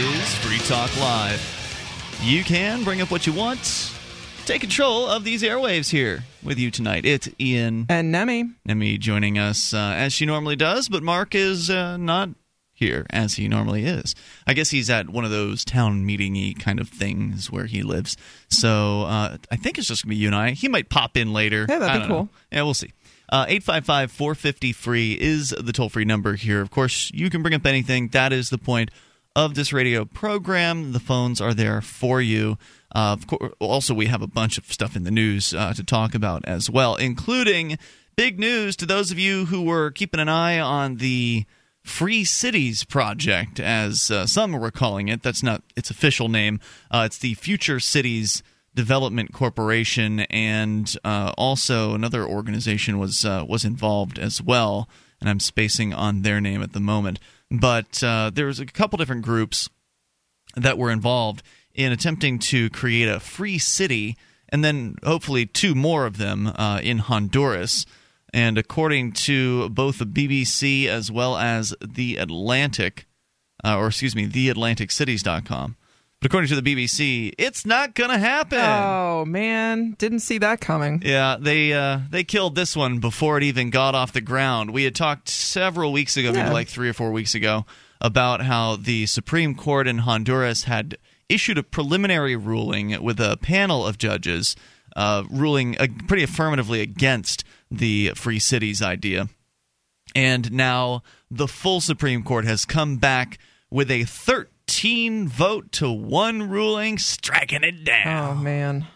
Is Free Talk Live. You can bring up what you want. Take control of these airwaves here with you tonight. It's Ian And Nemi. Nemi joining us uh, as she normally does, but Mark is uh, not here as he normally is. I guess he's at one of those town meetingy kind of things where he lives. So uh, I think it's just gonna be you and I. He might pop in later. Yeah, that'd be don't know. cool. Yeah, we'll see. Uh, 855 450 free is the toll free number here. Of course, you can bring up anything. That is the point of this radio program. The phones are there for you. Uh, of course, also, we have a bunch of stuff in the news uh, to talk about as well, including big news to those of you who were keeping an eye on the Free Cities Project, as uh, some were calling it. That's not its official name. Uh, it's the Future Cities Development Corporation, and uh, also another organization was uh, was involved as well. And I'm spacing on their name at the moment, but uh, there's a couple different groups that were involved in attempting to create a free city, and then hopefully two more of them uh, in Honduras. And according to both the BBC as well as the Atlantic, uh, or excuse me, theatlanticcities.com, but according to the BBC, it's not going to happen. Oh man, didn't see that coming. Yeah, they uh, they killed this one before it even got off the ground. We had talked several weeks ago, maybe like three or four weeks ago, about how the Supreme Court in Honduras had issued a preliminary ruling with a panel of judges uh, ruling uh, pretty affirmatively against the free cities idea. And now the full Supreme Court has come back with a 13 vote to 1 ruling, striking it down. Oh man.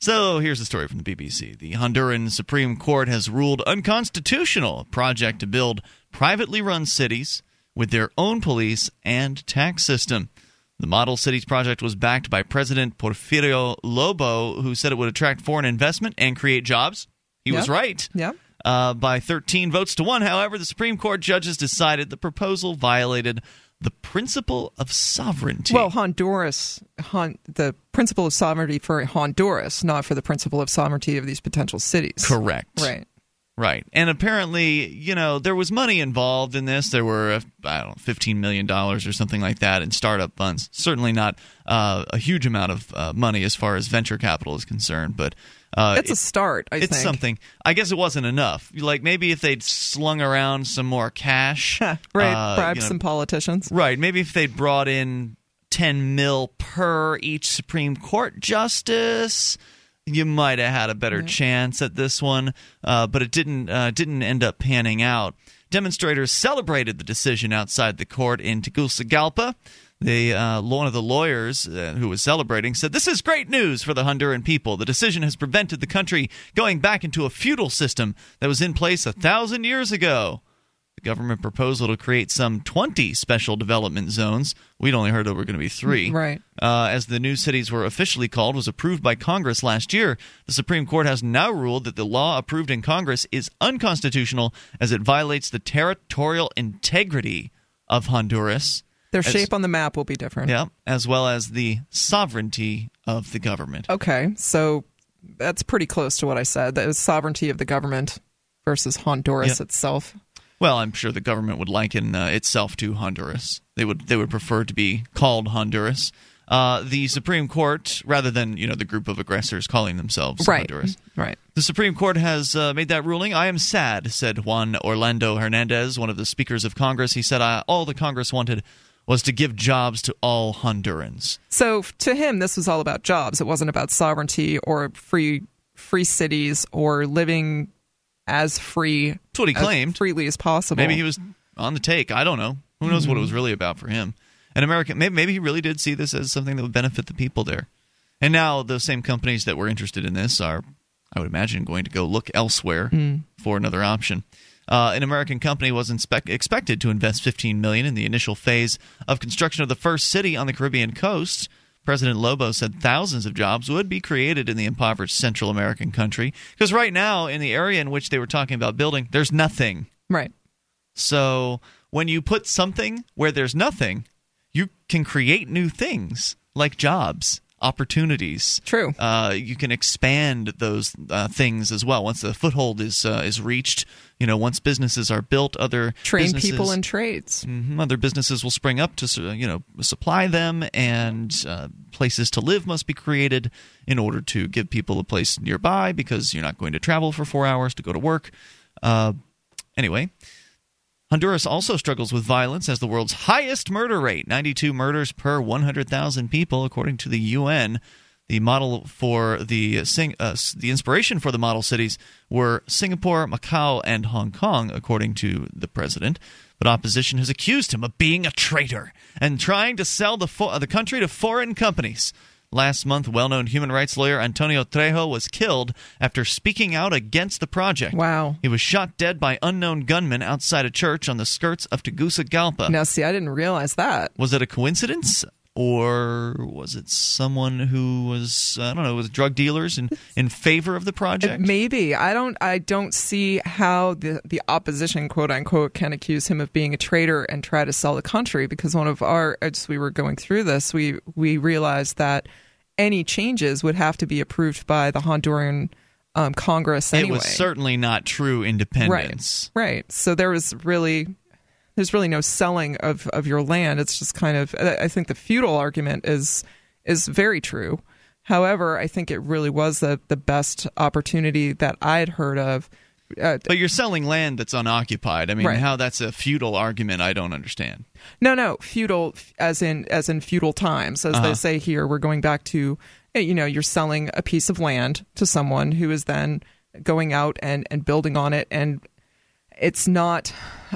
So here's the story from the BBC. The Honduran Supreme Court has ruled unconstitutional a project to build privately run cities with their own police and tax system. The Model Cities project was backed by President Porfirio Lobo, who said it would attract foreign investment and create jobs. He was right. Yep. Uh, by 13 votes to 1, however, the Supreme Court judges decided the proposal violated the principle of sovereignty. Well, Honduras, Hon- the principle of sovereignty for Honduras, not for the principle of sovereignty of these potential cities. correct. Right. Right. And apparently, you know, there was money involved in this. There were, I don't know, $15 million or something like that in startup funds. Certainly not uh, a huge amount of uh, money as far as venture capital is concerned, but. Uh, It's a start, I it's think. something. I guess it wasn't enough. Like maybe if they'd slung around some more cash, right. uh, Bribe you know, some politicians. Right. Maybe if they'd brought in 10 mil per each Supreme Court justice, you might have had a better chance at this one. Uh, but it didn't uh, didn't end up panning out. Demonstrators celebrated the decision outside the court in Tegucigalpa. They, uh, one of the lawyers uh, who was celebrating said, This is great news for the Honduran people. The decision has prevented the country going back into a feudal system that was in place a thousand years ago. The government proposal to create some 20 special development zones. We'd only heard there were going to be three. Right. Uh, as the new cities were officially called, was approved by Congress last year. The Supreme Court has now ruled that the law approved in Congress is unconstitutional as it violates the territorial integrity of Honduras. Their As- shape on the map will be different. Yeah, as well as the sovereignty of the government. Okay, so that's pretty close to what I said. That is sovereignty of the government versus Honduras Yeah. itself. Well, I'm sure the government would liken uh, itself to Honduras. They would they would prefer to be called Honduras. Uh, the Supreme Court, rather than you know the group of aggressors calling themselves Right. Honduras, Right. the Supreme Court has uh, made that ruling. I am sad," said Juan Orlando Hernandez, one of the speakers of Congress. He said, uh, "All the Congress wanted was to give jobs to all Hondurans." So to him, this was all about jobs. It wasn't about sovereignty or free free cities or living as free That's what he as claimed. freely as possible. Maybe he was on the take. I don't know. Who knows what it mm-hmm. was really about for him? An American. Maybe, maybe he really did see this as something that would benefit the people there. And now those same companies that were interested in this are, I would imagine, going to go look elsewhere hmm. for another option. Uh, an American company was inspec- expected to invest 15 million in the initial phase of construction of the first city on the Caribbean coast. President Lobo said thousands of jobs would be created in the impoverished Central American country because right now, in the area in which they were talking about building, there's nothing. right. So when you put something where there's nothing, you can create new things like jobs. Opportunities. True. Uh, you can expand those uh, things as well once the foothold is uh, is reached. You know, once businesses are built, other train businesses, people in trades. mhm, other businesses will spring up to uh, you know supply them, and uh, places to live must be created in order to give people a place nearby because you're not going to travel for four hours to go to work. Uh, anyway. Honduras also struggles with violence as the world's highest murder rate 92 murders per 100,000 people, according to the UN. The model for the uh, the inspiration for the model cities were Singapore, Macau, and Hong Kong, according to the president. But opposition has accused him of being a traitor and trying to sell the fo- the country to foreign companies. Last month, well known human rights lawyer Antonio Trejo was killed after speaking out against the project. Wow. He was shot dead by unknown gunmen outside a church on the skirts of Tegucigalpa. Now, see, I didn't realize that. Was it a coincidence? Or was it someone who was I don't know was drug dealers in, in favor of the project? Uh, maybe I don't. I don't see how the the opposition, quote unquote, can accuse him of being a traitor and try to sell the country. Because one of our, as we were going through this, we we realized that any changes would have to be approved by the Honduran um, Congress anyway. It was certainly not true independence. Right. Right. So there was really there's really no selling of, of your land. It's just kind of I think the feudal argument is is very true. However, I think it really was the the best opportunity that I'd heard of. Uh, But you're selling land that's unoccupied. I mean, Right. how that's a feudal argument, I don't understand. no, no, feudal as in as in feudal times, as Uh-huh. they say here. We're going back to eh, you know you're selling a piece of land to someone who is then going out and and building on it, and it's not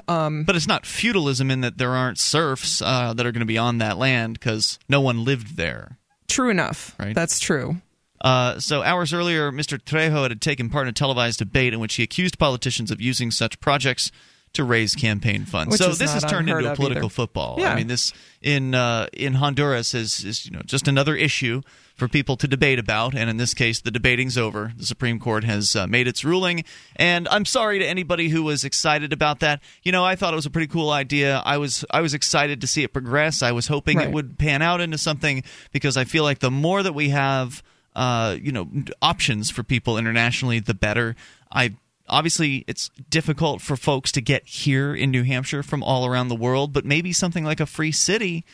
Um, But it's not feudalism in that there aren't serfs uh, that are going to be on that land because no one lived there. true enough. Right. That's true. Uh, so hours earlier, Mr. Trejo had taken part in a televised debate in which he accused politicians of using such projects to raise campaign funds. Which so is this has turned into a political either. football. Yeah. I mean, this in uh, in Honduras is is you know just another issue for people to debate about, and in this case, the debating's over. The Supreme Court has uh, made its ruling, and I'm sorry to anybody who was excited about that. You know, I thought it was a pretty cool idea. I was I was excited to see it progress. I was hoping it would pan out into something because I feel like the more that we have uh, you know options for people internationally, the better. I obviously it's difficult for folks to get here in New Hampshire from all around the world, but maybe something like a free city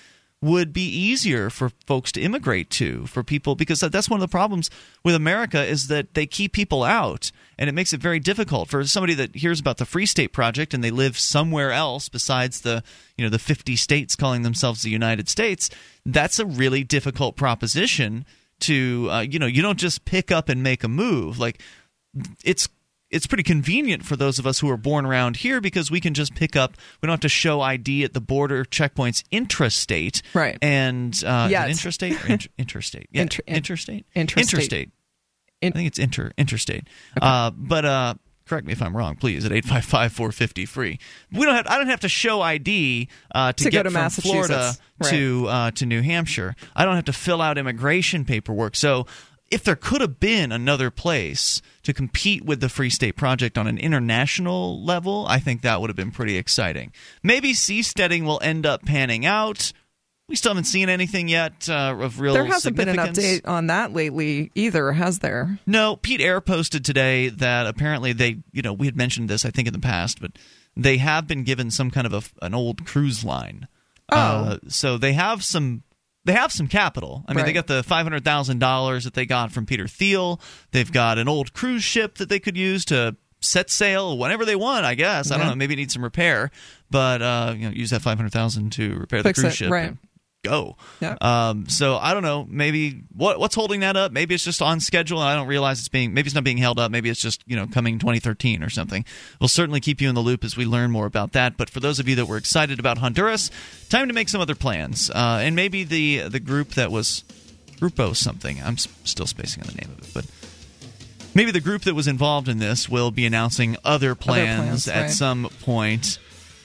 would be easier for folks to immigrate to for people because that's one of the problems with America is that they keep people out and it makes it very difficult for somebody that hears about the Free State project and they live somewhere else besides the you know the 50 states calling themselves the United States that's a really difficult proposition to uh, you know you don't just pick up and make a move like it's it's pretty convenient for those of us who are born around here because we can just pick up. We don't have to show ID at the border checkpoints intrastate. Right. And uh, Yeah, is it it's- interstate or inter- interstate? Yeah, Inter- in- interstate. Interstate. I think it's inter interstate. Uh, but uh, correct me if I'm wrong, please. At eight five five four fifty free. We don't have. I don't have to show ID uh, to, To get to from Florida Right. to uh, to New Hampshire. I don't have to fill out immigration paperwork. So if there could have been another place to compete with the Free State Project on an international level, I think that would have been pretty exciting. Maybe seasteading will end up panning out. We still haven't seen anything yet uh, of real There hasn't been an update on that lately either, has there? No, Pete Eyre posted today that apparently they, you know, we had mentioned this I think in the past, but they have been given some kind of a, an old cruise line. Oh. Uh, so they have some they have some capital. I mean, they got the five hundred thousand dollars that they got from Peter Thiel. They've got an old cruise ship that they could use to set sail whenever they want. I guess I don't know. Maybe it needs some repair, but uh, you know, use that five hundred thousand to repair the cruise it, ship. right. and Go. Yeah. Um, so I don't know. Maybe what what's holding that up? Maybe it's just on schedule, and I don't realize it's being. Maybe it's not being held up. Maybe it's just you know coming 2013 or something. We'll certainly keep you in the loop as we learn more about that. But for those of you that were excited about Honduras, time to make some other plans. Uh, and maybe the the group that was Grupo something. I'm s- still spacing on the name of it, but. Maybe the group that was involved in this will be announcing other plans, plans, at right. some point.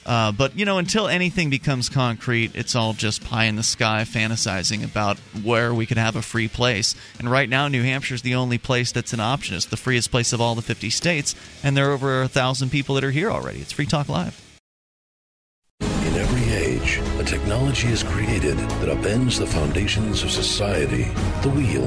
Uh, but you know, until anything becomes concrete, it's all just pie in the sky fantasizing about where we could have a free place. And right now, New Hampshire's the only place that's an option. It's the freest place of all the 50 states, and there are over a thousand people that are here already. It's Free Talk Live. In every age, a technology is created that upends the foundations of society the wheel,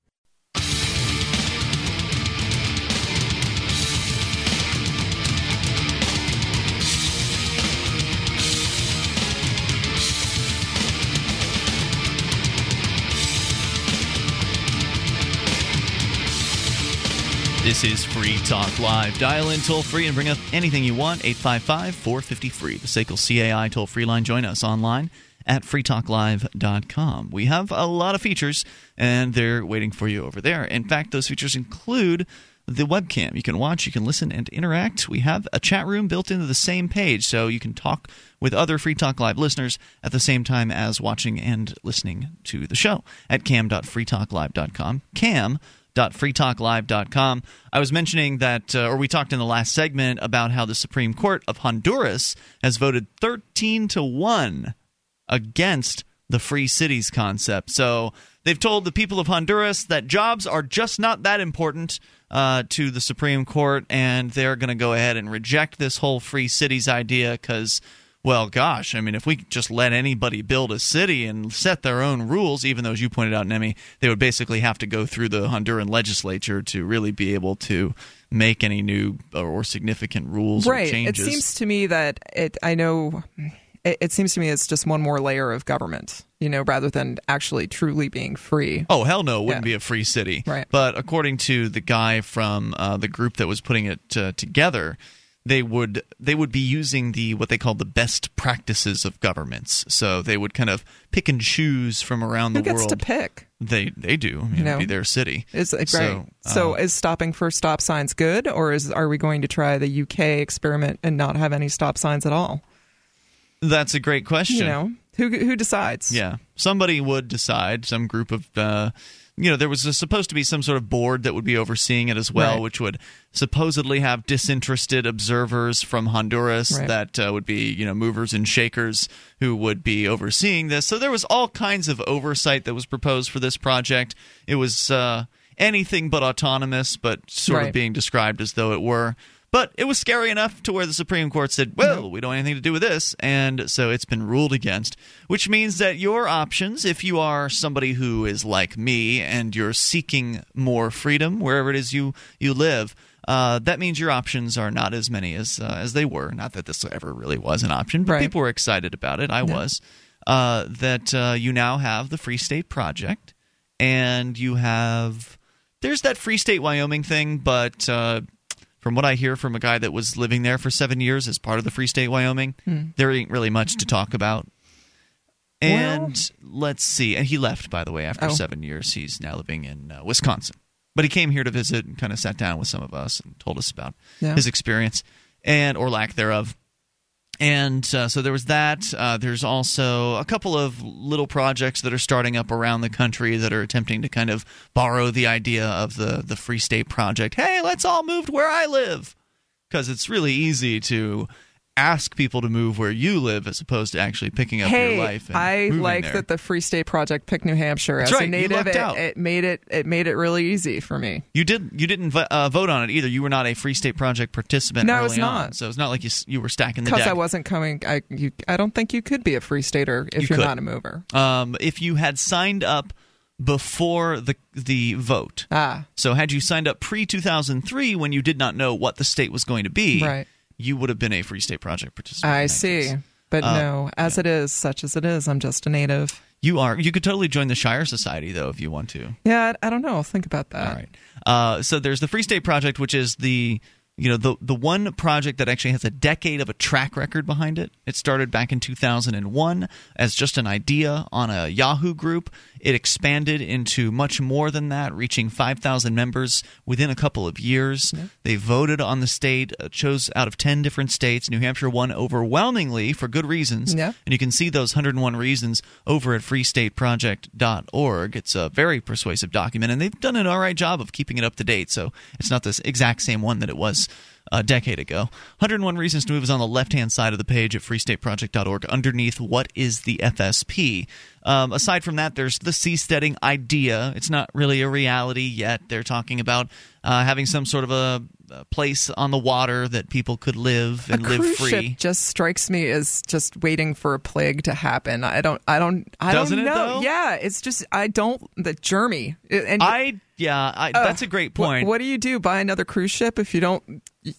This is Free Talk Live. Dial in toll free and bring up anything you want. 855 450 free. The SACL CAI toll free line. Join us online at freetalklive.com. We have a lot of features, and they're waiting for you over there. In fact, those features include the webcam. You can watch, you can listen, and interact. We have a chat room built into the same page, so you can talk with other Free Talk Live listeners at the same time as watching and listening to the show at cam.freetalklive.com. Cam freetalklive.com. I was mentioning that, uh, or we talked in the last segment about how the Supreme Court of Honduras has voted 13 to 1 against the free cities concept. So they've told the people of Honduras that jobs are just not that important uh, to the Supreme Court, and they're going to go ahead and reject this whole free cities idea because well, gosh, I mean, if we just let anybody build a city and set their own rules, even though, as you pointed out, Nemi, they would basically have to go through the Honduran legislature to really be able to make any new or significant rules right. or changes. It seems to me that it. I know. It, it seems to me it's just one more layer of government, you know, rather than actually truly being free. Oh hell no, it wouldn't Yeah. be a free city. Right. But according to the guy from uh, the group that was putting it uh, together, they would they would be using the what they call the best practices of governments. So they would kind of pick and choose from around Who the gets world. to pick? They they do. You know? be their city. Is So. So, uh, is stopping for stop signs good, or is are we going to try the UK experiment and not have any stop signs at all? That's a great question. You know, who who decides? Yeah, somebody would decide. Some group of, uh, you know, there was a, supposed to be some sort of board that would be overseeing it as well, Right. which would supposedly have disinterested observers from Honduras Right. that uh, would be, you know, movers and shakers who would be overseeing this. So there was all kinds of oversight that was proposed for this project. It was uh, anything but autonomous, but sort of being described as though it were. But it was scary enough to where the Supreme Court said, well, we don't want anything to do with this. And so it's been ruled against, which means that your options, if you are somebody who is like me and you're seeking more freedom wherever it is you, you live, uh, that means your options are not as many as uh, as they were. Not that this ever really was an option, but Right. people were excited about it. I was. Uh, that uh, you now have the Free State Project, and you have there's that Free State Wyoming thing, but uh, from what I hear from a guy that was living there for seven years as part of the Free State Wyoming, there ain't really much to talk about. And let's see, and he left by the way after Oh. seven years. He's now living in uh, Wisconsin, but he came here to visit and kind of sat down with some of us and told us about Yeah. his experience and or lack thereof. And uh, so there was that. Uh, there's also a couple of little projects that are starting up around the country that are attempting to kind of borrow the idea of the the Free State Project. Hey, let's all move to where I live, because it's really easy to ask people to move where you live as opposed to actually picking up Hey, your life. And I like there. that the Free State Project picked New Hampshire That's as right, a native. It, it made it it made it really easy for me. You did. You didn't uh, vote on it either. You were not a Free State Project participant. No, I was not. On, so it's not like you you were stacking the Because. I wasn't coming. I you, I don't think you could be a free stater if You are not a mover. um, if you had signed up before the the vote. Ah, So had you signed up pre two thousand three when you did not know what the state was going to be, Right. You would have been a Free State Project participant. I see. case. But Uh, no, as it is, such as it is, I'm just a native. You are. You could totally join the Shire Society though if you want to. Yeah, I, I don't know. I'll think about that. All right. Uh, so there's the Free State Project, which is the you know the the one project that actually has a decade of a track record behind it. It started back in 2001 as just an idea on a Yahoo group. It expanded into much more than that, reaching 5,000 members within a couple of years. Yeah. They voted on the state, uh, chose out of 10 different states. New Hampshire won overwhelmingly for good reasons. Yeah. And you can see those 101 reasons over at freestateproject.org. It's a very persuasive document, and they've done an all right job of keeping it up to date. So it's not this exact same one that it was a decade ago. 101 Reasons to Move is on the left hand side of the page at freestateproject.org underneath What is the FSP? Um, aside from that, there's the seasteading idea. It's not really a reality yet. They're talking about uh, having some sort of a, place on the water that people could live and a live cruise free. Ship just strikes me as just waiting for a plague to happen. I don't. I don't. I Doesn't don't know. though? Yeah, it's just I don't. The Jeremy. And I yeah, I, Oh, that's a great point. What, what do you do? Buy another cruise ship if you don't?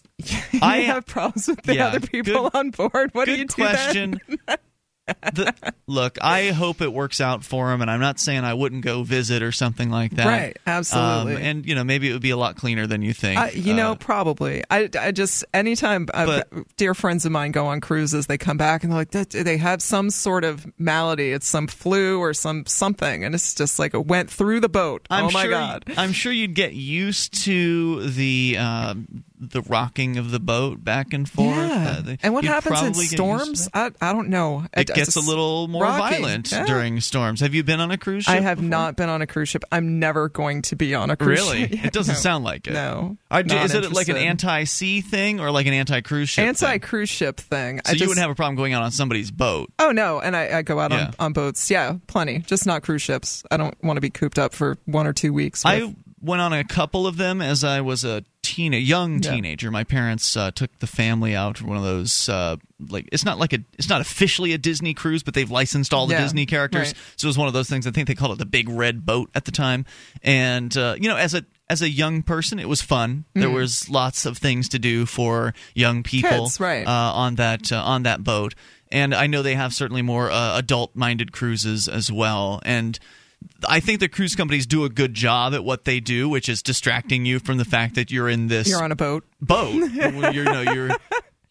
You I- have problems with the yeah, other people good- on board. What do you do question. the, look, I hope it works out for him, and I'm not saying I wouldn't go visit or something like that. Right, absolutely. Um, and you know, maybe it would be a lot cleaner than you think. Uh, you know, Uh, probably. I, I just anytime I've, dear friends of mine go on cruises, they come back and they're like, "That- they have some sort of malady. It's some flu or some something, and it's just like it went through the boat. I'm oh my sure, god! I'm sure you'd get used to the um, the rocking of the boat back and forth. Yeah. Uh, and what happens in probably get used to storms? I, I don't know. It I- I gets a little more rocky. violent Yeah. during storms. Have you been on a cruise ship? I have before? not been on a cruise ship. I'm never going to be on a cruise Really? ship. It doesn't No. sound like it. No. Are- Not is it like an anti-sea thing or like an anti-cruise ship? Anti cruise ship thing? So I you wouldn't have a problem going out on somebody's boat. Oh no, and I, I go out Yeah. on, on boats. Yeah, plenty. Just not cruise ships. I don't want to be cooped up for one or two weeks. With, I went on a couple of them as I was a teen, a young Yeah. teenager. My parents uh, took the family out for one of those. Uh, like it's not like a, it's not officially a Disney cruise, but they've licensed all the Yeah, Disney characters. right. So it was one of those things. I think they called it the Big Red Boat at the time. And uh, you know, as a as a young person, it was fun. There was lots of things to do for young people Mm. Kids, right. uh, on that uh, on that boat. And I know they have certainly more uh, adult-minded cruises as well. And I think the cruise companies do a good job at what they do, which is distracting you from the fact that you're in this you're on a boat boat. you're, you know, you're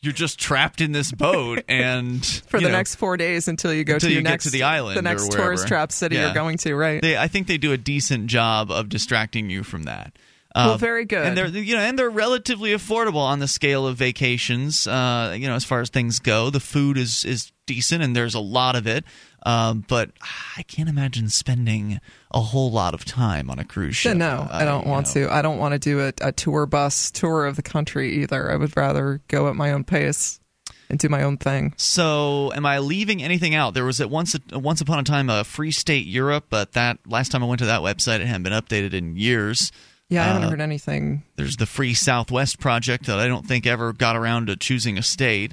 you're just trapped in this boat, and for the know, next four days until you go Until to your you get next to the island the next tourist trap city Yeah. you're going to. Right. They, I think they do a decent job of distracting you from that. Well, Uh, very good. and they're you know and they're relatively affordable on the scale of vacations. Uh, you know, as far as things go, the food is is decent and there's a lot of it. Um, but I can't imagine spending a whole lot of time on a cruise ship. no, I don't you want know. to. I don't want to do a, a tour bus tour of the country either. I would rather go at my own pace and do my own thing. So, am I leaving anything out? There was at once once upon a time a Free State Europe, but that last time I went to that website, it hadn't been updated in years. Yeah, I haven't Uh, heard anything. There's the Free Southwest project that I don't think ever got around to choosing a state.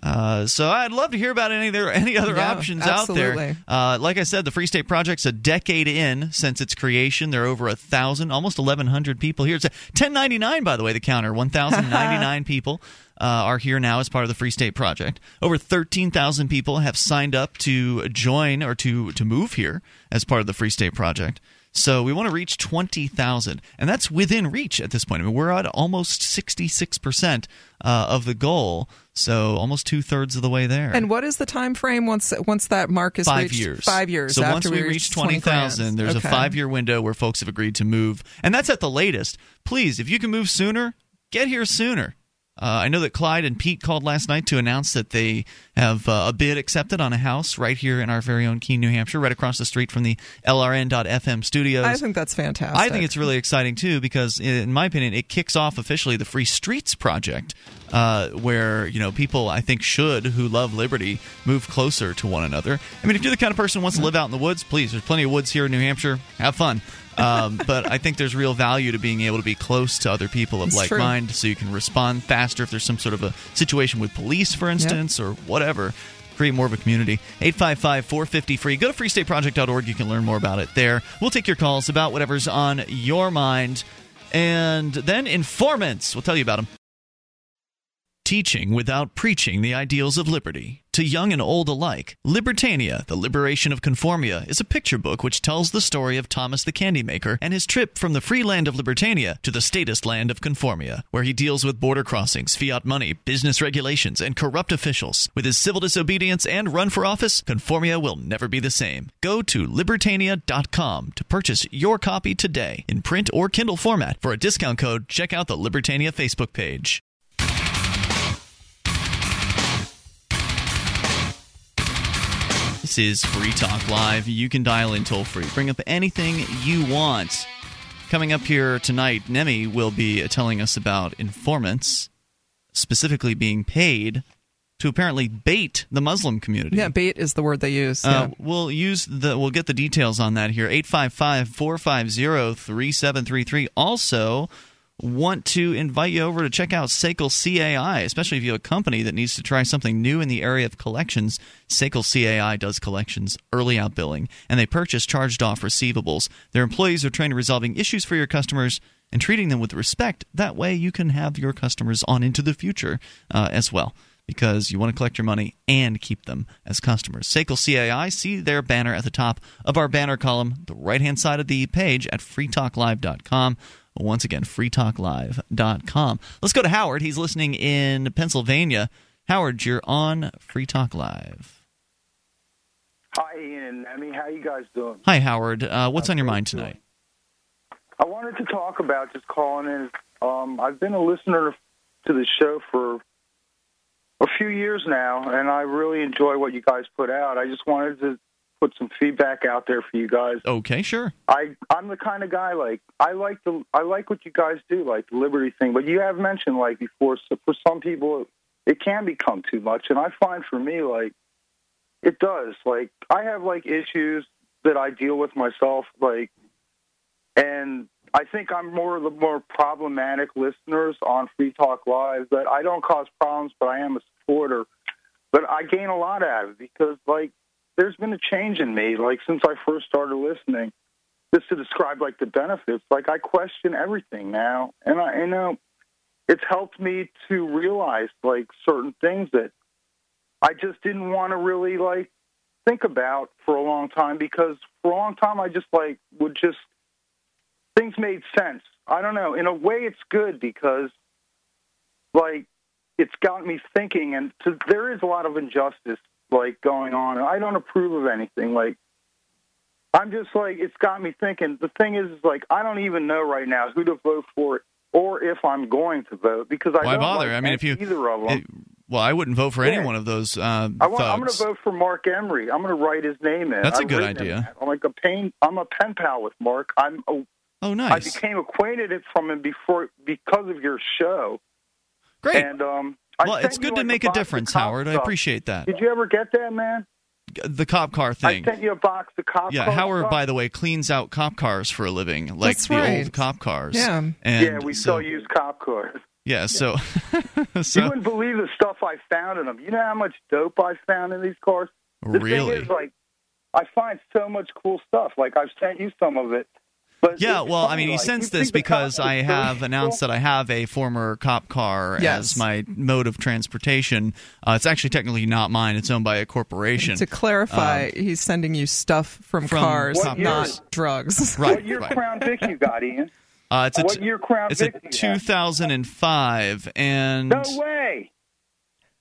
Uh, so I'd love to hear about any other any other Yeah, options out there. Uh, like I said, the Free State Project's a decade in since its creation. There are over a thousand, almost eleven hundred people here. It's a ten ninety nine, by the way. The counter one thousand ninety nine people uh, are here now as part of the Free State Project. Over thirteen thousand people have signed up to join or to to move here as part of the Free State Project. So we want to reach 20,000, and that's within reach at this point. I mean, we're at almost 66% uh, of the goal, so almost two thirds of the way there. And what is the time frame once once that mark is five reached? years. Five years. So after once we, reach reach 20,000, 20,000, there's okay. a five year window where folks have agreed to move. And that's at the latest. Please, if you can move sooner, get here sooner. Uh, I know that Clyde and Pete called last night to announce that they have uh, a bid accepted on a house right here in our very own Keene, New Hampshire, right across the street from the LRN.FM studios. I think that's fantastic. I think it's really exciting too because, in my opinion, it kicks off officially the Free Streets Project, uh, where you know people I think should who love liberty move closer to one another. I mean, if you're the kind of person who wants to live out in the woods, please. There's plenty of woods here in New Hampshire. Have fun. Um, but I think there's real value to being able to be close to other people of It's like true. mind, so you can respond faster if there's some sort of a situation with police, for instance, or whatever create more of a community. 855 450 free. Go to freestateproject.org. You can learn more about it there. We'll take your calls about whatever's on your mind. And then informants. We'll tell you about them. Teaching without preaching the ideals of liberty. To young and old alike, Libertania, The Liberation of Conformia, is a picture book which tells the story of Thomas the Candymaker and his trip from the free land of Libertania to the statist land of Conformia, where he deals with border crossings, fiat money, business regulations, and corrupt officials. With his civil disobedience and run for office, Conformia will never be the same. Go to Libertania.com to purchase your copy today in print or Kindle format. For a discount code, check out the Libertania Facebook page. This is Free Talk Live. You can dial in toll free. Bring up anything you want. Coming up here tonight, Nemi will be telling us about informants specifically being paid to apparently bait the Muslim community. Yeah, bait is the word they use. Uh, yeah. we'll use the we'll get the details on that here. 855-450-3733. Also, want to invite you over to check out Sekel CAI, especially if you have a company that needs to try something new in the area of collections. Sekel CAI does collections, early out billing, and they purchase charged off receivables. Their employees are trained in resolving issues for your customers and treating them with respect. That way, you can have your customers on into the future uh, as well. Because you want to collect your money and keep them as customers. Sekel CAI, see their banner at the top of our banner column, the right hand side of the page at freetalklive.com. Once again, freetalklive.com. Let's go to Howard. He's listening in Pennsylvania. Howard, you're on Free Talk Live. Hi, Ian and Emmy. How you guys doing? Hi, Howard. Uh, what's on your mind tonight? I wanted to talk about just calling in. Um, I've been a listener to the show for a few years now, and I really enjoy what you guys put out. I just wanted to put some feedback out there for you guys. Okay, sure. I I'm the kind of guy like I like the I like what you guys do, like the liberty thing. But you have mentioned like before, so for some people it can become too much, and I find for me like it does. Like I have like issues that I deal with myself, like, and I think I'm more of the more problematic listeners on Free Talk Live. That I don't cause problems, but I am a supporter. But I gain a lot out of it because like there's been a change in me, like since I first started listening. Just to describe like the benefits, like I question everything now, and I you know it's helped me to realize like certain things that I just didn't want to really like think about for a long time because for a long time I just like would just things made sense. I don't know. In a way, it's good because like it's got me thinking, and to, there is a lot of injustice like going on, and I don't approve of anything. Like I'm just like it's got me thinking. The thing is, is like I don't even know right now who to vote for or if I'm going to vote because I Why don't bother? like I mean, if you either of them. it- well, I wouldn't vote for any Yeah. one of those uh, I I'm going to vote for Marc Emery. I'm going to write his name in. That's a I've good idea. I'm like a pain. I'm a pen pal with Mark. I'm. A, Oh, nice. I became acquainted from him before because of your show. Great. And um, well, it's you, good like, to make a box difference, cop Howard. I appreciate that. Did you ever get that, man? The cop car thing. I sent you a box of cop Yeah, car Howard, stuff. by the way, cleans out cop cars for a living, like That's the right. old cop cars. Yeah. and yeah, we so, still use cop cars. Yeah, so, You wouldn't believe the stuff I found in them. You know how much dope I found in these cars? The really, thing is, like, I find so much cool stuff. Like, I've sent you some of it. But yeah. Well, I mean, you like, sense this because I so have announced that I have a former cop car Yes. as my mode of transportation. Uh, it's actually technically not mine; it's owned by a corporation. To clarify, he's sending you stuff from, Um, From cars, What not year? drugs. right, What year right. Crown Vic you got, Ian? Uh, it's a what year Crown it's a Vic you 2005, and No way.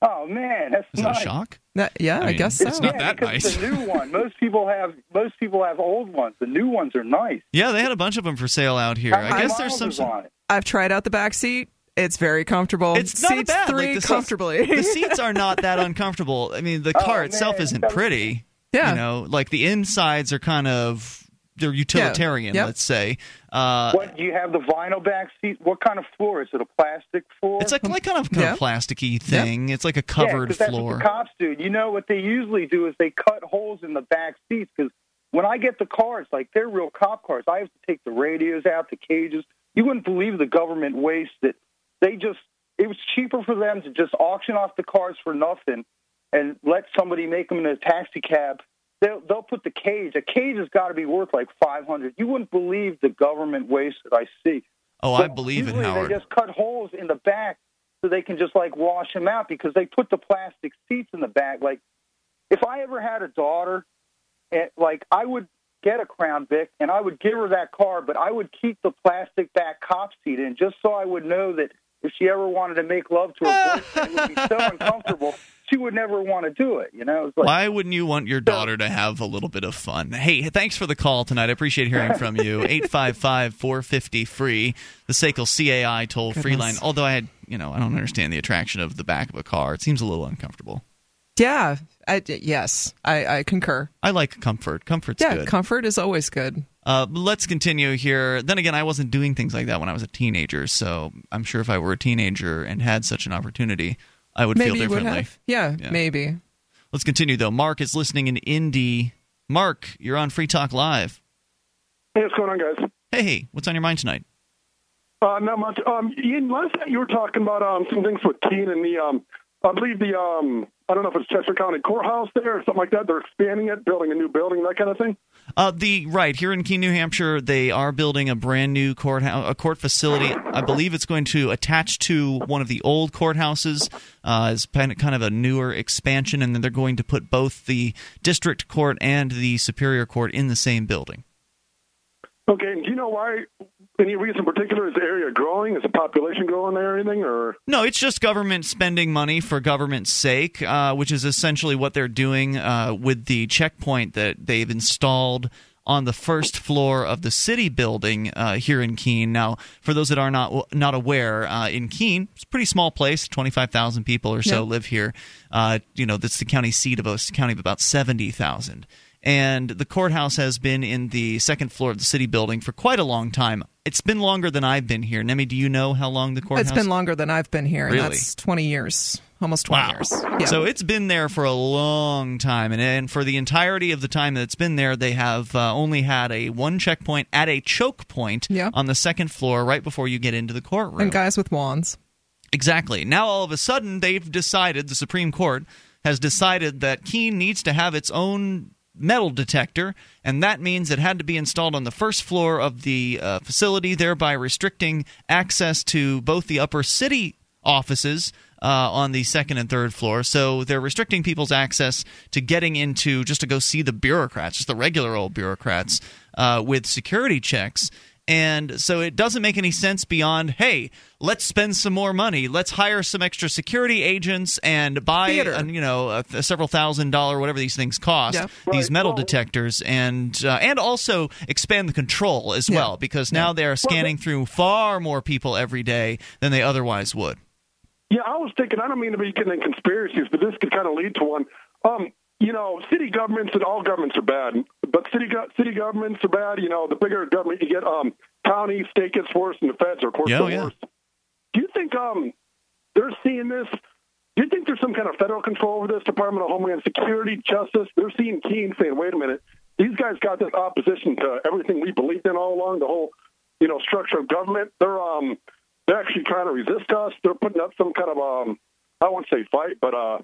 Oh man, that's is that a shock? That- yeah, I I, mean, guess so. it's not yeah, that because nice. The new one. Most people have. Most people have old ones. The new ones are nice. Yeah, they had a bunch of them for sale out here. How I guess there's miles some. is on it? I've tried out the back seat. It's very comfortable. It's not Seats bad. three like the seats- comfortably. the seats are not that uncomfortable. I mean, the Oh, car itself man, isn't pretty. Yeah. You know, like the insides are kind of they're utilitarian. Yep. Let's say. Uh, What do you have the vinyl back seat? What kind of floor is it? A plastic floor? it's like like kind of kind Yeah. of plasticky thing. It's like a yeah, covered 'cause that's floor. what the cops do. You know what they usually do is they cut holes in the back seats because when I get the cars, like they're real cop cars, I have to take the radios out, the cages. You wouldn't believe the government waste that they just. It was cheaper for them to just auction off the cars for nothing and let somebody make them in a taxi cab. They'll, they'll put the cage. A cage has got to be worth like five hundred. You wouldn't believe the government waste that I see. oh, I But believe it, Howard. They just cut holes in the back so they can just like wash him out because they put the plastic seats in the back. Like, if I ever had a daughter, and like I would get a Crown Vic and I would give her that car, but I would keep the plastic back cop seat in just so I would know that if she ever wanted to make love to her boyfriend, it would be so uncomfortable. She would never want to do it. You know. It's like, Why wouldn't you want your daughter to have a little bit of fun? Hey, thanks for the call tonight. I appreciate hearing from you. 855 450 free, the SACL CAI toll free line. Although I had, you know, I don't understand the attraction of the back of a car. It seems a little uncomfortable. Yeah. I, yes, I, I concur. I like comfort. Comfort's Yeah, good. comfort is always good. Uh, but let's continue here. Then again, I wasn't doing things like that when I was a teenager, so I'm sure if I were a teenager and had such an opportunity, I would Maybe feel you would differently. have. Yeah, Yeah. maybe. Let's continue though. Mark is listening in Indy. Mark, you're on Free Talk Live. Hey, what's going on, guys? Hey, what's on your mind tonight? Uh, not much. Um, Ian, last night you were talking about um, some things with Keene and the, um, I believe the, um, I don't know if it's Chester County Courthouse there or something like that. They're expanding it, building a new building, that kind of thing. Uh, the right here in Keene, New Hampshire, they are building a brand new courthouse, a court facility. I believe it's going to attach to one of the old courthouses uh, as kind of- kind of a newer expansion, and then they're going to put both the district court and the superior court in the same building. Okay, and do you know why? Any reason in particular? Is the area growing? Is the population growing there or anything? Or No, it's just government spending money for government's sake, uh, which is essentially what they're doing uh, with the checkpoint that they've installed on the first floor of the city building uh, here in Keene. Now, for those that are not not aware, uh, in Keene, it's a pretty small place. Twenty five thousand people or so Yeah. live here. Uh, you know, that's the county seat of a county of about seventy thousand. And the courthouse has been in the second floor of the city building for quite a long time. It's been longer than I've been here. Nemi, do you know how long the courthouse? It's been longer than I've been here, and Really? that's 20 years. Almost 20 years. Yeah. So it's been there for a long time, and, and for the entirety of the time that it's been there, they have uh, only had a one checkpoint at a choke point Yeah. on the second floor, right before you get into the courtroom. and guys with wands. Exactly. Now all of a sudden, they've decided the Supreme Court has decided that Keene needs to have its own metal detector, and that means it had to be installed on the first floor of the uh, facility, thereby restricting access to both the upper city offices. Uh, on the second and third floor, so they're restricting people's access to getting into just to go see the bureaucrats, just the regular old bureaucrats, uh, with security checks. And so it doesn't make any sense beyond, hey, let's spend some more money. Let's hire some extra security agents and buy, uh, you know, a, a several thousand dollar, whatever these things cost, Yeah. these Right. metal Well- detectors, and uh, and also expand the control as Yeah. well, because now they are scanning through far more people every day than they otherwise would. Yeah, I was thinking. I don't mean to be getting in conspiracies, but this could kind of lead to one. Um, you know, city governments and all governments are bad, but city go- city governments are bad. You know, the bigger government you get, um, county, state gets worse, and the feds are of course Yeah, the yeah. worst. Do you think um they're seeing this? Do you think there's some kind of federal control over this Department of Homeland Security, Justice? They're seeing Keene saying, "Wait a minute, these guys got this opposition to everything we believed in all along, the whole, you know, structure of government. They're um they're actually trying to resist us. They're putting up some kind of um I won't say fight, but uh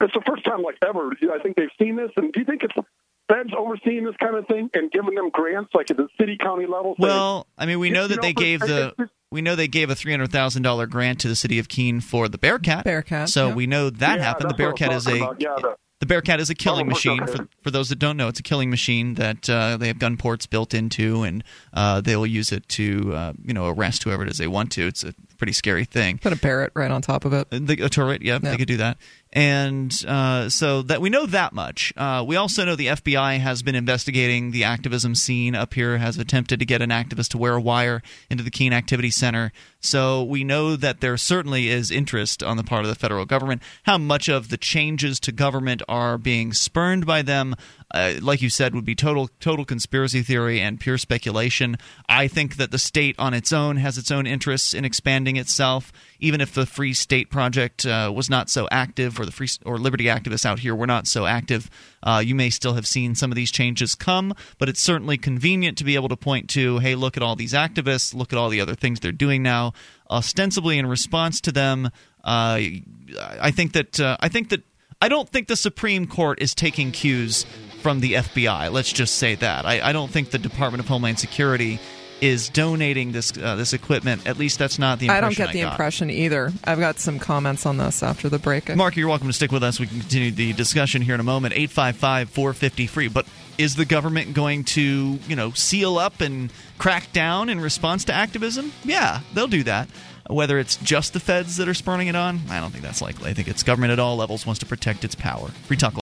it's the first time like ever I think they've seen this. And do you think it's feds overseeing this kind of thing and giving them grants like at the city county level? saying, Well, I mean, we know that know, they gave the we know they gave a three hundred thousand dollar grant to the city of Keene for the Bearcat. Bearcat, So yeah. we know that Yeah, happened. The that's what Bearcat is a. Yeah, the- the Bearcat is a killing machine. For, for those that don't know, it's a killing machine that uh, they have gun ports built into, and uh, they will use it to uh, you know arrest whoever it is they want to. It's a pretty scary thing. Put a parrot right on top of it. The, a turret, yeah, Yeah. they could do that. And uh, so that we know that much. Uh, we also know the FBI has been investigating the activism scene up here, has attempted to get an activist to wear a wire into the Keene Activity Center. So we know that there certainly is interest on the part of the federal government. How much of the changes to government are being spurned by them, uh, like you said, would be total total conspiracy theory and pure speculation. I think that the state on its own has its own interests in expanding itself. Even if the Free State Project uh, was not so active, or the free or liberty activists out here were not so active, uh, you may still have seen some of these changes come. But it's certainly convenient to be able to point to, hey, look at all these activists, look at all the other things they're doing now. Ostensibly in response to them, uh, I think that uh, I think that I don't think the Supreme Court is taking cues from the FBI. Let's just say that. I, I don't think the Department of Homeland Security is donating this uh, this equipment. At least that's not the impression I don't get the got. impression either. I've got some comments on this after the break. Mark, you're welcome to stick with us. We can continue the discussion here in a moment. 855 450 free. But is the government going to, you know, seal up and crack down in response to activism? Yeah, they'll do that. Whether it's just the feds that are spurning it on, I don't think that's likely. I think it's government at all levels wants to protect its power. Free talk.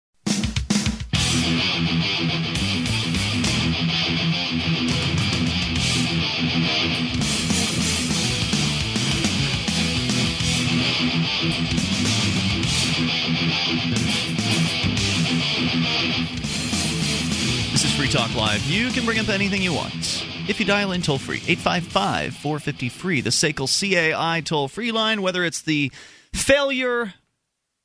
This is Free Talk Live. You can bring up anything you want. If you dial in toll free, 855 450 free, the SACL CAI toll free line, whether it's the failure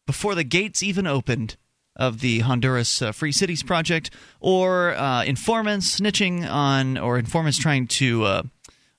before the gates even opened of the Honduras uh, Free Cities Project, or uh, informants snitching on, or informants trying to, uh,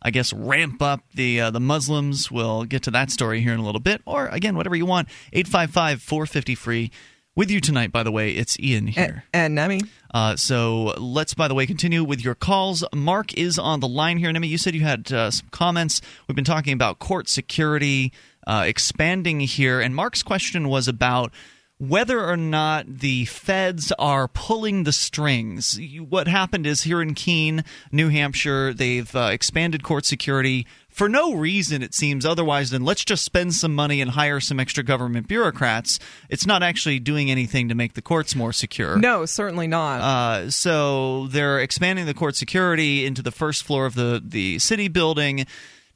I guess, ramp up the uh, the Muslims. We'll get to that story here in a little bit. Or again, whatever you want. 855 450 free. With you tonight, by the way, it's Ian here. And, and Nemi. Uh, so let's, by the way, continue with your calls. Mark is on the line here. Nemi, you said you had uh, some comments. We've been talking about court security uh, expanding here, and Mark's question was about whether or not the feds are pulling the strings. What happened is here in Keene, New Hampshire, they've uh, expanded court security for no reason, it seems, otherwise than let's just spend some money and hire some extra government bureaucrats. It's not actually doing anything to make the courts more secure. No, certainly not. Uh, so they're expanding the court security into the first floor of the, the city building.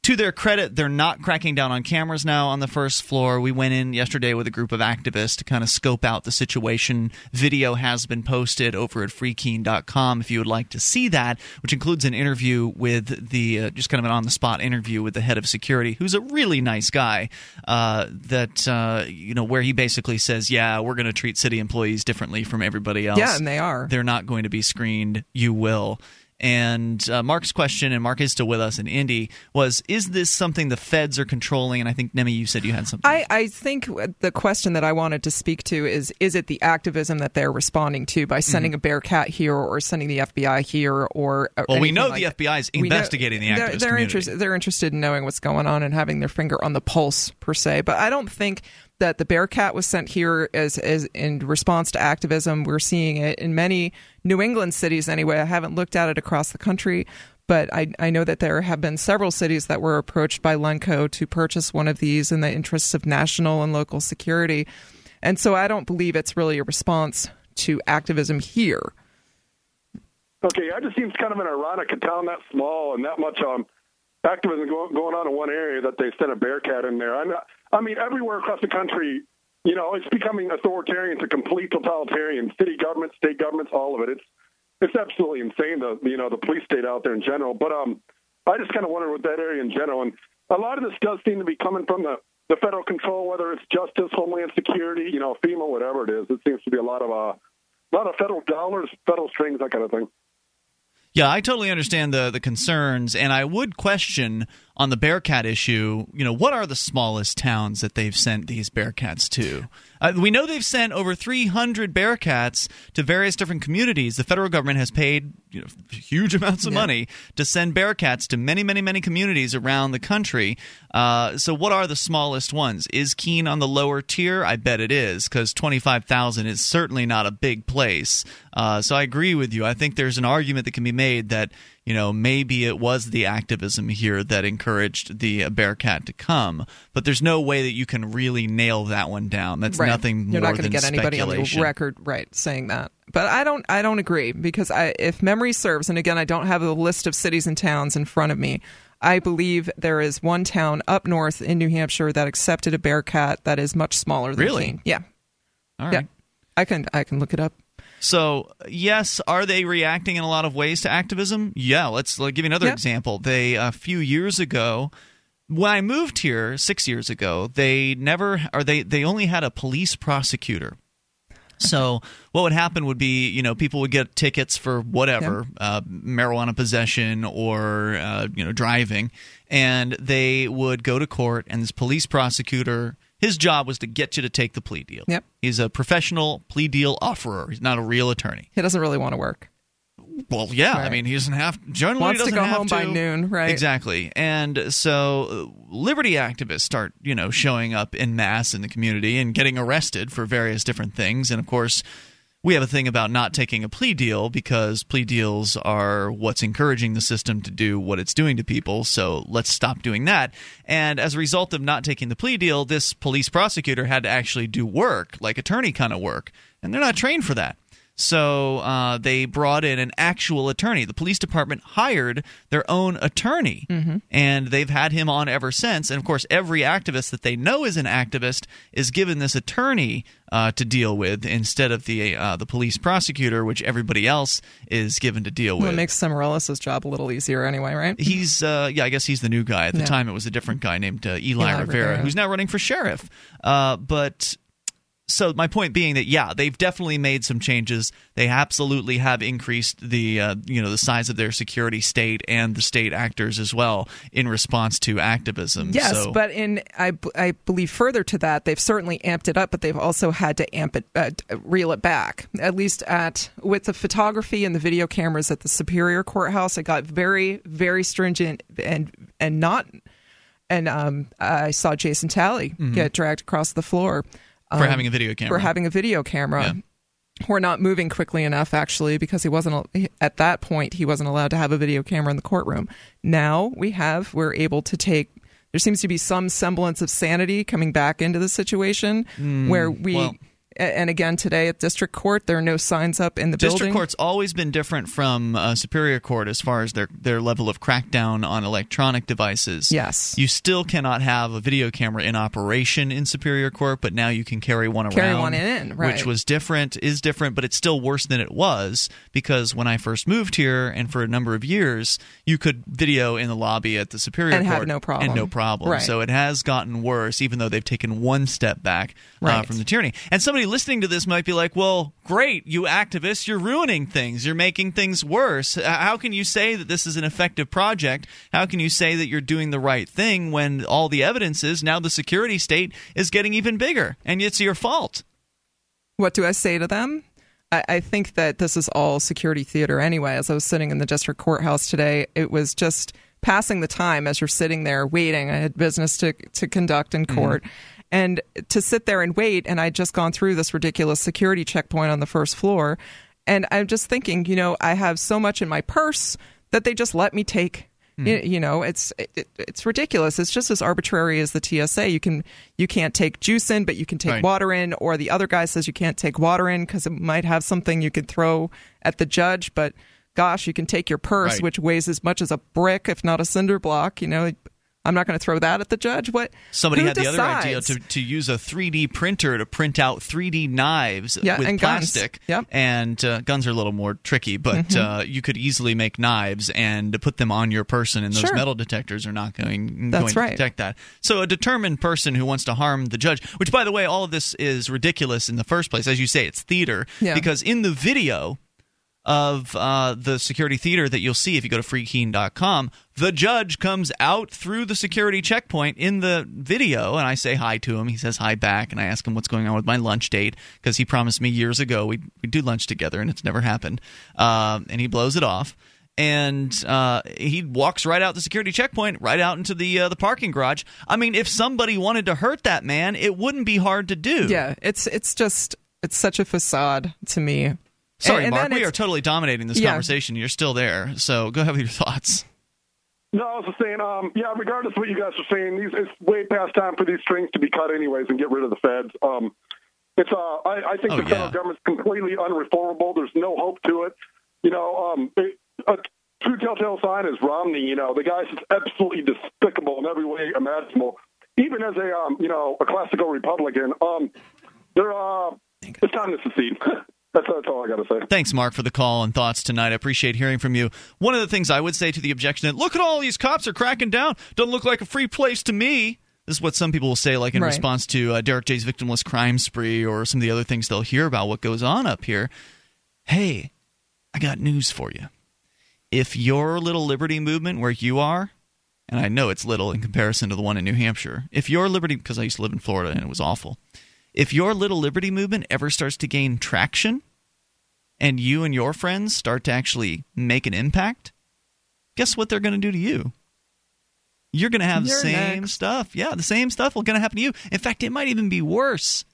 To their credit, they're not cracking down on cameras now on the first floor. We went in yesterday with a group of activists to kind of scope out the situation. Video has been posted over at freekeene.com if you would like to see that, which includes an interview with the, uh, just kind of an on the spot interview with the head of security, who's a really nice guy, uh, that, uh, you know, where he basically says, yeah, we're going to treat city employees differently from everybody else. yeah, and they are. They're not going to be screened. You will. And uh, Mark's question, and Mark is still with us in Indy, was Is this something the feds are controlling? And I think, Nemi, you said you had something. I, I think the question that I wanted to speak to is is it the activism that they're responding to by sending a bear cat here or sending the FBI here or or Mm-hmm. well, we know like the FBI is We know- investigating the activist they're, they're community. interested they're interested in knowing what's going on and having their finger on the pulse per se but i don't think that the bearcat was sent here as, as in response to activism we're seeing it in many new england cities anyway i haven't looked at it across the country but I, I know that there have been several cities that were approached by Lenco to purchase one of these in the interests of national and local security. And so I don't believe it's really a response to activism here. Okay, that just seems kind of an ironic a town that small and that much um, activism going on in one area that they sent a Bearcat in there. I'm not, I mean, everywhere across the country, you know, it's becoming authoritarian to complete totalitarian. City governments, state governments, all of it. It's it's absolutely insane. The you know the police state out there in general. But um, I just kind of wonder with that area in general, and a lot of this does seem to be coming from the the federal control, whether it's justice, homeland security, you know, FEMA, whatever it is. It seems to be a lot of uh, a lot of federal dollars, federal strings, that kind of thing. Yeah, I totally understand the the concerns, and I would question on the Bearcat issue. You know, what are the smallest towns that they've sent these Bearcats to? Uh, we know they've sent over 300 Bearcats to various different communities. The federal government has paid you know, huge amounts of Yeah. money to send Bearcats to many, many, many communities around the country. Uh, so, what are the smallest ones? Is Keene on the lower tier? I bet it is, because 25,000 is certainly not a big place. Uh, so, I agree with you. I think there's an argument that can be made that you know maybe it was the activism here that encouraged the Bearcat to come, but there's no way that you can really nail that one down. That's Right. nothing You're more not going to get anybody on the record, right, saying that. But I don't. I don't agree because I, if memory serves, and again, I don't have a list of cities and towns in front of me. I believe there is one town up north in New Hampshire that accepted a Bearcat that is much smaller than Really? Keene. Yeah, All yeah. I can I can look it up. So, yes, are they reacting in a lot of ways to activism? Yeah, let's, let give you another Yep. example. They, a few years ago, when I moved here six years ago, they never, or they, they only had a police prosecutor. So what would happen would be, you know, people would get tickets for whatever, uh, marijuana possession or uh, you know driving, and they would go to court, and this police prosecutor, his job was to get you to take the plea deal. Yep. He's a professional plea deal offerer. He's not a real attorney. He doesn't really want to work. Well, yeah, I mean, he doesn't have generally Wants to doesn't go have home by noon, right? Exactly, and so uh, liberty activists start, you know, showing up in mass in the community and getting arrested for various different things, and of course. We have a thing about not taking a plea deal because plea deals are what's encouraging the system to do what it's doing to people. So let's stop doing that. And as a result of not taking the plea deal, this police prosecutor had to actually do work, like attorney kind of work. And they're not trained for that. So uh, they brought in an actual attorney. The police department hired their own attorney, and they've had him on ever since. And of course, every activist that they know is an activist is given this attorney uh, to deal with instead of the uh, the police prosecutor, which everybody else is given to deal Well, with. it makes Summerellis' job a little easier anyway, right? He's, uh, yeah, I guess he's the new guy. At the Yeah. time, it was a different guy named uh, Eli, Eli Rivera, Rivera. who's now running for sheriff. Uh, but so my point being that yeah, they've definitely made some changes. They absolutely have increased the uh, you know the size of their security state and the state actors as well in response to activism. Yes, So- but in I, I believe further to that, they've certainly amped it up, but they've also had to amp it, uh, reel it back. At least at with the photography and the video cameras at the Superior Courthouse, it got very, very stringent and and not. And um, I saw Jason Talley get dragged across the floor Mm-hmm. for um, having a video camera. for having a video camera. We're not moving quickly enough, actually, because he wasn't at that point. He wasn't allowed to have a video camera in the courtroom. Now we have. We're able to take. There seems to be some semblance of sanity coming back into the situation where we. Well- and again, today at district court, there are no signs up in the District building. court's always been different from uh, superior court as far as their their level of crackdown on electronic devices. Yes. you still cannot have a video camera in operation in superior court, but now you can carry one around. Carry one in, right. Which was different, is different, but it's still worse than it was because when I first moved here and for a number of years, you could video in the lobby at the superior court And court have no problem. and no problem. Right. So it has gotten worse, even though they've taken one step back uh, Right. from the tyranny. And somebody listening to this might be like, well, great, you activists, you're ruining things. You're making things worse. How can you say that this is an effective project? How can you say that you're doing the right thing when all the evidence is now the security state is getting even bigger and it's your fault? What do I say to them? I, I think that this is all security theater anyway. As I was sitting in the district courthouse today, it was just passing the time as you're sitting there waiting. I had business to to conduct in mm-hmm. court. And to sit there and wait, and I'd just gone through this ridiculous security checkpoint on the first floor. And I'm just thinking, you know, I have so much in my purse that they just let me take hmm. you, you know, it's it, it's ridiculous. It's just as arbitrary as the TSA. You can you can't take juice in, but you can take Right. water in. Or the other guy says you can't take water in because it might have something you could throw at the judge. But gosh, you can take your purse, Right. which weighs as much as a brick, if not a cinder block. You know, I'm not going to throw that at the judge. What Somebody had the other idea to, to use a 3D printer to print out 3D knives Yeah, with and guns. plastic. Yep. Mm-hmm. And uh, guns are a little more tricky, but uh, you could easily make knives and put them on your person, and those Sure. metal detectors are not going, That's going to right. detect that. So a determined person who wants to harm the judge, which, by the way, all of this is ridiculous in the first place. As you say, it's theater. Yeah. Because in the video, of uh, the security theater that you'll see if you go to freekeene.com. The judge comes out through the security checkpoint in the video, and I say hi to him. He says hi back, and I ask him what's going on with my lunch date because he promised me years ago we'd, we'd do lunch together, and it's never happened. Um, and he blows it off. And uh, he walks right out the security checkpoint, right out into the uh, the parking garage. I mean, if somebody wanted to hurt that man, it wouldn't be hard to do. Yeah, it's it's just it's such a facade to me. Sorry, And- and Mark. We are totally dominating this Yeah. conversation. You're still there, so go ahead with your thoughts. No, I was just saying, um, yeah, regardless of what you guys are saying, these, it's way past time for these strings to be cut anyways and get rid of the feds. Um, it's, uh, I, I think Oh, the federal yeah. government's completely unreformable. There's no hope to it. You know, um, it, a true telltale sign is Romney. You know, the guy's just absolutely despicable in every way imaginable. Even as a, um, you know, a classical Republican, um, they're, uh, it's time to secede. That's, that's all I got to say. Thanks, Mark, for the call and thoughts tonight. I appreciate hearing from you. One of the things I would say to the objection that look at all these cops are cracking down. Doesn't look like a free place to me. This is what some people will say, like in Right. response to uh, Derrick J's victimless crime spree or some of the other things they'll hear about what goes on up here. Hey, I got news for you. If your little liberty movement where you are, and I know it's little in comparison to the one in New Hampshire, if your liberty, because I used to live in Florida and it was awful, if your little liberty movement ever starts to gain traction and you and your friends start to actually make an impact, guess what they're going to do to you? You're going to have the You're same next. stuff. Yeah, the same stuff will going to happen to you. In fact, it might even be worse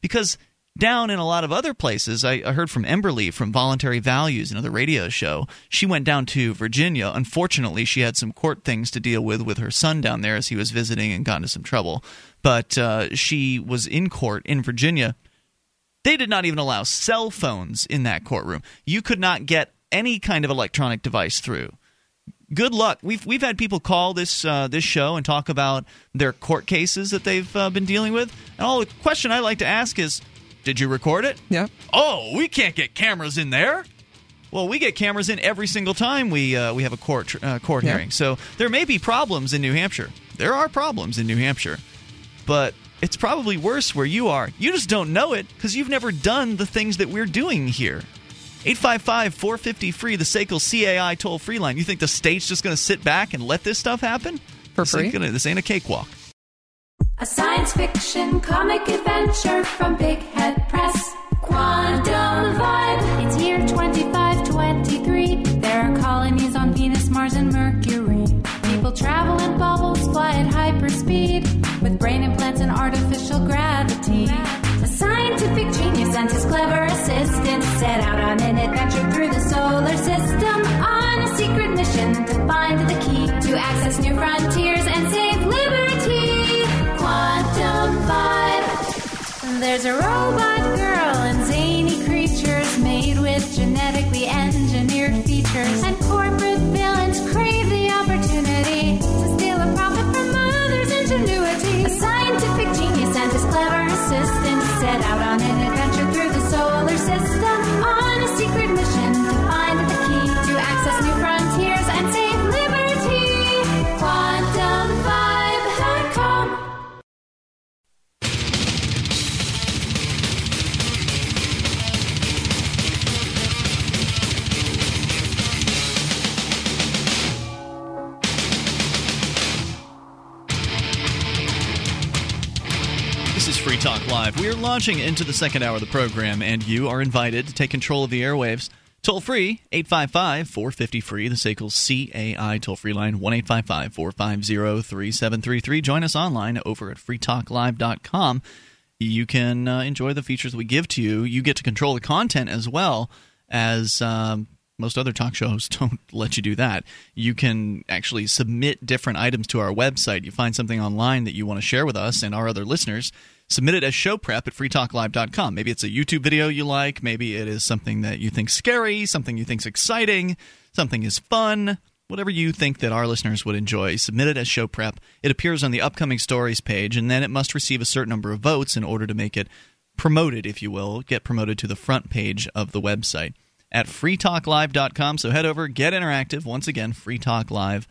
because down in a lot of other places, I, I heard from Emberly from Voluntary Values, another radio show. She went down to Virginia. Unfortunately, she had some court things to deal with with her son down there as he was visiting and got into some trouble. But uh, she was in court in Virginia. They did not even allow cell phones in that courtroom. You could not get any kind of electronic device through good luck. We've we've had people call this uh, this show and talk about their court cases that they've uh, been dealing with. And all the question I like to ask is, did you record it? Yeah. Oh, we can't get cameras in there. Well, we get cameras in every single time we uh, we have a court uh, court Yeah. hearing. So there may be problems in New Hampshire. There are problems in New Hampshire, but it's probably worse where you are. You just don't know it because you've never done the things that we're doing here. 855 450 free, the SACL CAI toll free line. You think the state's just going to sit back and let this stuff happen? For This ain't free? gonna- this ain't a cakewalk. A science fiction comic adventure from Big Head Press. Quantum Vibe. It's year 2523. There are colonies on Venus, Mars, and Mercury. People travel in bubbles, fly at hyperspeed, with brain implants and artificial gravity. A scientific genius and his clever assistant set out on an adventure through the solar system on a secret mission to find the key to access new frontiers There's a robot Free Talk Live. We are launching into the second hour of the program, and you are invited to take control of the airwaves. Toll free, 855 450 free, the SACL CAI toll free line, 1 855 450 3733. Join us online over at freetalklive.com. You can uh, enjoy the features we give to you. You get to control the content as well as. Um, most other talk shows don't let you do that. You can actually submit different items to our website. You find something online that you want to share with us and our other listeners, submit it as show prep at freetalklive.com. Maybe it's a YouTube video you like, maybe it is something that you think scary, something you think's exciting, something is fun. Whatever you think that our listeners would enjoy, submit it as show prep. It appears on the upcoming stories page, and then it must receive a certain number of votes in order to make it promoted, if you will, get promoted to the front page of the website at freetalklive.com. So head over, get interactive. Once again, freetalklive.com.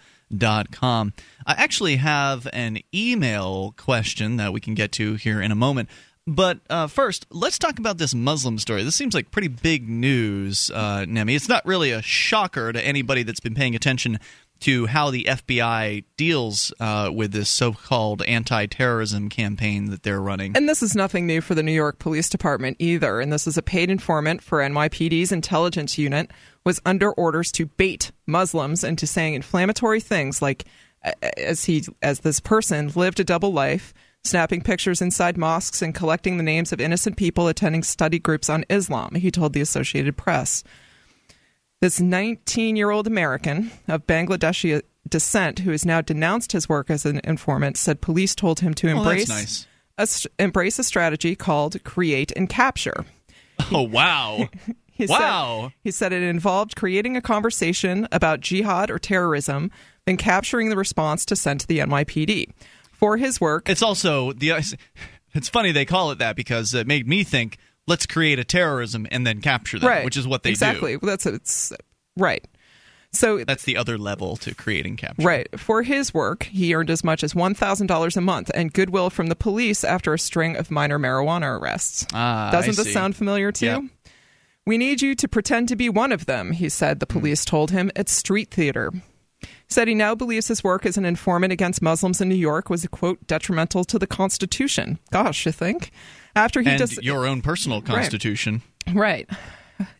I actually have an email question that we can get to here in a moment. But uh, first, let's talk about this Muslim story. This seems like pretty big news, uh, Nemi. It's not really a shocker to anybody that's been paying attention to how the FBI deals uh, with this so-called anti-terrorism campaign that they're running. And this is nothing new for the New York Police Department either. And this is a paid informant for NYPD's intelligence unit was under orders to bait Muslims into saying inflammatory things like as he as this person lived a double life, snapping pictures inside mosques and collecting the names of innocent people attending study groups on Islam, he told the Associated Press. This 19 year old American of Bangladeshi descent, who has now denounced his work as an informant, said police told him to Oh, embrace nice. a, embrace a strategy called create and capture. Oh, wow. He Wow. Said, he said it involved creating a conversation about jihad or terrorism, then capturing the response to send to the NYPD. For his work, It's also the. It's funny they call it that because it made me think. Let's create a terrorism and then capture them, right. which is what they exactly. do. Well, That's it's right. So That's the other level to creating capture. Right. For his work, he earned as much as $1,000 a month and goodwill from the police after a string of minor marijuana arrests. Ah, Doesn't this sound familiar to Yep. you? We need you to pretend to be one of them, he said, the Hmm. police told him at Street Theater. He said he now believes his work as an informant against Muslims in New York was, quote, detrimental to the Constitution. Gosh, you think? After he And just. your own personal constitution. Right.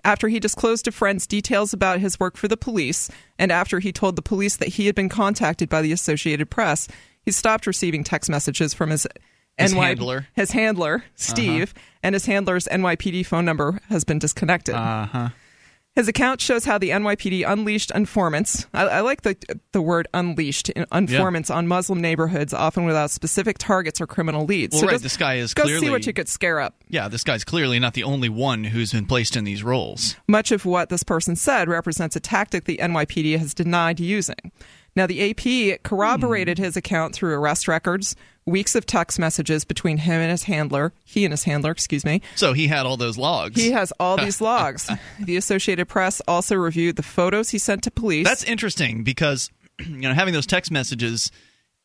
After he disclosed to friends details about his work for the police, and after he told the police that he had been contacted by the Associated Press, he stopped receiving text messages from his His handler. Uh-huh. his handler, Steve, and his handler's NYPD phone number has been disconnected. Uh huh. His account shows how the NYPD unleashed informants. I, I like the the word unleashed informants on Muslim neighborhoods, often without specific targets or criminal leads. Well, so right, just this guy is go clearly see what you could scare up. Yeah, this guy's clearly not the only one who's been placed in these roles. Much of what this person said represents a tactic the NYPD has denied using. Now, the AP corroborated hmm. his account through arrest records, weeks of text messages between him and his handler, he and his handler, excuse me. So he had all those logs. He has all these logs. The Associated Press also reviewed the photos he sent to police. That's interesting because you know having those text messages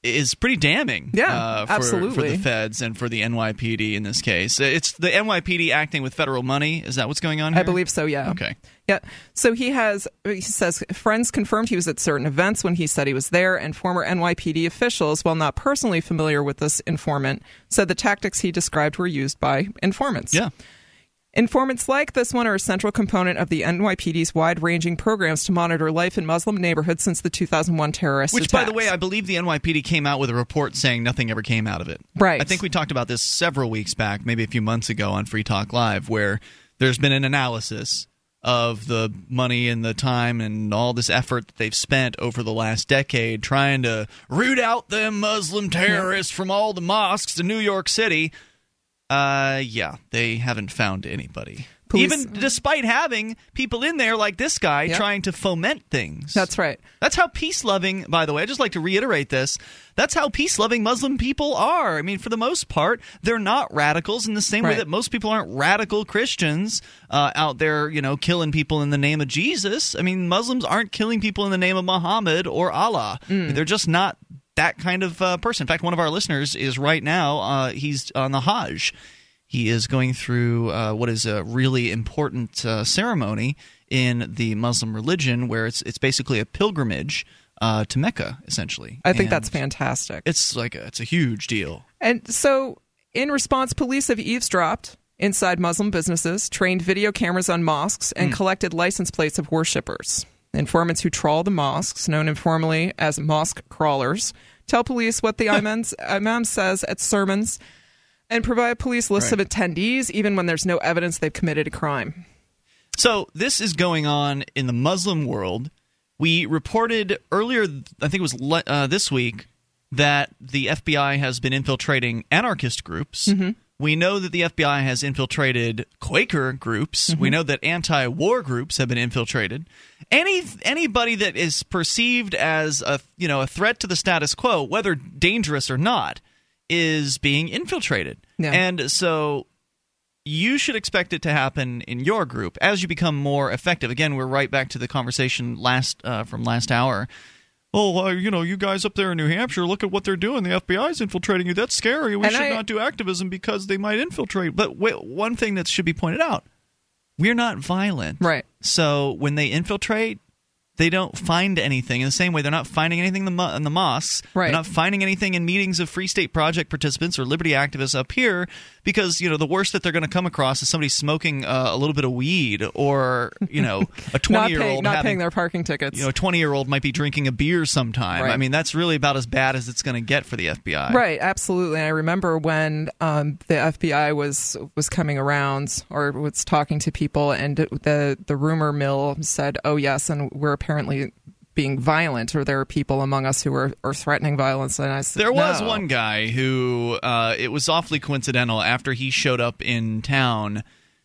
is pretty damning. Yeah, uh, for, for the feds and for the NYPD in this case. It's the NYPD acting with federal money. Is that what's going on? Here? I believe so, yeah. Okay. Yeah. So he has, he says, friends confirmed he was at certain events when he said he was there, and former NYPD officials, while not personally familiar with this informant, said the tactics he described were used by informants. Yeah. Informants like this one are a central component of the NYPD's wide ranging programs to monitor life in Muslim neighborhoods since the 2001 terrorist attacks. Which, by the way, I believe the NYPD came out with a report saying nothing ever came out of it. Right. I think we talked about this several weeks back, maybe a few months ago on Free Talk Live, where there's been an analysis of the money and the time and all this effort that they've spent over the last decade trying to root out them Muslim terrorists from all the mosques in New York City. Uh, yeah, they haven't found anybody. Police- Even despite having people in there like this guy Yep. trying to foment things. That's right. That's how peace loving, by the way, I just like to reiterate this. That's how peace loving Muslim people are. I mean, for the most part, they're not radicals in the same way that most people aren't radical Christians uh, out there, you know, killing people in the name of Jesus. I mean, Muslims aren't killing people in the name of Muhammad or Allah. Mm. They're just not that kind of uh, person. In fact, one of our listeners is right now, uh, he's on the Hajj. He is going through uh, what is a really important uh, ceremony in the Muslim religion, where it's it's basically a pilgrimage uh, to Mecca, essentially. I think And that's fantastic. It's like a, it's a huge deal. And so, in response, police have eavesdropped inside Muslim businesses, trained video cameras on mosques, and collected license plates of worshippers. Informants who trawl the mosques, known informally as mosque crawlers, tell police what the imam, imam says at sermons and provide police lists Right. of attendees even when there's no evidence they've committed a crime. So this is going on in the Muslim world. We reported earlier, I think it was le- uh, this week, that the FBI has been infiltrating anarchist groups. We know that the FBI has infiltrated Quaker groups. We know that anti-war groups have been infiltrated. Any anybody that is perceived as a you know a threat to the status quo, whether dangerous or not, is being infiltrated. Yeah. And so you should expect it to happen in your group as you become more effective. Again, we're right back to the conversation last uh, from last hour. Oh, uh, you know, you guys up there in New Hampshire, look at what they're doing. The FBI's infiltrating you. That's scary. We And should I- not do activism because they might infiltrate. But wait, one thing that should be pointed out: we're not violent, Right. So when they infiltrate, they don't find anything in the same way they're not finding anything in the, in the mosques. Right. They're not finding anything in meetings of Free State Project participants or liberty activists up here because you know the worst that they're going to come across is somebody smoking uh, a little bit of weed or you know a twenty year paying, old not paying their parking tickets. you know a twenty year old might be drinking a beer sometime. Right. I mean that's really about as bad as it's going to get for the FBI. Right, absolutely. And I remember when um, the FBI was was coming around or was talking to people, and the the rumor mill said, "Oh yes, and we're apparently being violent, or there are people among us who are, are threatening violence." And I said, There was "No." one guy who uh, it was awfully coincidental after he showed up in town,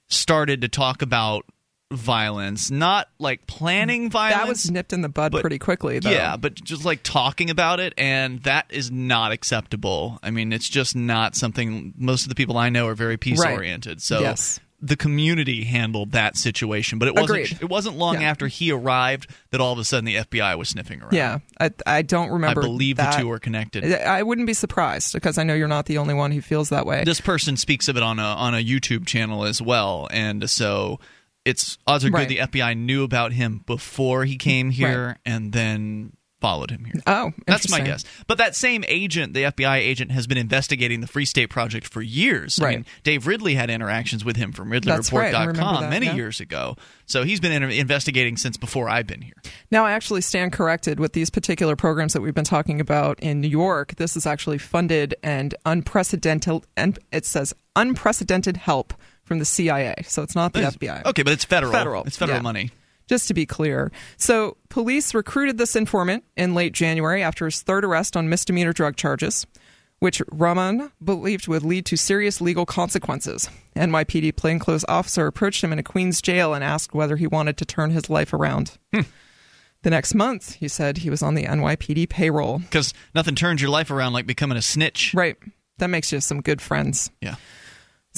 started to talk about violence, not like planning violence. that was nipped in the bud but- pretty quickly. Though. Yeah, but just like talking about it, and that is not acceptable. I mean, it's just not something most of the people I know are very peace oriented. So Yes. The community handled that situation, but it wasn't. Agreed. It wasn't long Yeah. after he arrived that all of a sudden the FBI was sniffing around. Yeah, I, I don't remember. I believe that. the two are connected. I wouldn't be surprised because I know you're not the only one who feels that way. this person speaks of it on a on a YouTube channel as well, and so it's odds are Right. good the FBI knew about him before he came here and then followed him here. oh, That's my guess. But that same agent, the FBI agent, has been investigating the Free State Project for years. I Right. mean, Dave Ridley had interactions with him from That's right. I RidleyReport.com that, many yeah. years ago. So he's been in- investigating since before I've been here. Now, I actually stand corrected with these particular programs that we've been talking about in New York. This is actually funded and unprecedented, and it says unprecedented help from the CIA. So it's not the FBI. Okay, but it's federal. Federal, It's federal yeah. money. Just to be clear. So, police recruited this informant in late January after his third arrest on misdemeanor drug charges, which Rahman believed would lead to serious legal consequences. NYPD plainclothes officer approached him in a Queens jail and asked whether he wanted to turn his life around. Hmm. The next month, he said he was on the NYPD payroll. Because nothing turns your life around like becoming a snitch. Right. That makes you some good friends. Yeah.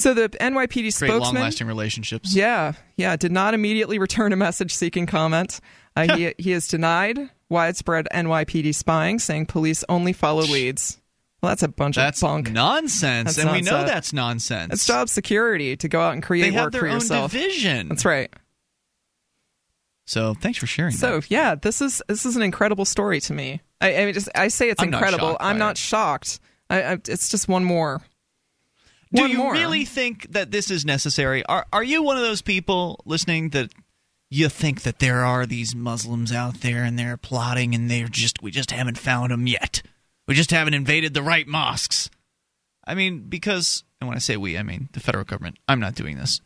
So the NYPD Great long spokesman lasting relationships. Yeah, yeah. Did not immediately return a message seeking comment. Uh, he he has denied widespread NYPD spying, saying police only follow leads. Well, that's a bunch That's of bunk. nonsense. That's and we know that's nonsense. It's job security to go out and create they work their for own yourself. division. That's right. So thanks for sharing So that. yeah, this is this is an incredible story to me. I, I mean, just I say it's I'm incredible. by I'm not it. shocked. I, I, it's just one more. Do you more. really think that this is necessary? Are are you one of those people listening that you think that there are these Muslims out there and they're plotting and they're just we just haven't found them yet. We just haven't invaded the right mosques. I mean, because and when I say we, I mean the federal government. I'm not doing this.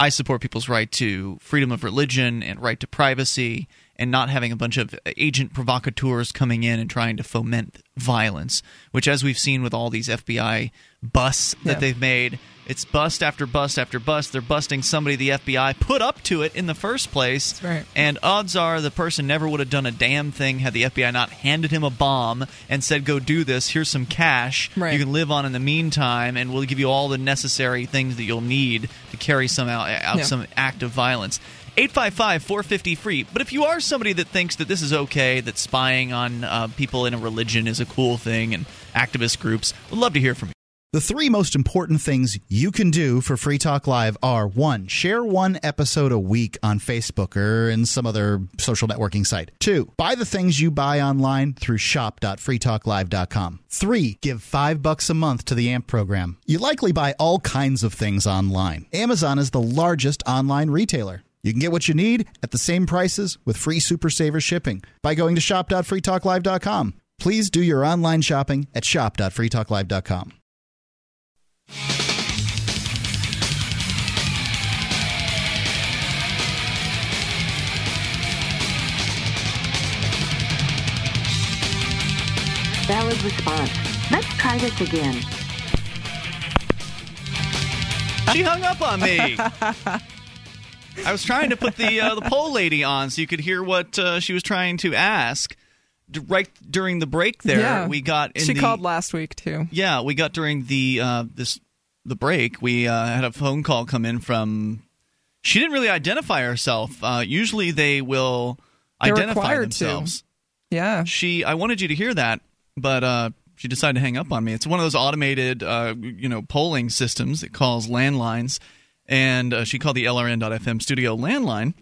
I support people's right to freedom of religion and right to privacy and not having a bunch of agent provocateurs coming in and trying to foment violence, which, as we've seen with all these FBI busts that Yeah. they've made, it's bust after bust after bust. They're busting somebody the FBI put up to it in the first place. Right. And odds are the person never would have done a damn thing had the FBI not handed him a bomb and said, go do this. Here's some cash. Right. You can live on in the meantime, and we'll give you all the necessary things that you'll need to carry some out, out Yeah. some act of violence. 855 450 free. But if you are somebody that thinks that this is okay, that spying on uh, people in a religion is a cool thing, and activist groups, we'd love to hear from you. The three most important things you can do for Free Talk Live are one, share one episode a week on Facebook or in some other social networking site. Two, buy the things you buy online through shop.freetalklive.com. Three, give five bucks a month to the AMP program. You likely buy all kinds of things online. Amazon is the largest online retailer. You can get what you need at the same prices with free Super Saver shipping by going to shop.freetalklive.com. Please do your online shopping at shop.freetalklive.com. Valid response. Let's try this again. She hung up on me. I was trying to put the uh, the poll lady on so you could hear what uh, she was trying to ask. Right during the break, there yeah, we got in she the, called last week too. Yeah, we got during the uh, this the break. We uh, had a phone call come in from. She didn't really identify herself. Uh, usually, they will They're identify required to. themselves. Yeah, She, I wanted you to hear that, but uh, she decided to hang up on me. It's one of those automated, uh, you know, polling systems that calls landlines, and uh, she called the LRN.FM studio landline,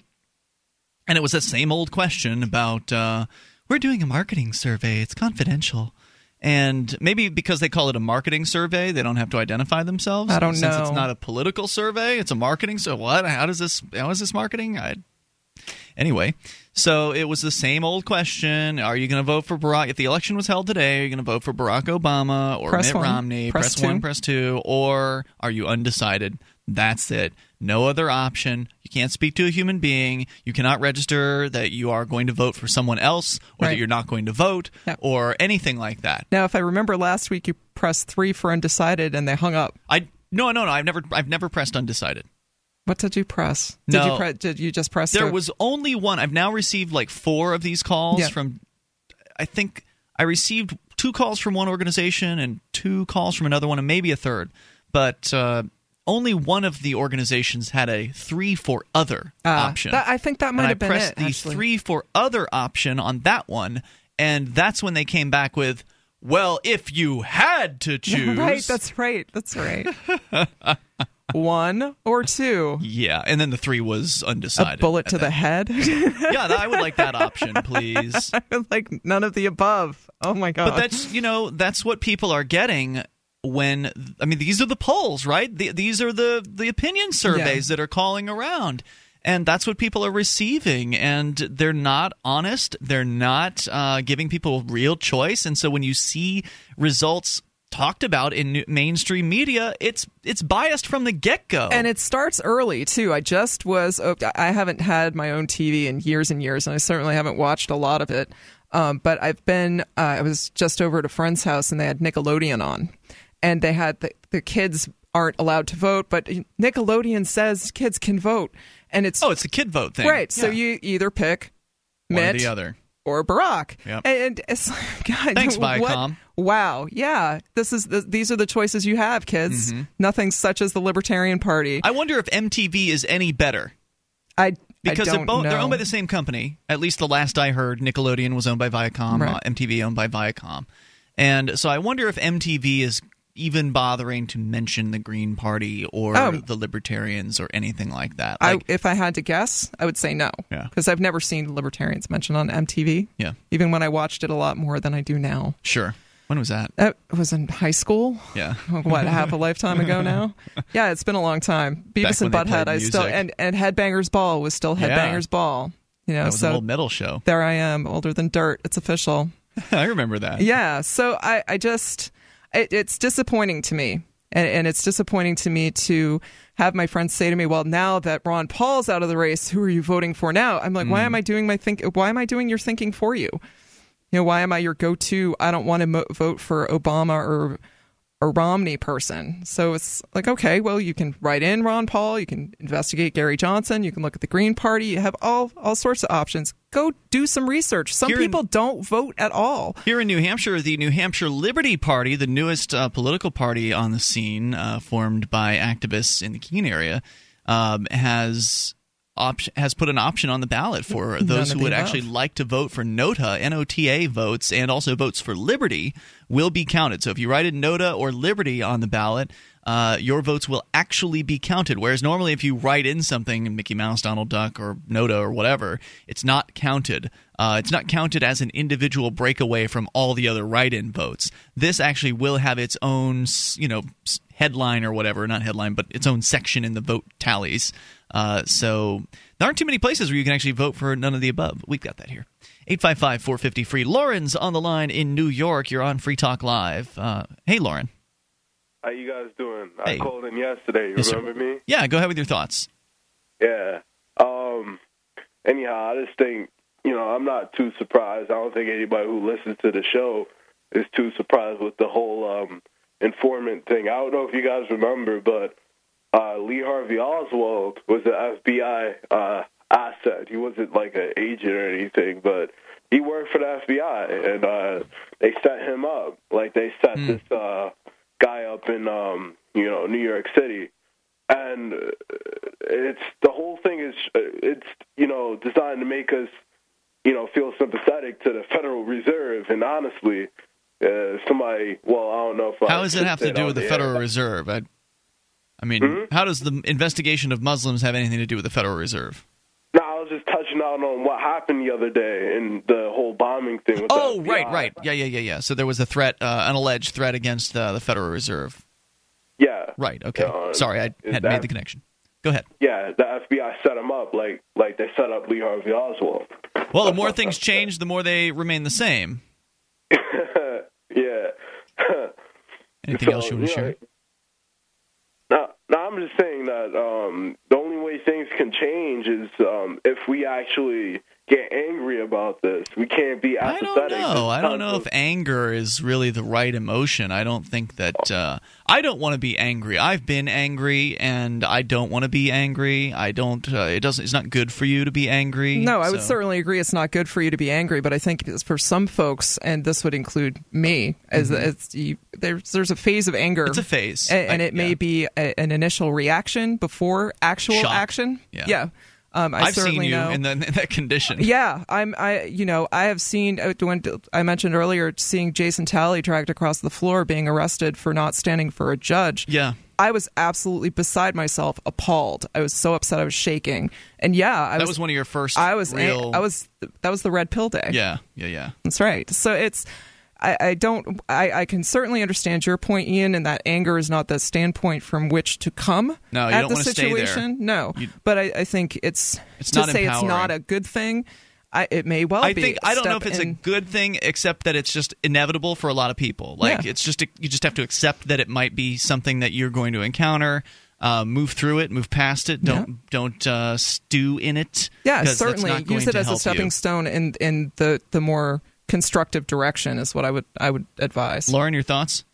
and it was that same old question about uh, we're doing a marketing survey. It's confidential. And maybe because they call it a marketing survey, they don't have to identify themselves. I don't Since it's not a political survey, it's a marketing. So what? How does this? How is this marketing? I Anyway, so it was the same old question: Are you going to vote for Barack? If the election was held today, are you going to vote for Barack Obama or Press Mitt one, Romney? press press one, press two, or are you undecided? That's it. No other option. You can't speak to a human being. You cannot register that you are going to vote for someone else, or that you're not going to vote, Yep. or anything like that. Now, if I remember last week, you pressed three for undecided, and they hung up. I no, no, no. I've never, I've never pressed undecided. What did you press? Did No. you pre- did you just press? There the- was only one. I've now received like four of these calls Yeah. from. I think I received two calls from one organization and two calls from another one, and maybe a third. But uh, only one of the organizations had a three for other Uh, option. that- I think that might and have I been pressed it, the actually. three for other option on that one, and that's when they came back with, "Well, if you had to choose, right. That's right. That's right. One or two. yeah." And then the three was A undecided. bullet to the head. Yeah, I would like that option, please. like none of the above. Oh my god. But that's you know that's what people are getting when I mean these are the polls, right? The, these are the the opinion surveys that are calling around. And that's what people are receiving, and they're not honest. They're not uh, giving people real choice. And so, when you see results talked about in mainstream media, it's it's biased from the get go. And it starts early too. I just was. oh, I haven't had my own TV in years and years, and I certainly haven't watched a lot of it. Um, but I've been. Uh, I was just over at a friend's house, and they had Nickelodeon on, and they had the, the kids aren't allowed to vote, but Nickelodeon says kids can vote, and it's oh, it's a kid vote thing, right. So you either pick One or the other. or Barack. Yep. And, it's like, God, Thanks, what- Viacom. Wow, yeah, this is the, these are the choices you have, kids. Nothing such as the Libertarian Party. Mm-hmm. I wonder if MTV is any better. I because I they're both they're owned by the same company. At least the last I heard, Nickelodeon was owned by Viacom, Right. uh, MTV owned by Viacom, and so I wonder if MTV is even bothering to mention the Green Party or Oh. the Libertarians or anything like that. I, if I had to guess, I would say no. Yeah. Because I've never seen libertarians mentioned on MTV. yeah, Even when I watched it a lot more than I do now. sure. When was that? That was in high school. Yeah. What half a lifetime ago now? Yeah, it's been a long time. Beavis and Butthead. I still and and Headbangers Ball was still Yeah. Headbangers Ball. You know, That was so an old metal show. there I am, older than dirt. It's official. I remember that. Yeah. So I, I just, it, it's disappointing to me. And, and it's disappointing to me to have my friends say to me, "Well, now that Ron Paul's out of the race, who are you voting for now?" I'm like, "Why Mm. am I doing my think? Why am I doing your thinking for you? You know, why am I your go-to? I don't want to mo- vote for Obama or a Romney person. So it's like, okay, well, you can write in Ron Paul, you can investigate Gary Johnson, you can look at the Green Party, you have all all sorts of options. Go do some research. Some Here in- people don't vote at all. Here in New Hampshire, the New Hampshire Liberty Party, the newest uh, political party on the scene, uh, formed by activists in the Keene area, um, has op- has put an option on the ballot for those who would above. actually like to vote for NOTA. NOTA votes and also votes for Liberty will be counted. So if you write in NOTA or Liberty on the ballot, uh, your votes will actually be counted. Whereas normally, if you write in something, Mickey Mouse, Donald Duck, or NOTA or whatever, it's not counted. Uh, it's not counted as an individual breakaway from all the other write-in votes. This actually will have its own, you know, headline or whatever, not headline, but its own section in the vote tallies. Uh, so there aren't too many places where you can actually vote for none of the above. We've got that here. 855 450 free. Lauren's on the line in New York. You're on Free Talk Live. Uh, hey, Lauren. How you guys doing? Hey. I called in yesterday. You Yes, sir. remember me? Yeah, go ahead with your thoughts. Yeah. Um. Anyhow, I just think you know I'm not too surprised. I don't think anybody who listens to the show is too surprised with the whole um, informant thing. I don't know if you guys remember, but uh, Lee Harvey Oswald was an FBI uh, asset. He wasn't like an agent or anything, but he worked for the FBI, and uh, they set him up. Like they set this uh, guy up in um, you know New York City, and uh, it's the whole thing is uh, it's you know designed to make us you know feel sympathetic to the Federal Reserve, and honestly. Uh, somebody, well, I don't know if I How does it have to do with the. Federal Reserve? I, I mean, Hmm? how does the investigation of Muslims have anything to do with the Federal Reserve? No, I was just touching out on what happened the other day and the whole bombing thing. With Oh, right, right. Yeah, yeah, yeah, yeah. So there was a threat, uh, an alleged threat against uh, the Federal Reserve. Yeah. Right, okay. Uh, Sorry, I hadn't that- made the connection. Go ahead. Yeah, the FBI set them up like like they set up Lee Harvey Oswald. Well, the more things change, the more they remain the same. yeah. Anything So, else you want to know, share? No, I'm just saying that um, the only way things can change is um, if we actually, get angry about this. We can't be apathetic. I apathetic. don't know. I don't know if anger is really the right emotion. I don't think that. Uh, I don't want to be angry. I've been angry, and I don't want to be angry. I don't. Uh, it doesn't. It's not good for you to be angry. No, I would so- certainly agree it's not good for you to be angry, but I think it's for some folks, and this would include me, as, as you, there's there's a phase of anger. Mm-hmm. It's a phase. a- and, I- it may be a, an initial reaction before actual Shock. action. Yeah. Um, I I've seen you know. in, the, in that condition. Yeah, I'm. I you know I have seen uh, when I mentioned earlier seeing Jason Talley dragged across the floor being arrested for not standing for a judge. Yeah. I was absolutely beside myself, appalled. I was so upset, I was shaking. And yeah, I that was, was one of your first. I was. Real, I was. That was the red pill day. Yeah. Yeah. Yeah. That's right. So it's. I, I don't. I, I can certainly understand your point, Ian, and that anger is not the standpoint from which to come No, at the wanna stay there. situation. No, You- but I, I think it's, It's to not say it's not a good thing. I, it may well I be. think I don't know if it's a good thing, except that it's just inevitable for a lot of people. Like Yeah. it's just you just have to accept that it might be something that you're going to encounter. Uh, move through it, move past it. Don't don't uh, stew in it. Yeah, certainly use it as a stepping you. stone in in the the more constructive direction is what I would I would advise. Lauren, your thoughts?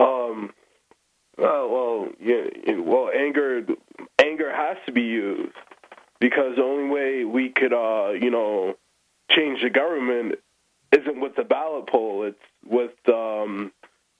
Um. Uh, well, yeah. yeah, Well, anger, anger has to be used because the only way we could, uh, you know, change the government isn't with the ballot poll. It's with, um,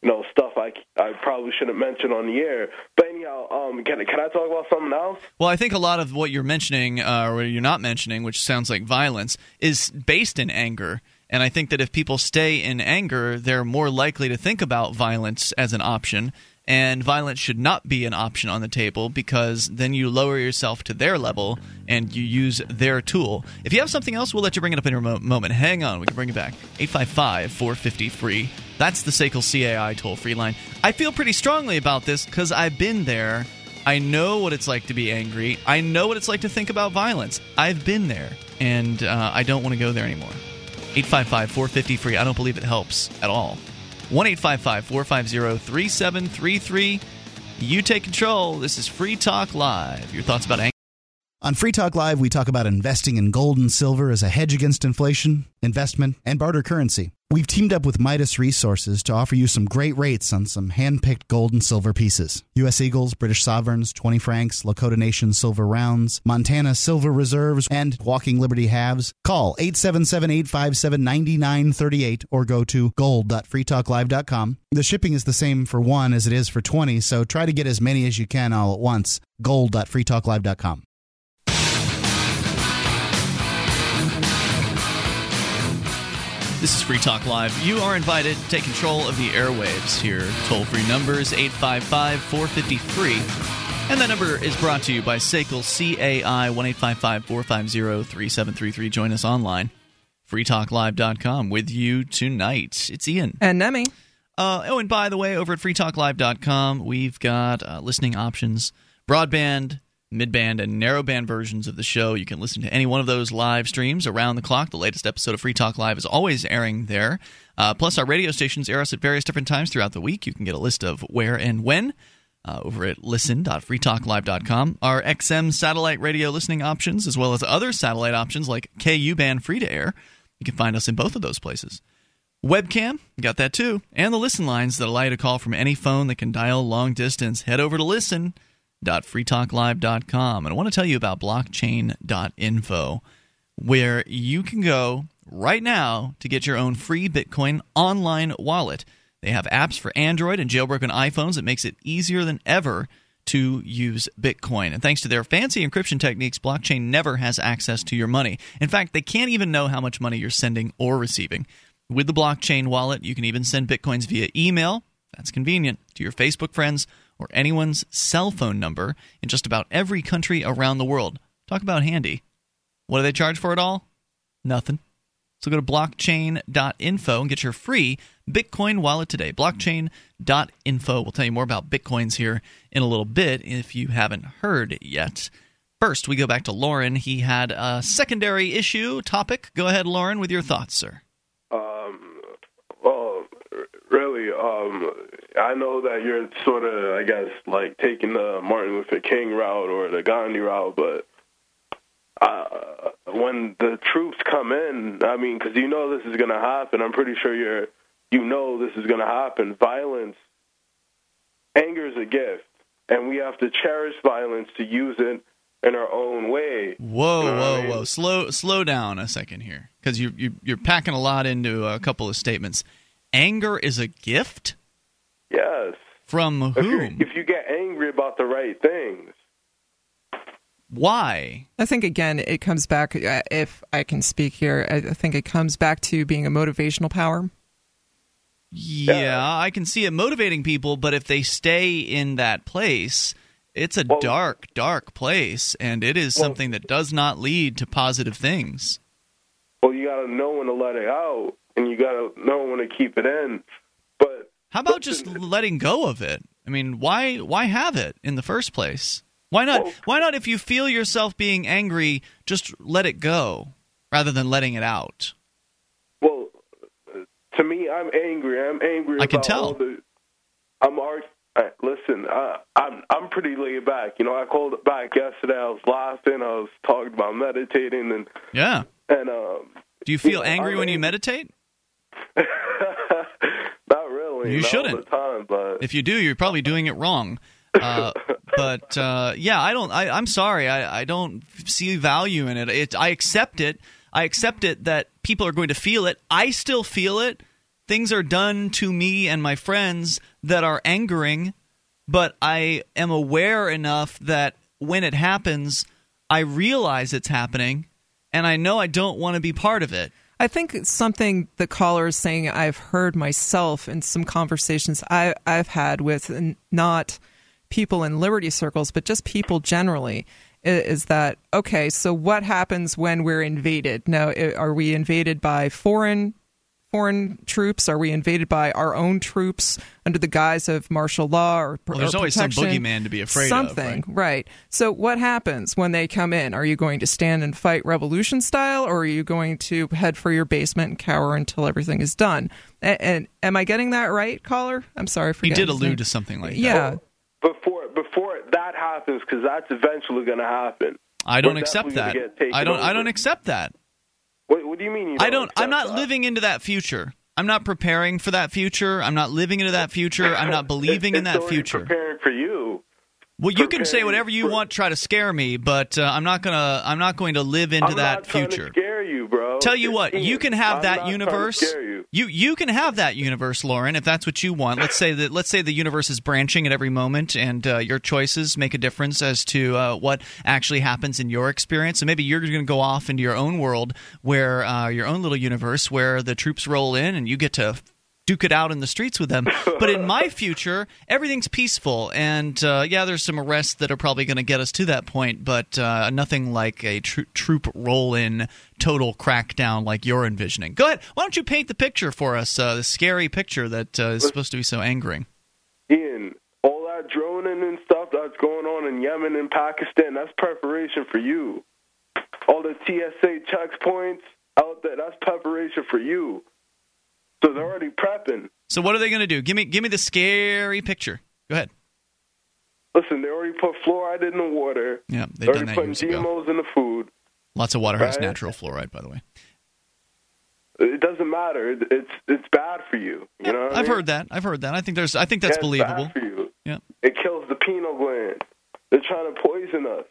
you know, stuff I, I probably shouldn't mention on the air. But anyhow, um, can can I talk about something else? Well, I think a lot of what you're mentioning, uh, or you're not mentioning, which sounds like violence, is based in anger. And I think that if people stay in anger, they're more likely to think about violence as an option. And violence should not be an option on the table because then you lower yourself to their level and you use their tool. If you have something else, we'll let you bring it up in a moment. Hang on, we can bring it back. 855 450 free. That's the SACL CAI toll free line. I feel pretty strongly about this because I've been there. I know what it's like to be angry. I know what it's like to think about violence. I've been there, and uh, I don't want to go there anymore. 855 450 free. I don't believe it helps at all. 1 855 450 3733. You take control. This is Free Talk Live. Your thoughts about anger? On Free Talk Live, we talk about investing in gold and silver as a hedge against inflation, investment, and barter currency. We've teamed up with Midas Resources to offer you some great rates on some hand-picked gold and silver pieces. U.S. Eagles, British Sovereigns, 20 francs, Lakota Nation silver rounds, Montana silver reserves, and Walking Liberty halves. Call 877-857-9938 or go to gold.freetalklive.com. The shipping is the same for one as it is for 20, so try to get as many as you can all at once. gold.freetalklive.com. This is Free Talk Live. You are invited to take control of the airwaves here. Toll free numbers 855 450 free. And that number is brought to you by SACL CAI 1 450 3733. Join us online. freetalklive.com with you tonight. It's Ian. And Nemi. Uh, oh, and by the way, over at freetalklive.com, we've got uh, listening options, broadband, midband, and narrowband versions of the show. You can listen to any one of those live streams around the clock. The latest episode of Free Talk Live is always airing there. Uh, plus, our radio stations air us at various different times throughout the week. You can get a list of where and when. Uh, over at listen.freetalklive.com. Our XM satellite radio listening options, as well as other satellite options like KU band free to air. You can find us in both of those places. Webcam, got that too. And the listen lines that allow you to call from any phone that can dial long distance. Head over to listen.freetalklive.com. And I want to tell you about blockchain.info, where you can go right now to get your own free Bitcoin online wallet. They have apps for Android and jailbroken iPhones that makes it easier than ever to use Bitcoin. And thanks to their fancy encryption techniques, blockchain never has access to your money. In fact, they can't even know how much money you're sending or receiving. With the blockchain wallet, you can even send bitcoins via email. That's convenient to your Facebook friends or anyone's cell phone number in just about every country around the world. Talk about handy. What do they charge for it all? Nothing. So go to blockchain.info and get your free Bitcoin wallet today. Blockchain.info. We'll tell you more about Bitcoins here in a little bit if you haven't heard yet. First, we go back to Lauren. He had a secondary issue topic. Go ahead, Lauren, with your thoughts, sir. Really, um, I know that you're sort of, I guess, like taking the Martin Luther King route or the Gandhi route, but uh, when the troops come in, I mean, because you know this is going to happen. I'm pretty sure you're, you know, this is going to happen. Violence, anger is a gift, and we have to cherish violence to use it in our own way. Whoa, You know whoa, I mean? whoa! Slow, slow down a second here, because you, you you're packing a lot into a couple of statements. Anger is a gift Yes. from whom? if you get angry about the right things, Why? I think again, it comes back. uh, If I can speak here, I I think it comes back to being a motivational power. Yeah, I can see it motivating people, but if they stay in that place, it's a dark, dark place, and it is something that does not lead to positive things. well, you got to know when to let it out, and you got to know when to keep it in. But How about just letting go of it? I mean, why why have it in the first place? Why not? Why not? If you feel yourself being angry, just let it go rather than letting it out. Well, to me, I'm angry. I'm angry. I can tell. the- I'm arg- uh, Listen, uh, I'm I'm pretty laid back. You know, I called it back yesterday. I was laughing. I was talking about meditating, and Yeah. and um, Do you feel know, angry I'm when you meditate? not really. You not shouldn't. all the time, but If you do, you're probably doing it wrong. Uh, but uh, yeah, I don't. I, I'm sorry. I, I don't see value in it. it. I accept it. I accept it that people are going to feel it. I still feel it. Things are done to me and my friends that are angering, but I am aware enough that when it happens, I realize it's happening, and I know I don't want to be part of it. I think something the caller is saying I've heard myself in some conversations I, I've had with not people in liberty circles, but just people generally. Is that okay? So what happens when we're invaded? Now, are we invaded by foreign foreign troops? Are we invaded by our own troops under the guise of martial law or, Well, there's or always some protection? boogeyman to be afraid of, Something, right? So what happens when they come in? Are you going to stand and fight revolution style, or are you going to head for your basement and cower until everything is done? And, and am I getting that right, caller? I'm sorry for you. He did allude to something like that. yeah. before before that happens, because that's eventually going to happen. I don't accept that. gonna get taken I don't. I don't accept that. What, what do you mean? You I don't. I'm not that? living into that future. I'm not preparing for that future. I'm not living into that future. I'm not believing in that future. Preparing for you. Well, you can say whatever you for- want, try to scare me, but uh, I'm not gonna. I'm not going to live into I'm that future. To scare you, bro. Tell you what, you can have I'm that not trying to universe. you. You you can have that universe, Lauren, if that's what you want. Let's say that let's say the universe is branching at every moment, and uh, your choices make a difference as to uh, what actually happens in your experience. So maybe you're going to go off into your own world, where uh, your own little universe, where the troops roll in, and you get to duke it out in the streets with them. But in my future, everything's peaceful, and uh, yeah, there's some arrests that are probably going to get us to that point, but uh, nothing like a tro- troop roll-in, total crackdown like you're envisioning. Go ahead. Why don't you paint the picture for us? Uh, the scary picture that uh, is supposed to be so angering. Ian, all that droning and stuff that's going on in Yemen and Pakistan, that's preparation for you. All the TSA checkpoints out there, that's preparation for you. So they're already prepping. So what are they going to do? Give me give me the scary picture. Go ahead. Listen, they already put fluoride in the water. Yeah, they've They're done already that putting years ago. GMOs in the food. Lots of water has natural fluoride, by the way. It doesn't matter. It's it's bad for you. You know, what I I've mean? heard that. I've heard that. I think there's. I think that's Yeah, believable. Bad for you. Yeah. It kills the pineal gland. They're trying to poison us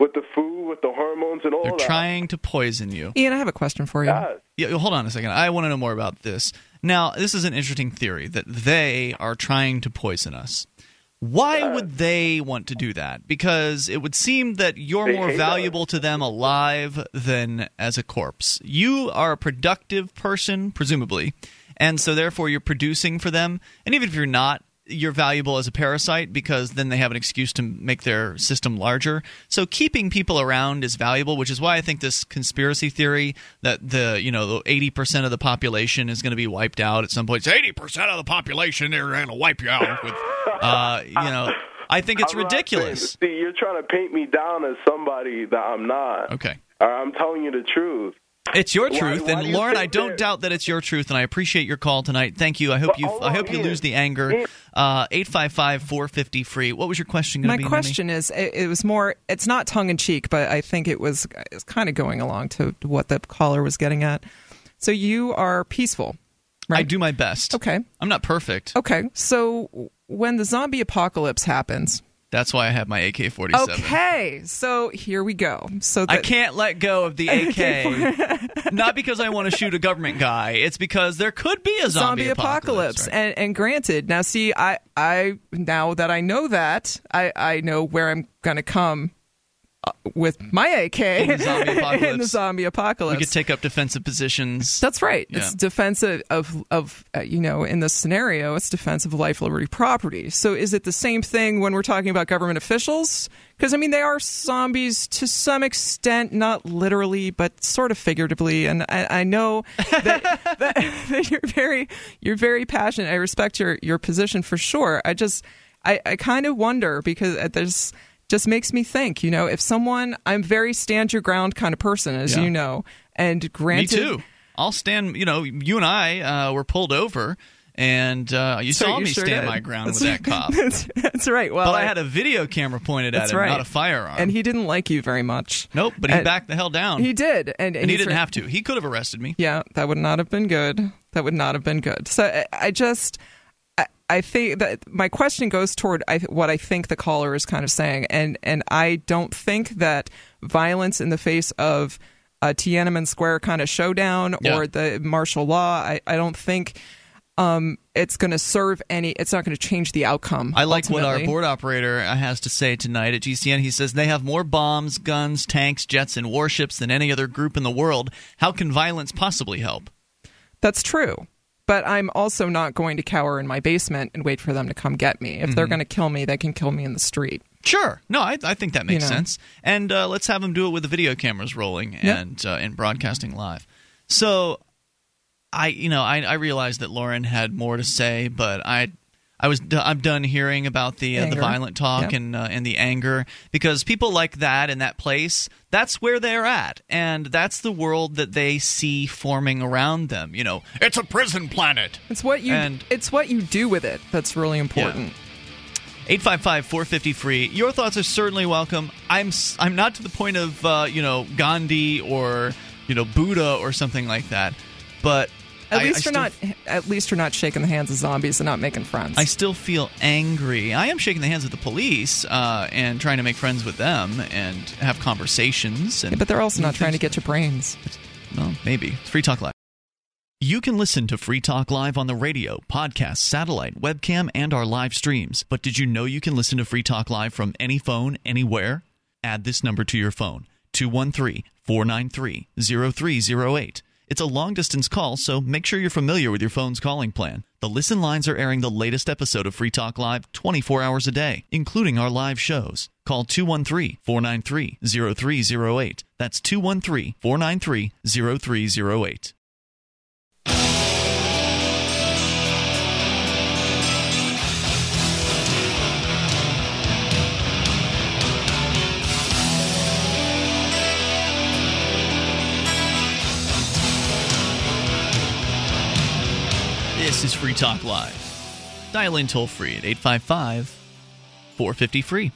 with the food, with the hormones, and all They're that. trying to poison you. Ian, I have a question for you. Yes. Yeah, hold on a second. I want to know more about this. Now, this is an interesting theory that they are trying to poison us. Why would they want to do that? Because it would seem that you're more valuable to them alive than as a corpse. You are a productive person, presumably, and so therefore you're producing for them. And even if you're not, you're valuable as a parasite because then they have an excuse to make their system larger. So keeping people around is valuable, which is why I think this conspiracy theory that the you know the eighty percent of the population is going to be wiped out at some point. Eighty percent of the population they're going to wipe you out with, uh, you know. I think it's I'm ridiculous. see, you're trying to paint me down as somebody that I'm not. Okay. I'm telling you the truth. It's your truth, why and you Lauren, I don't that- doubt that it's your truth, and I appreciate your call tonight. Thank you. I hope But you. I hope you Ian. lose the anger. Uh, eight five five four fifty free. What was your question going to My be? Mimi? question is, it, it was more. It's not tongue in cheek, but I think it was. It's kind of going along to what the caller was getting at. So you are peaceful, right? I do my best. Okay. I'm not perfect. Okay. So when the zombie apocalypse happens, That's why I have my AK forty seven. okay. So here we go. So I can't let go of the AK. not because I want to shoot a government guy. It's because there could be a zombie, zombie apocalypse, right? and and granted now see i i now that i know that i i know where i'm gonna come uh, with my ak In the in the apocalypse. zombie we could take up defensive positions. that's right. Yeah. it's defensive of of uh, you know in this scenario it's defense of life liberty property. So is it the same thing when we're talking about government officials? Because i mean they are zombies to some extent not literally but sort of figuratively. And i, I know that, that, that you're very you're very passionate. I respect your your position for sure. I just i i kind of wonder because there's just makes me think you know if someone i'm very stand your ground kind of person as Yeah. you know and Me granted too. I'll stand. You know, you and I uh, were pulled over, and uh, you So saw you me sure stand did. my ground That's- with that cop. that's, that's right. Well, but I had a video camera pointed at him, right. not a firearm. and he didn't like you very much. nope, but he and- backed the hell down. He did, and, and he he's didn't have to. He could have arrested me. Yeah, that would not have been good. That would not have been good. So I, I just, I, think that my question goes toward I, what I think the caller is kind of saying, and and I don't think that violence in the face of a Tiananmen Square kind of showdown Yeah. or the martial law, I, I don't think. Um, it's going to serve any. It's not going to change the outcome. I like what our board operator has to say tonight at GCN. He says they have more bombs, guns, tanks, jets, and warships than any other group in the world. How can violence possibly help? That's true. But I'm also not going to cower in my basement and wait for them to come get me. If Mm-hmm. they're going to kill me, they can kill me in the street. Sure. No, I, I think that makes You know. sense. And uh, let's have them do it with the video cameras rolling and uh, and broadcasting live. So, I you know I, I realized that Lauren had more to say, but I I was d- I'm done hearing about the uh, the violent talk and uh, and the anger because people like that in that place that's where they're at and that's the world that they see forming around them. You know, it's a prison planet. It's what you And- it's what you do with it that's really important. 855 450 free. Your thoughts are certainly welcome. I'm s- I'm not to the point of uh, you know Gandhi or you know Buddha or something like that, but At I- least I you're not at least you're not shaking the hands of zombies and not making friends. I still feel angry. I am shaking the hands of the police uh, and trying to make friends with them and have conversations. And Yeah, but they're also not trying to get your brains. Well, maybe. It's Free Talk Live. You can listen to Free Talk Live on the radio, podcast, satellite, webcam, and our live streams. But did you know you can listen to Free Talk Live from any phone, anywhere? Add this number to your phone 213 493 0308. It's a long distance call, so make sure you're familiar with your phone's calling plan. The listen lines are airing the latest episode of Free Talk Live 24 hours a day, including our live shows. Call 213 493 0308. That's 213 493 0308. This is Free Talk Live. Dial in toll free at 855 450 free.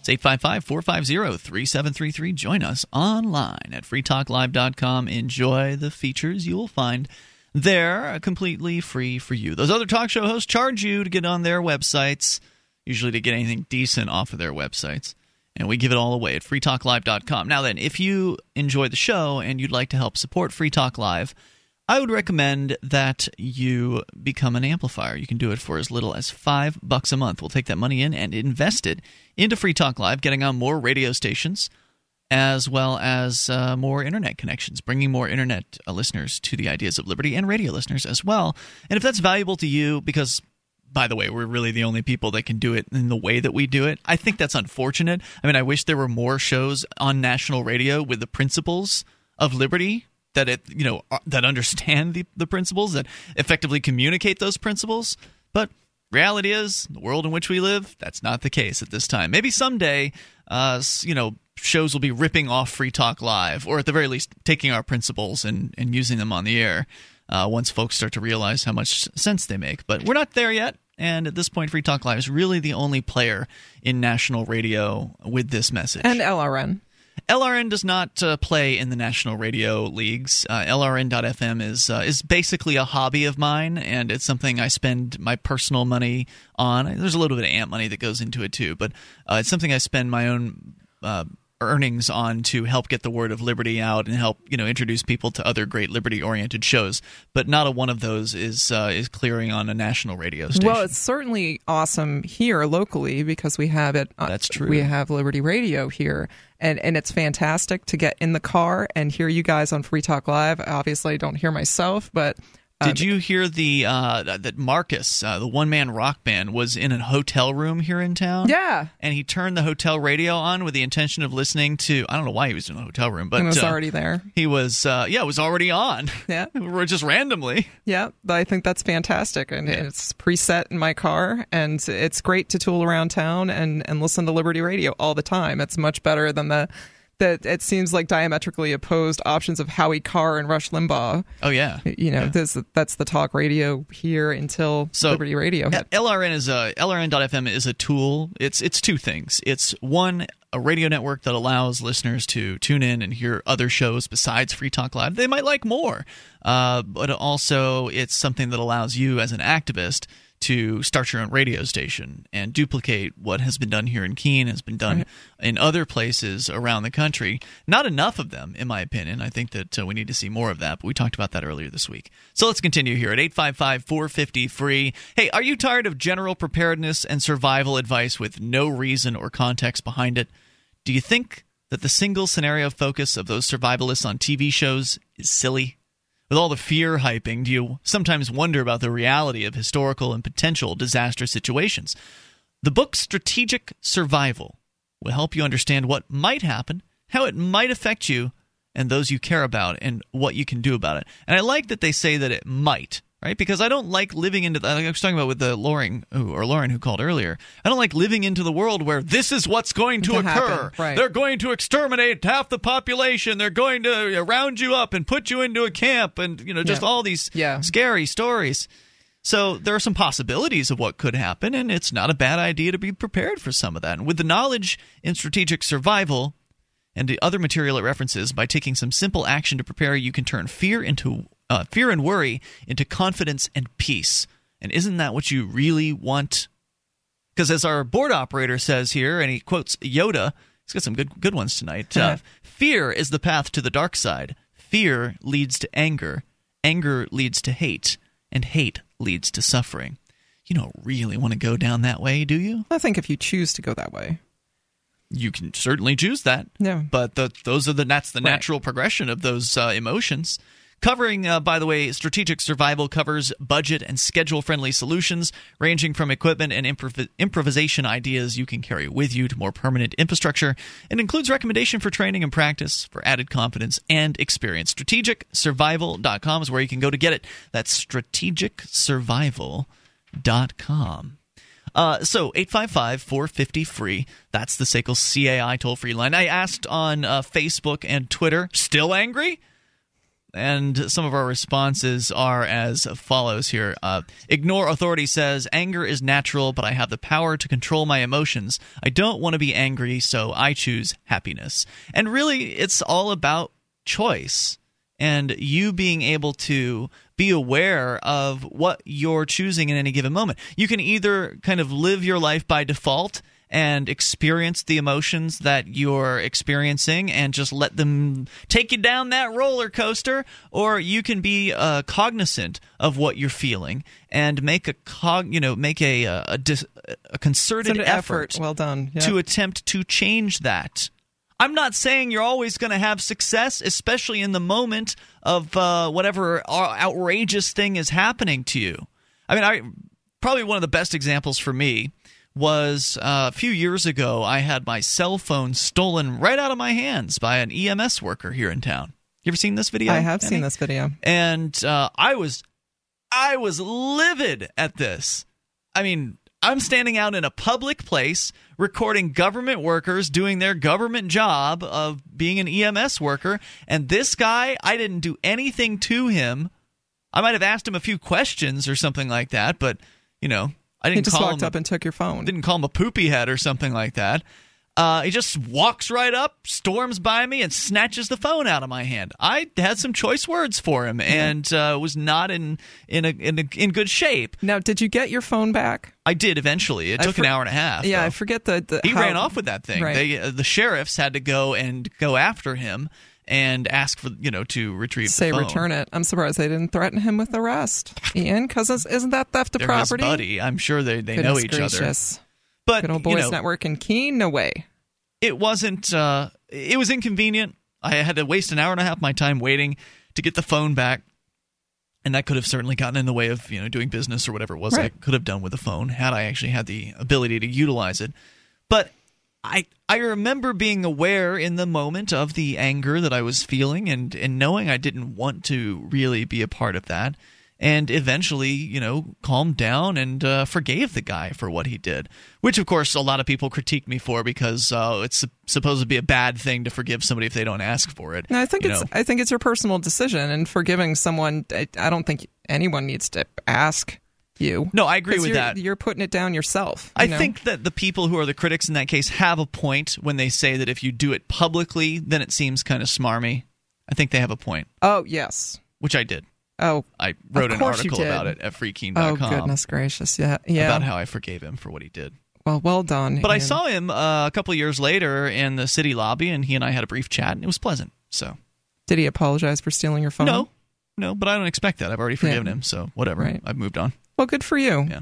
It's 855 450 3733. Join us online at freetalklive.com. Enjoy the features you will find there uh, completely free for you. Those other talk show hosts charge you to get on their websites, usually to get anything decent off of their websites. And we give it all away at freetalklive.com. Now, then, if you enjoy the show and you'd like to help support Free Talk Live, I would recommend that you become an amplifier. You can do it for as little as five bucks a month. We'll take that money in and invest it into Free Talk Live, getting on more radio stations as well as uh, more internet connections, bringing more internet uh, listeners to the ideas of liberty and radio listeners as well. And if that's valuable to you, because by the way, we're really the only people that can do it in the way that we do it. I think that's unfortunate. I mean, I wish there were more shows on national radio with the principles of liberty that it, you know, uh, that understand the, the principles that effectively communicate those principles. But reality is, the world in which we live, that's not the case at this time. Maybe someday, uh, you know, shows will be ripping off Free Talk Live, or at the very least, taking our principles and, and using them on the air uh, once folks start to realize how much sense they make. But we're not there yet. And at this point, Free Talk Live is really the only player in national radio with this message. And LRN. LRN does not uh, play in the national radio leagues. Uh, LRN.FM is uh, is basically a hobby of mine, and it's something I spend my personal money on. There's a little bit of ant money that goes into it too, but uh, it's something I spend my own uh, earnings on to help get the word of liberty out and help you know introduce people to other great liberty oriented shows. But not a one of those is uh, is clearing on a national radio station. Well, it's certainly awesome here locally because we have it. uh, That's true. We have Liberty Radio here, and and it's fantastic to get in the car and hear you guys on Free Talk Live. Obviously, I don't hear myself, but. Um, Did you hear the uh, that Marcus, uh, the one man rock band, was in a hotel room here in town? Yeah. and he turned the hotel radio on with the intention of listening to. I don't know why he was in a hotel room, but it was uh, already there. He was, uh, yeah, it was already on. Yeah. We're just randomly. Yeah, but I think that's fantastic, and it's preset in my car, and it's great to tool around town and, and listen to Liberty Radio all the time. It's much better than the that it seems like diametrically opposed options of Howie Carr and Rush Limbaugh. Oh yeah, You know, this that's the talk radio here until So Liberty Radio hit. LRN is a LRN.FM is a tool. It's it's two things. It's one a radio network that allows listeners to tune in and hear other shows besides Free Talk Live. They might like more, uh, but also it's something that allows you as an activist to start your own radio station and duplicate what has been done here in Keene has been done in other places around the country. Not enough of them, in my opinion. I think that uh, we need to see more of that, but we talked about that earlier this week. So let's continue here at 855 450 free. Hey, are you tired of general preparedness and survival advice with no reason or context behind it? Do you think that the single scenario focus of those survivalists on TV shows is silly? With all the fear hyping, do you sometimes wonder about the reality of historical and potential disaster situations? The book Strategic Survival will help you understand what might happen, how it might affect you and those you care about, and what you can do about it. And I like that they say that it might, right? Because I don't like living into. Like I was talking about with the Loring who, or Lauren who called earlier. I don't like living into the world where this is what's going to, To occur. right. They're going to exterminate half the population. They're going to round you up and put you into a camp, and you know just Yeah. all these Yeah. scary stories. So there are some possibilities of what could happen, and it's not a bad idea to be prepared for some of that. And with the knowledge in strategic survival and the other material it references, by taking some simple action to prepare, you can turn fear into uh, fear and worry into confidence and peace. And isn't that what you really want? Because as our board operator says here, and he quotes Yoda, he's got some good good ones tonight. Uh, fear is the path to the dark side. Fear leads to anger. Anger leads to hate, and hate leads to suffering. You don't really want to go down that way, do you? I think if you choose to go that way, You can certainly choose that. Yeah. But the, those are the that's the natural progression of those uh, emotions. Covering, uh, by the way, strategic survival covers budget and schedule friendly solutions, ranging from equipment and improv- improvisation ideas you can carry with you to more permanent infrastructure, and includes recommendation for training and practice for added confidence and experience. StrategicSurvival.com is where you can go to get it. That's strategicsurvival.com. Uh, so 855 450 free. That's the SACL CAI toll free line. I asked on uh, Facebook and Twitter, still angry? And some of our responses are as follows here. Uh, Ignore authority says, Anger is natural, but I have the power to control my emotions. I don't want to be angry, so I choose happiness. And really, it's all about choice and you being able to be aware of what you're choosing in any given moment. You can either kind of live your life by default and experience the emotions that you're experiencing and just let them take you down that roller coaster or you can be uh, cognizant of what you're feeling and make a cog you know make a a, a, dis- a concerted effort, effort. Well done. Yeah. to attempt to change that I'm not saying you're always going to have success, especially in the moment of uh, whatever outrageous thing is happening to you. I mean, I probably one of the best examples for me was uh, a few years ago. I had my cell phone stolen right out of my hands by an EMS worker here in town. You ever seen this video? I have Danny? seen this video. and uh, I was I was livid at this. I mean, I'm standing out in a public place recording government workers doing their government job of being an EMS worker. And this guy, I didn't do anything to him. I might have asked him a few questions or something like that, but, you know, I didn't He just call walked him up and took your phone. didn't call him a poopy head or something like that. Uh, he just walks right up, storms by me, and snatches the phone out of my hand. I had some choice words for him, and uh, was not in in a, in, a, in good shape. Now, did you get your phone back? I did eventually. It took for- an hour and a half. Yeah, though. I forget the. the he how- ran off with that thing. Right. They, uh, the sheriffs had to go and go after him and ask for you know to retrieve Say the phone. return it. I'm surprised they didn't threaten him with arrest, Ian, because isn't that theft of They're property? his buddy. I'm sure they, they know each other. gracious. But Good old you boys know, network in Keene, no way. it wasn't uh it was inconvenient i had to waste an hour and a half of my time waiting to get the phone back and that could have certainly gotten in the way of you know doing business or whatever it was i could have done with the phone had i actually had the ability to utilize it but i i remember being aware in the moment of the anger that i was feeling and and knowing i didn't want to really be a part of that and eventually, you know, calmed down and uh, forgave the guy for what he did. Which, of course, a lot of people critique me for because uh, it's supposed to be a bad thing to forgive somebody if they don't ask for it. No, I think it's know. I think it's your personal decision, and forgiving someone, I, I don't think anyone needs to ask you. No, I agree with that. You're putting it down yourself. I know? think that the people who are the critics in that case have a point when they say that if you do it publicly, then it seems kind of smarmy. I think they have a point, Oh yes. which I did. Oh. I wrote an article about it at freekeene.com Oh goodness gracious! Yeah. Yeah. about how I forgave him for what he did. well, well done. But I saw him uh, a couple of years later in the city lobby, and he and I had a brief chat, and it was pleasant. So Did he apologize for stealing your phone? no, no, but I don't expect that. I've already forgiven Yeah. him, so whatever. Right. I've moved on. Well, good for you. Yeah.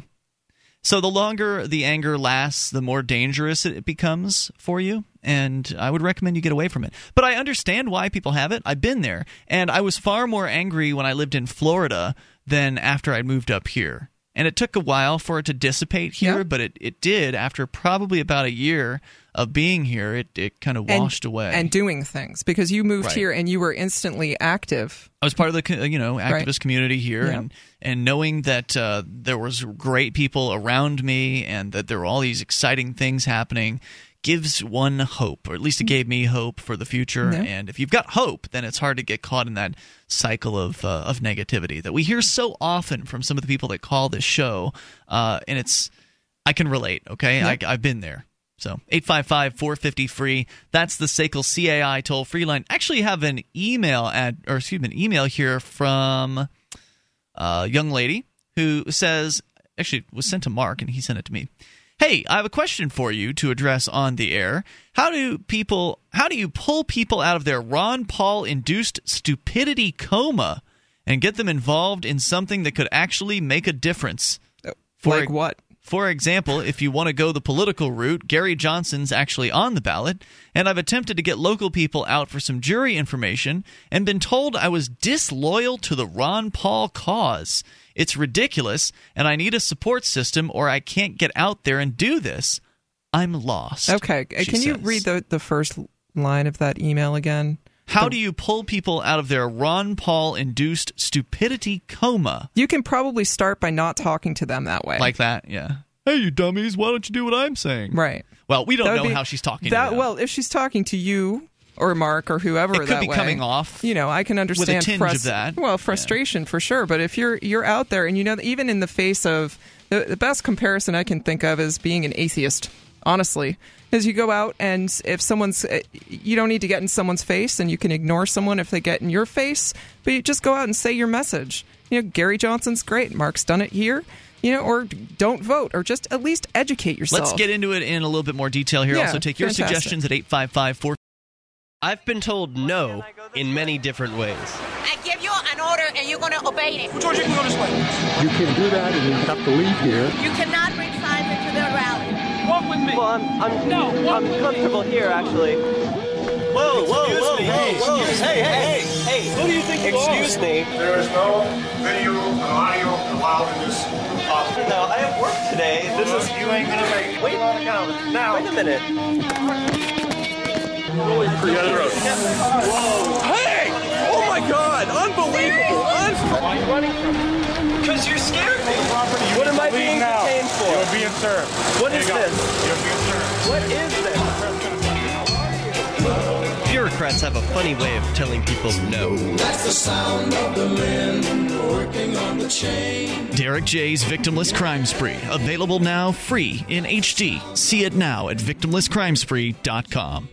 So the longer the anger lasts, the more dangerous it becomes for you, and I would recommend you get away from it. But I understand why people have it. I've been there, and I was far more angry when I lived in Florida than after I moved up here. And it took a while for it to dissipate here, Yeah. but it, it did after probably about a year of being here. It it kind of And- washed away. And doing things because you moved Right. here and you were instantly active. I was part of the you know activist Right. community here, Yeah. and and knowing that uh, there was great people around me, and that there were all these exciting things happening, gives one hope, or at least it gave me hope for the future. Yeah. And if you've got hope, then it's hard to get caught in that cycle of uh, of negativity that we hear so often from some of the people that call this show, uh, and it's I can relate. Okay, I, I've been there. So 855 450 free. That's the SACL CAI toll free line. Actually, have an email ad or excuse me, an email here from a young lady who says actually it was sent to Mark and he sent it to me. Hey, I have a question for you to address on the air. How do people how do you pull people out of their Ron Paul induced stupidity coma and get them involved in something that could actually make a difference? Uh, for like what? For example, if you want to go the political route, Gary Johnson's actually on the ballot, and I've attempted to get local people out for some jury information and been told I was disloyal to the Ron Paul cause. It's ridiculous, and I need a support system or I can't get out there and do this. I'm lost. Okay. she Can you read the, the first line of that email again? How do you pull people out of their Ron Paul induced stupidity coma? You can probably start by not talking to them that way. Like that, yeah. Hey, you dummies, why don't you do what I'm saying? right. Well, we don't know be- how she's talking That to them. well, if she's talking to you or Mark or whoever, It could that be way, coming off You know, I can understand tinge of that. Well, frustration for sure. But if you're you're out there and you know, that even in the face of the, the best comparison I can think of is being an atheist. Honestly, is you go out and if someone's, eh, you don't need to get in someone's face, and you can ignore someone if they get in your face. But you just go out and say your message. You know, Gary Johnson's great. Mark's done it here. You know, or don't vote, or just at least educate yourself. Let's get into it in a little bit more detail here. Yeah, also, take your fantastic. suggestions at 855 4 I've been told no in many different ways. I give you an order and you're going to obey it. George, you can go this way. You can do that and you have to leave here. You cannot bring signs into the rally. Walk with me. Well, I'm I'm No, I'm with me. comfortable here actually. Whoa, whoa, Excuse whoa, me. whoa, Hey, whoa! excuse Hey, me. hey, hey, Who do you think you Excuse are? me. There is no video and audio allowed in this office. No, I have work today. This is you ain't gonna make it. Wait, now. wait a minute. Hey! Oh my God! Unbelievable! Un- Why are you running from? Because you're scared me. What am I being now. detained for? You're being served. What is this? You're being served. What is this? Bureaucrats have a funny way of telling people no. That's the sound of the men working on the chain. Derrick J's Victimless Crime Spree. Available now free in HD. See it now at victimlesscrimespree.com.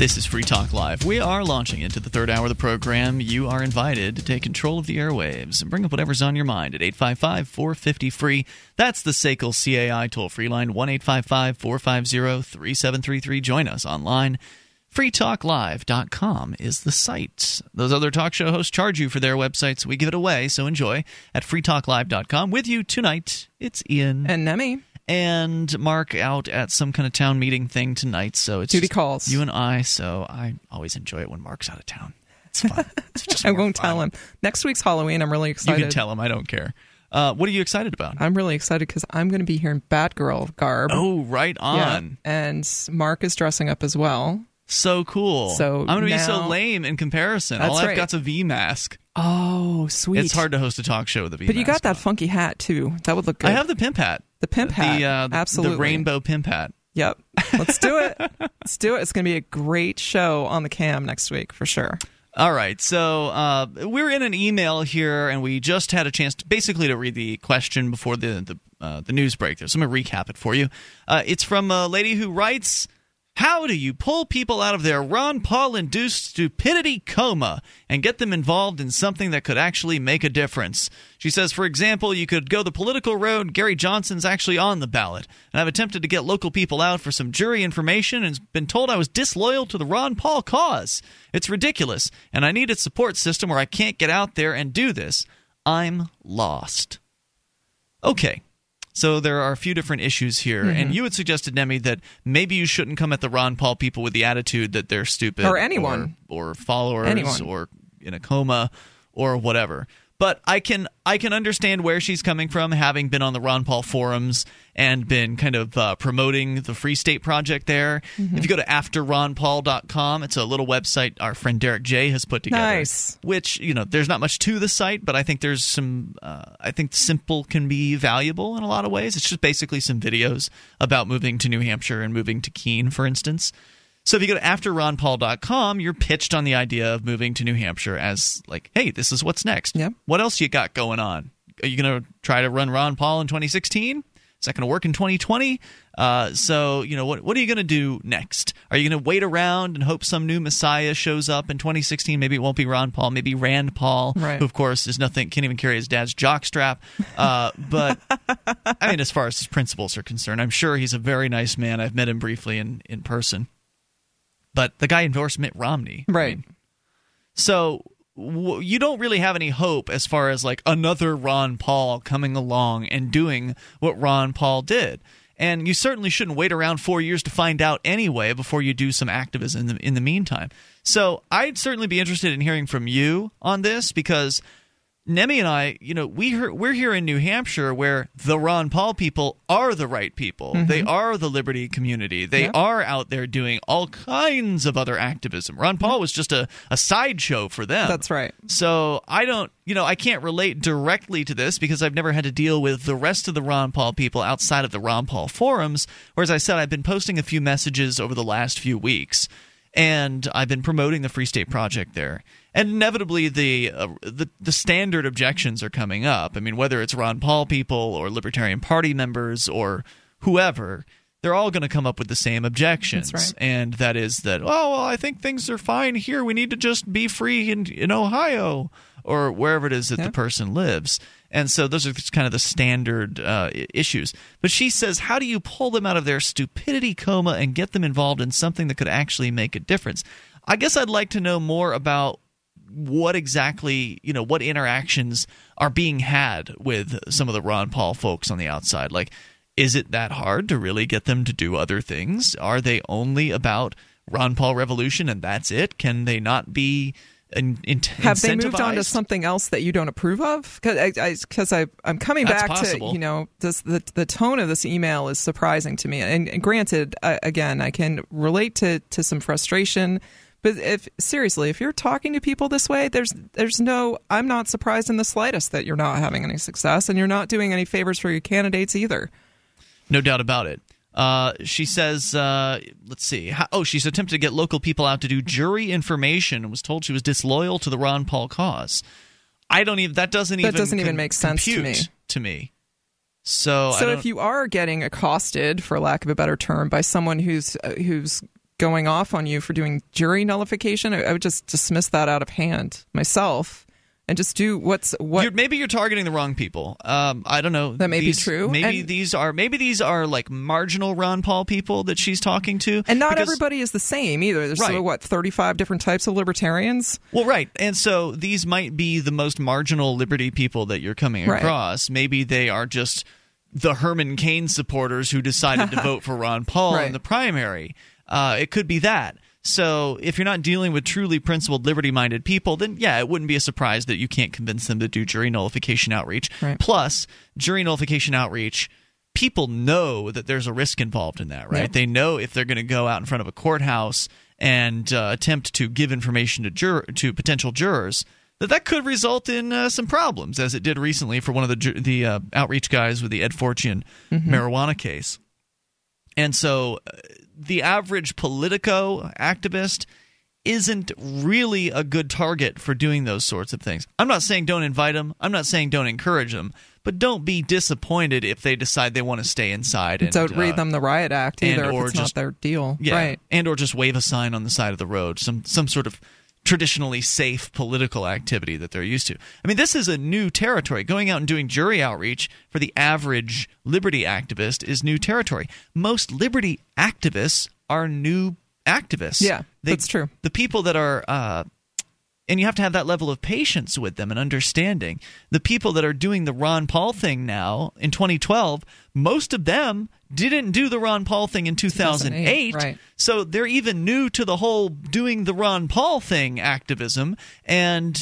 This is Free Talk Live. We are launching into the third hour of the program. You are invited to take control of the airwaves and bring up whatever's on your mind at 855 450 free. That's the SACL CAI toll free line 1 855 450 3733. Join us online. freetalklive.com is the site. Those other talk show hosts charge you for their websites. We give it away, so enjoy at freetalklive.com. With you tonight, it's Ian. And Nemi. And Mark out at some kind of town meeting thing tonight, so it's Duty calls. You and I, so I always enjoy it when Mark's out of town. It's fun. It's I won't fun. tell him. Next week's Halloween. I'm really excited. You can tell him. I don't care. Uh, what are you excited about? I'm really excited because I'm going to be here in Batgirl garb. Oh, right Yeah. on. And Mark is dressing up as well. So cool. So I'm going to be so lame in comparison. That's All I've right. got's a V mask. Oh, sweet. It's hard to host a talk show with a V mask. But you got that funky hat too. That would look good. I have the pimp hat. The pimp hat. The, uh, the, Absolutely. The rainbow pimp hat. Yep. Let's do it. Let's do it. It's going to be a great show on the cam next week for sure. All right, so uh, we're in an email here, and we just had a chance to basically to read the question before the the, uh, the news break. There, so I'm gonna recap it for you. Uh, it's from a lady who writes. How do you pull people out of their Ron Paul induced stupidity coma and get them involved in something that could actually make a difference? She says, for example, you could go the political road. Gary Johnson's actually on the ballot. And I've attempted to get local people out for some jury information and been told I was disloyal to the Ron Paul cause. It's ridiculous. And I need a support system where I can't get out there and do this. I'm lost. Okay. So there are a few different issues here, Mm-hmm. and you had suggested, Nemi, that maybe you shouldn't come at the Ron Paul people with the attitude that they're stupid, Or anyone. or, or followers, Anyone. or in a coma, or whatever. But I can I can understand where she's coming from, having been on the Ron Paul forums and been kind of uh, promoting the Free State Project there. Mm-hmm. If you go to afterronpaul.com, it's a little website our friend Derrick J has put together. Nice. Which you know, there's not much to the site, but I think there's some. Uh, I think simple can be valuable in a lot of ways. It's just basically some videos about moving to New Hampshire and moving to Keene, for instance. So if you go to afterronpaul.com, you're pitched on the idea of moving to New Hampshire as like, hey, this is what's next. Yep. What else you got going on? Are you going to try to run Ron Paul in 2016? Is that going to work in 2020? Uh, so you know what? What are you going to do next? Are you going to wait around and hope some new Messiah shows up in 2016? Maybe it won't be Ron Paul. Maybe Rand Paul, Right. who of course is nothing. Can't even carry his dad's jockstrap. Uh, but I mean, as far as his principles are concerned, I'm sure he's a very nice man. I've met him briefly in in person. But the guy endorsed Mitt Romney. Right. So w- you don't really have any hope as far as like another Ron Paul coming along and doing what Ron Paul did. And you certainly shouldn't wait around four years to find out anyway before you do some activism in the, in the meantime. So I'd certainly be interested in hearing from you on this because Nemi and I, you know, we we're here in New Hampshire where the Ron Paul people are the right people. Mm-hmm. They are the liberty community. They Yeah. are out there doing all kinds of other activism. Ron Paul was just a, a sideshow for them. That's right. So I don't, you know, I can't relate directly to this because I've never had to deal with the rest of the Ron Paul people outside of the Ron Paul forums. Whereas I said, I've been posting a few messages over the last few weeks, and I've been promoting the Free State Project there. And inevitably, the uh, the the standard objections are coming up. I mean, whether it's Ron Paul people or Libertarian Party members or whoever. They're all going to come up with the same objections, right. and that is that. Oh, well, I think things are fine here. We need to just be free in in Ohio or wherever it is that Yeah. the person lives. And so those are just kind of the standard uh, issues. But she says, how do you pull them out of their stupidity coma and get them involved in something that could actually make a difference? I guess I'd like to know more about what exactly, you know, what interactions are being had with some of the Ron Paul folks on the outside. Like, is it that hard to really get them to do other things? Are they only about Ron Paul revolution and that's it? Can they not be in, in, Have they moved on to something else that you don't approve of? Because I, I, I'm coming That's back possible. to you know this the the tone of this email is surprising to me. And, and granted, uh, again, I can relate to to some frustration. But if seriously, if you're talking to people this way, there's there's no. I'm not surprised in the slightest that you're not having any success, and you're not doing any favors for your candidates either. No doubt about it. Uh, she says, uh, let's see. How, oh, she's attempted to get local people out to do jury information and was told she was disloyal to the Ron Paul cause. I don't even. That doesn't That even. doesn't even make sense to me. To me. So. So if you are getting accosted, for lack of a better term, by someone who's uh, who's going off on you for doing jury nullification, I, I would just dismiss that out of hand myself and just do what's what. You're, maybe you're targeting the wrong people. Um, I don't know. That may be true, Maybe and- these are maybe these are like marginal Ron Paul people that she's talking to. and not because- everybody is the same either. There's Right. so, what 35 different types of libertarians. Well, right. And so these might be the most marginal liberty people that you're coming Right. across. Maybe they are just the Herman Cain supporters who decided to vote for Ron Paul Right. in the primary. Uh, it could be that. So if you're not dealing with truly principled, liberty minded people, then yeah, it wouldn't be a surprise that you can't convince them to do jury nullification outreach. Right. Plus, jury nullification outreach. People know that there's a risk involved in that, right? Yep. They know if they're going to go out in front of a courthouse and uh, attempt to give information to jur- to potential jurors, that that could result in uh, some problems, as it did recently for one of the ju- the uh, outreach guys with the Ed Forchion marijuana case. And so, uh, the average Politico activist isn't really a good target for doing those sorts of things. I'm not saying don't invite them. I'm not saying don't encourage them. But don't be disappointed if they decide they want to stay inside. And, Don't read uh, them the riot act and either if or it's just- not their deal. yeah, Right. and or just wave a sign on the side of the road, some some sort of traditionally safe political activity that they're used to. I mean, this is a new territory. Going out and doing jury outreach for the average liberty activist is new territory. Most liberty activists are new activists. Yeah, They- that's true. The people that are uh, and you have to have that level of patience with them and understanding. The people that are doing the Ron Paul thing now in 2012, most of them didn't do the Ron Paul thing in 2008. 2008, right. So they're even new to the whole doing the Ron Paul thing activism and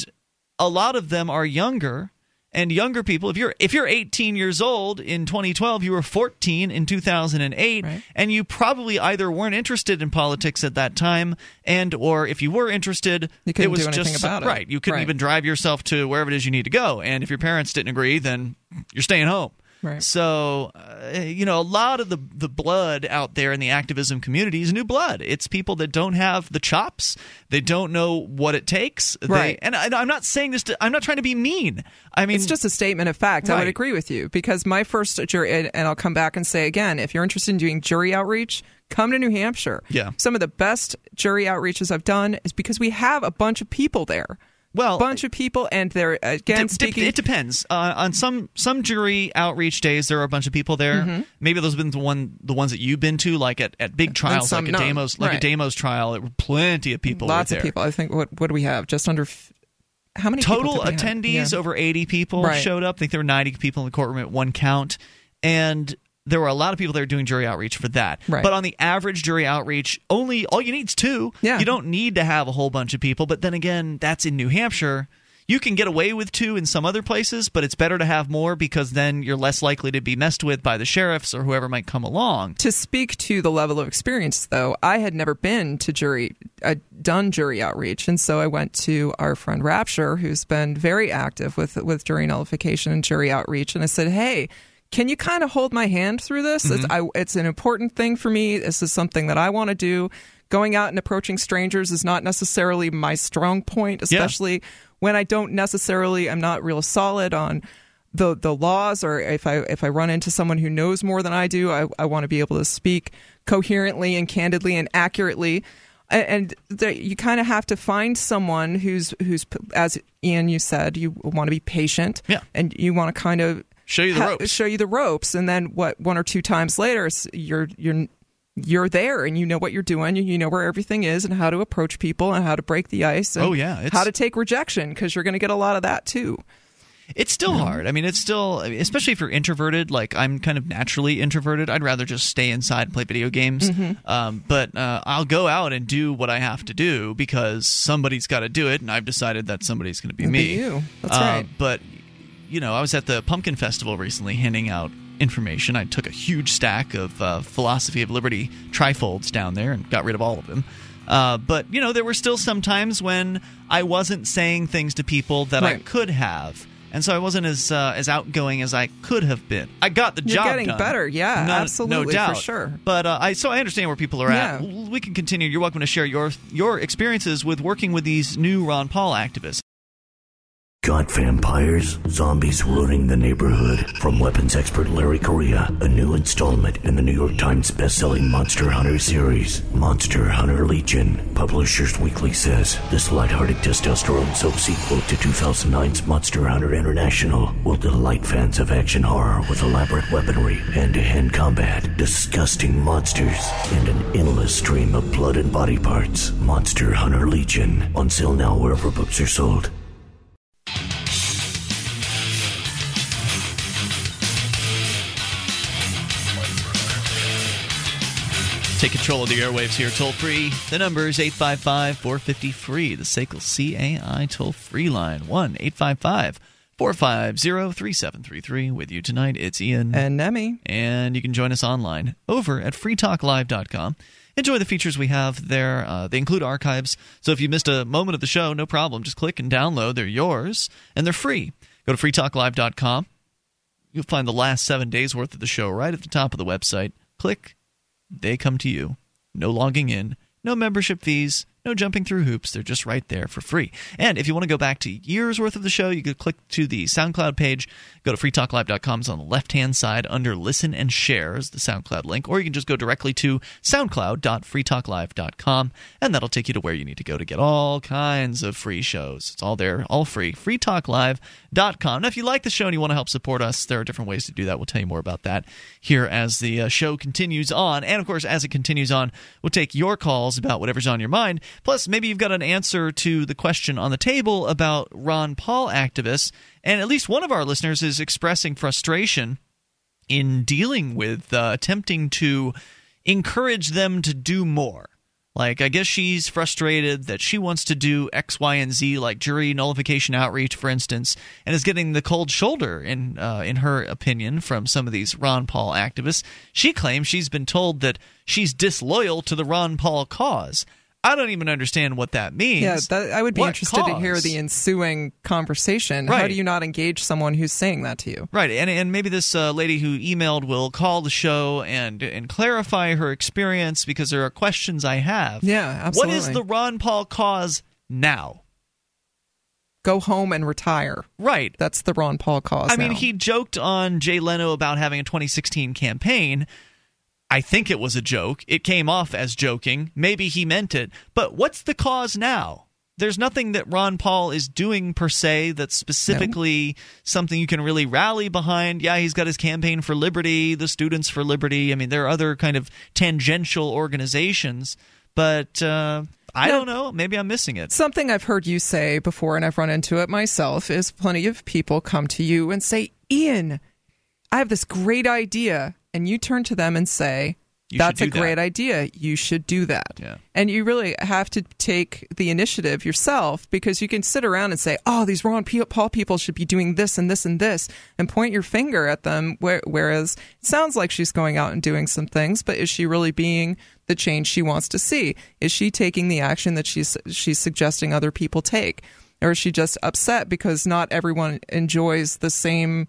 a lot of them are younger and younger people if you're if you're 18 years old in 2012 you were 14 in 2008 and you probably either weren't interested in politics at that time and or if you were interested You couldn't it was just about it. right you couldn't Right. even drive yourself to wherever it is you need to go and if your parents didn't agree then you're staying home Right. so, uh, you know, a lot of the the blood out there in the activism community is new blood. It's people that don't have the chops. They don't know what it takes. They- Right. and I, I'm not saying this. To, I'm not trying to be mean. I mean, it's just a statement of fact. I would agree with you because my first jury, and and I'll come back and say again, if you're interested in doing jury outreach, come to New Hampshire. Yeah. Some of the best jury outreaches I've done is because we have a bunch of people there. Well, a bunch of people, and they're again speaking. it depends. Uh, on some some jury outreach days, there are a bunch of people there. Mhm. Maybe those have been the one the ones that you've been to, like at, at big trials, some like a no. Damos, like Right. a Damos trial. There were plenty of people. Lots of people. I think what what do we have? Just under. f- How many total attendees Yeah. over 80 people Right. showed up i think there were 90 people in the courtroom at one count and there were a lot of people that there doing jury outreach for that. Right. but on the average jury outreach only all you need is two. Yeah. you don't need to have a whole bunch of people. But then again that's in new hampshire. You can get away with two in some other places but it's better to have more because then you're less likely to be messed with by the sheriffs or whoever might come along. To speak to the level of experience, though, I had never been to jury, uh, done jury outreach, and so I went to our friend Rapture, who's been very active with with jury nullification and jury outreach, and I said, "Hey, can you kind of hold my hand through this? It's, mm-hmm. I, it's an important thing for me. This is something that I want to do. Going out and approaching strangers is not necessarily my strong point, especially when I don't necessarily, I'm not real solid on." the the laws or if I if I run into someone who knows more than I do, I, I want to be able to speak coherently and candidly and accurately. And the, you kind of have to find someone who's who's as Ian you said you want to be patient, Yeah. and you want to kind of Show you the ropes. show you the ropes, and then what one or two times later you're you're you're there and you know what you're doing, you, you know where everything is and how to approach people and how to break the ice. And Oh, yeah, it's- how to take rejection because you're going to get a lot of that too. It's still hard. I mean, it's still, especially if you're introverted. Like I'm kind of naturally introverted. I'd rather just stay inside and play video games. Mm-hmm. Um, but uh, I'll go out and do what I have to do because somebody's got to do it, and I've decided that somebody's going to be It'll me. be you. That's Uh, right. But you know, I was at the Pumpkin Festival recently, handing out information. I took a huge stack of uh, Philosophy of Liberty trifolds down there and got rid of all of them. Uh, but you know, there were still some times when I wasn't saying things to people that I could have, and so I wasn't as uh, as outgoing as I could have been. I got the You're job getting done. better, yeah, no, absolutely, no for doubt, sure. But uh, I so I understand where people are at. We can continue. You're welcome to share your your experiences with working with these new Ron Paul activists. Got vampires, zombies ruining the neighborhood. From weapons expert Larry Correia, a new installment in the New York Times bestselling Monster Hunter series, Monster Hunter Legion. Publishers Weekly says this lighthearted testosterone soap sequel to 2009's Monster Hunter International will delight fans of action horror with elaborate weaponry, hand-to-hand combat, disgusting monsters, and an endless stream of blood and body parts. Monster Hunter Legion on sale now wherever books are sold. Take control of the airwaves here, toll free. The number is 855 450 free. The SACL CAI toll free line 1 855 450 3733. With you tonight, it's Ian. And Nemi. And you can join us online over at freetalklive.com. Enjoy the features we have there. Uh, they include archives. So if you missed a moment of the show, no problem. Just click and download. They're yours, and they're free. Go to freetalklive.com. You'll find the last seven days worth of the show right at the top of the website. Click, they come to you. No logging in, no membership fees, no jumping through hoops. They're just right there for free. And if you want to go back to years worth of the show, you could click to the SoundCloud page. Go to freetalklive.com. It's on the left hand side under Listen and Share is the SoundCloud link. Or you can just go directly to soundcloud.freetalklive.com, and that'll take you to where you need to go to get all kinds of free shows. It's all there, all free. Now, if you like the show and you want to help support us, there are different ways to do that. We'll tell you more about that here as the uh, show continues on. And of course, as it continues on, we'll take your calls about whatever's on your mind. Plus, maybe you've got an answer to the question on the table about Ron Paul activists. And at least one of our listeners is expressing frustration in dealing with uh, attempting to encourage them to do more. Like, I guess she's frustrated that she wants to do X, Y, and Z, like jury nullification outreach, for instance, and is getting the cold shoulder, in uh, in her opinion, from some of these Ron Paul activists. She claims she's been told that she's disloyal to the Ron Paul cause. I don't even understand what that means. Yeah, that, I would be What interested to hear the ensuing conversation. How do you not engage someone who's saying that to you? Right, and and maybe this uh, lady who emailed will call the show and and clarify her experience because there are questions I have. Yeah, absolutely. What is the Ron Paul cause now? Go home and retire. Right. That's the Ron Paul cause. I mean, he joked on Jay Leno about having a 2016 campaign. I think it was a joke. It came off as joking. Maybe he meant it. But what's the cause now? There's nothing that Ron Paul is doing per se that's specifically something you can really rally behind. Yeah, he's got his campaign for liberty, the Students for Liberty. I mean, there are other kind of tangential organizations, but uh, I No. don't know. Maybe I'm missing it. Something I've heard you say before, and I've run into it myself, is plenty of people come to you and say, Ian, I have this great idea. And you turn to them and say, You That's a that." great idea. You should do that. Yeah. And you really have to take the initiative yourself because you can sit around and say, oh, these Ron Paul people should be doing this and this and this and point your finger at them. Whereas it sounds like she's going out and doing some things, but is she really being the change she wants to see? Is she taking the action that she's, she's suggesting other people take? Or is she just upset because not everyone enjoys the same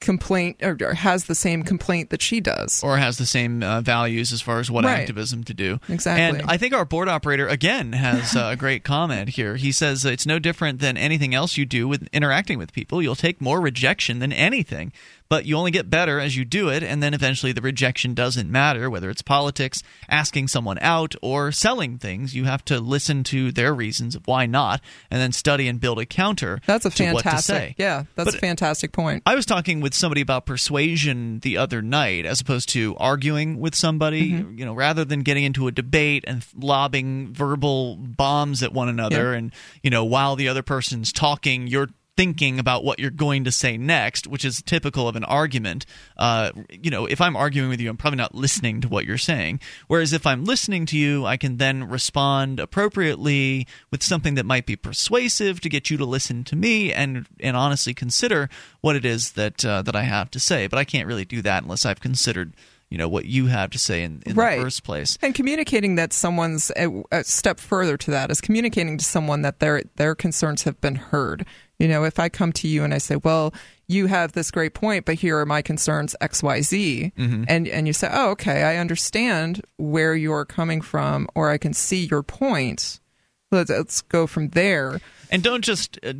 complaint or, or has the same complaint that she does? or has the same uh, values as far as what Right. activism to do. Exactly. And I think our board operator again has uh, a great comment here. He says it's no different than anything else you do with interacting with people. You'll take more rejection than anything, but you only get better as you do it, and then eventually the rejection doesn't matter whether it's politics, asking someone out, or selling things. You have to listen to their reasons of why not, and then study and build a counter. That's a to what to fantastic. say. Yeah, that's But- a fantastic point. I was talking with somebody about persuasion the other night, as opposed to arguing with somebody. Mm-hmm. You know, rather than getting into a debate and lobbing verbal bombs at one another, Yeah. and you know, while the other person's talking, you're thinking about what you're going to say next, which is typical of an argument. Uh, you know, if I'm arguing with you, I'm probably not listening to what you're saying. Whereas if I'm listening to you, I can then respond appropriately with something that might be persuasive to get you to listen to me and and honestly consider what it is that uh, that I have to say. But I can't really do that unless I've considered you know what you have to say in, in Right. the first place. And communicating that someone's a, a step further to that is communicating to someone that their their concerns have been heard. You know, if I come to you and I say, "Well, you have this great point, but here are my concerns X, Y, Z," Mhm. and and you say, "Oh, okay, I understand where you're coming from, or I can see your point." Let's, let's go from there. And don't just. Uh,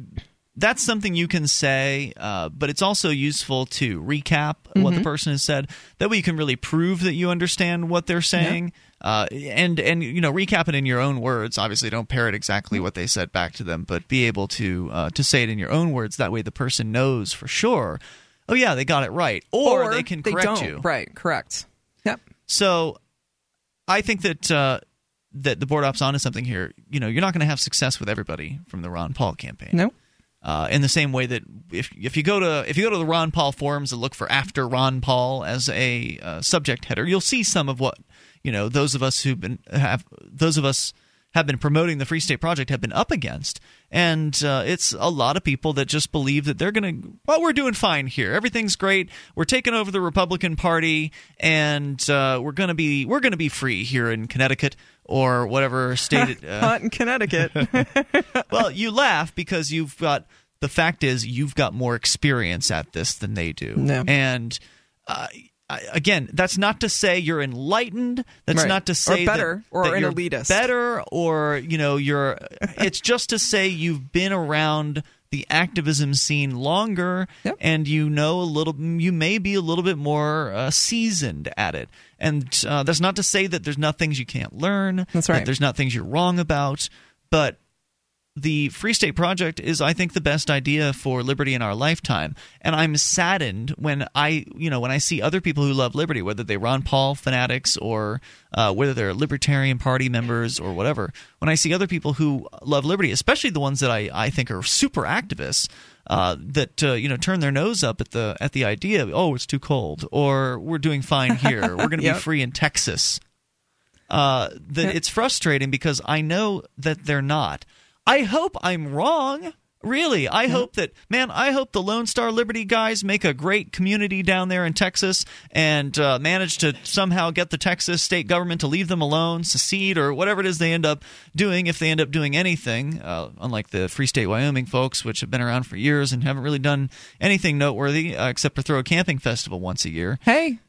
that's something you can say, uh, but it's also useful to recap what the Mhm. person has said. That way, you can really prove that you understand what they're saying, uh, and and you know recap it in your own words. Obviously, don't parrot exactly what they said back to them, but be able to uh, to say it in your own words. That way, the person knows for sure. Oh yeah, they got it right, or, they can correct don't. you. Right, correct. Yep. So, I think that uh, that the board op's onto something here. You know, you're not going to have success with everybody from the Ron Paul campaign. No. Uh, in the same way that if if you go to if you go to the Ron Paul forums and look for after Ron Paul as a uh, subject header, you'll see some of what you know those of us who've been have those of us have been promoting the Free State Project have been up against, and uh, it's a lot of people that just believe that they're going to well we're doing fine here, everything's great, we're taking over the Republican Party, and uh, we're going to be we're going to be free here in Connecticut or whatever state. it- uh, Hot in Connecticut. well, you laugh because you've got the fact is you've got more experience at this than they do, No. and. Uh, Again, that's not to say you're enlightened. That's Right. not to Or say that- better, or that an you're elitist. better, or you know, you're. it's just to say you've been around the activism scene longer, and you know a little. You may be a little bit more uh, seasoned at it, and uh, that's not to say that there's not things you can't learn. That's that right. there's not things you're wrong about, but the Free State Project is, I think, the best idea for liberty in our lifetime. And I'm saddened when I, you know, when I see other people who love liberty, whether they're Ron Paul fanatics or uh, whether they're Libertarian Party members or whatever. When I see other people who love liberty, especially the ones that I, I think are super activists, uh, that uh, you know turn their nose up at the at the idea, oh, it's too cold, or we're doing fine here, we're going to Yep. be free in Texas uh, that it's frustrating because I know that they're not. I hope I'm wrong. Really, I hope that man. I hope the Lone Star Liberty guys make a great community down there in Texas and uh, manage to somehow get the Texas state government to leave them alone, secede, or whatever it is they end up doing. If they end up doing anything, uh, unlike the Free State Wyoming folks, which have been around for years and haven't really done anything noteworthy uh, except for throw a camping festival once a year. Hey,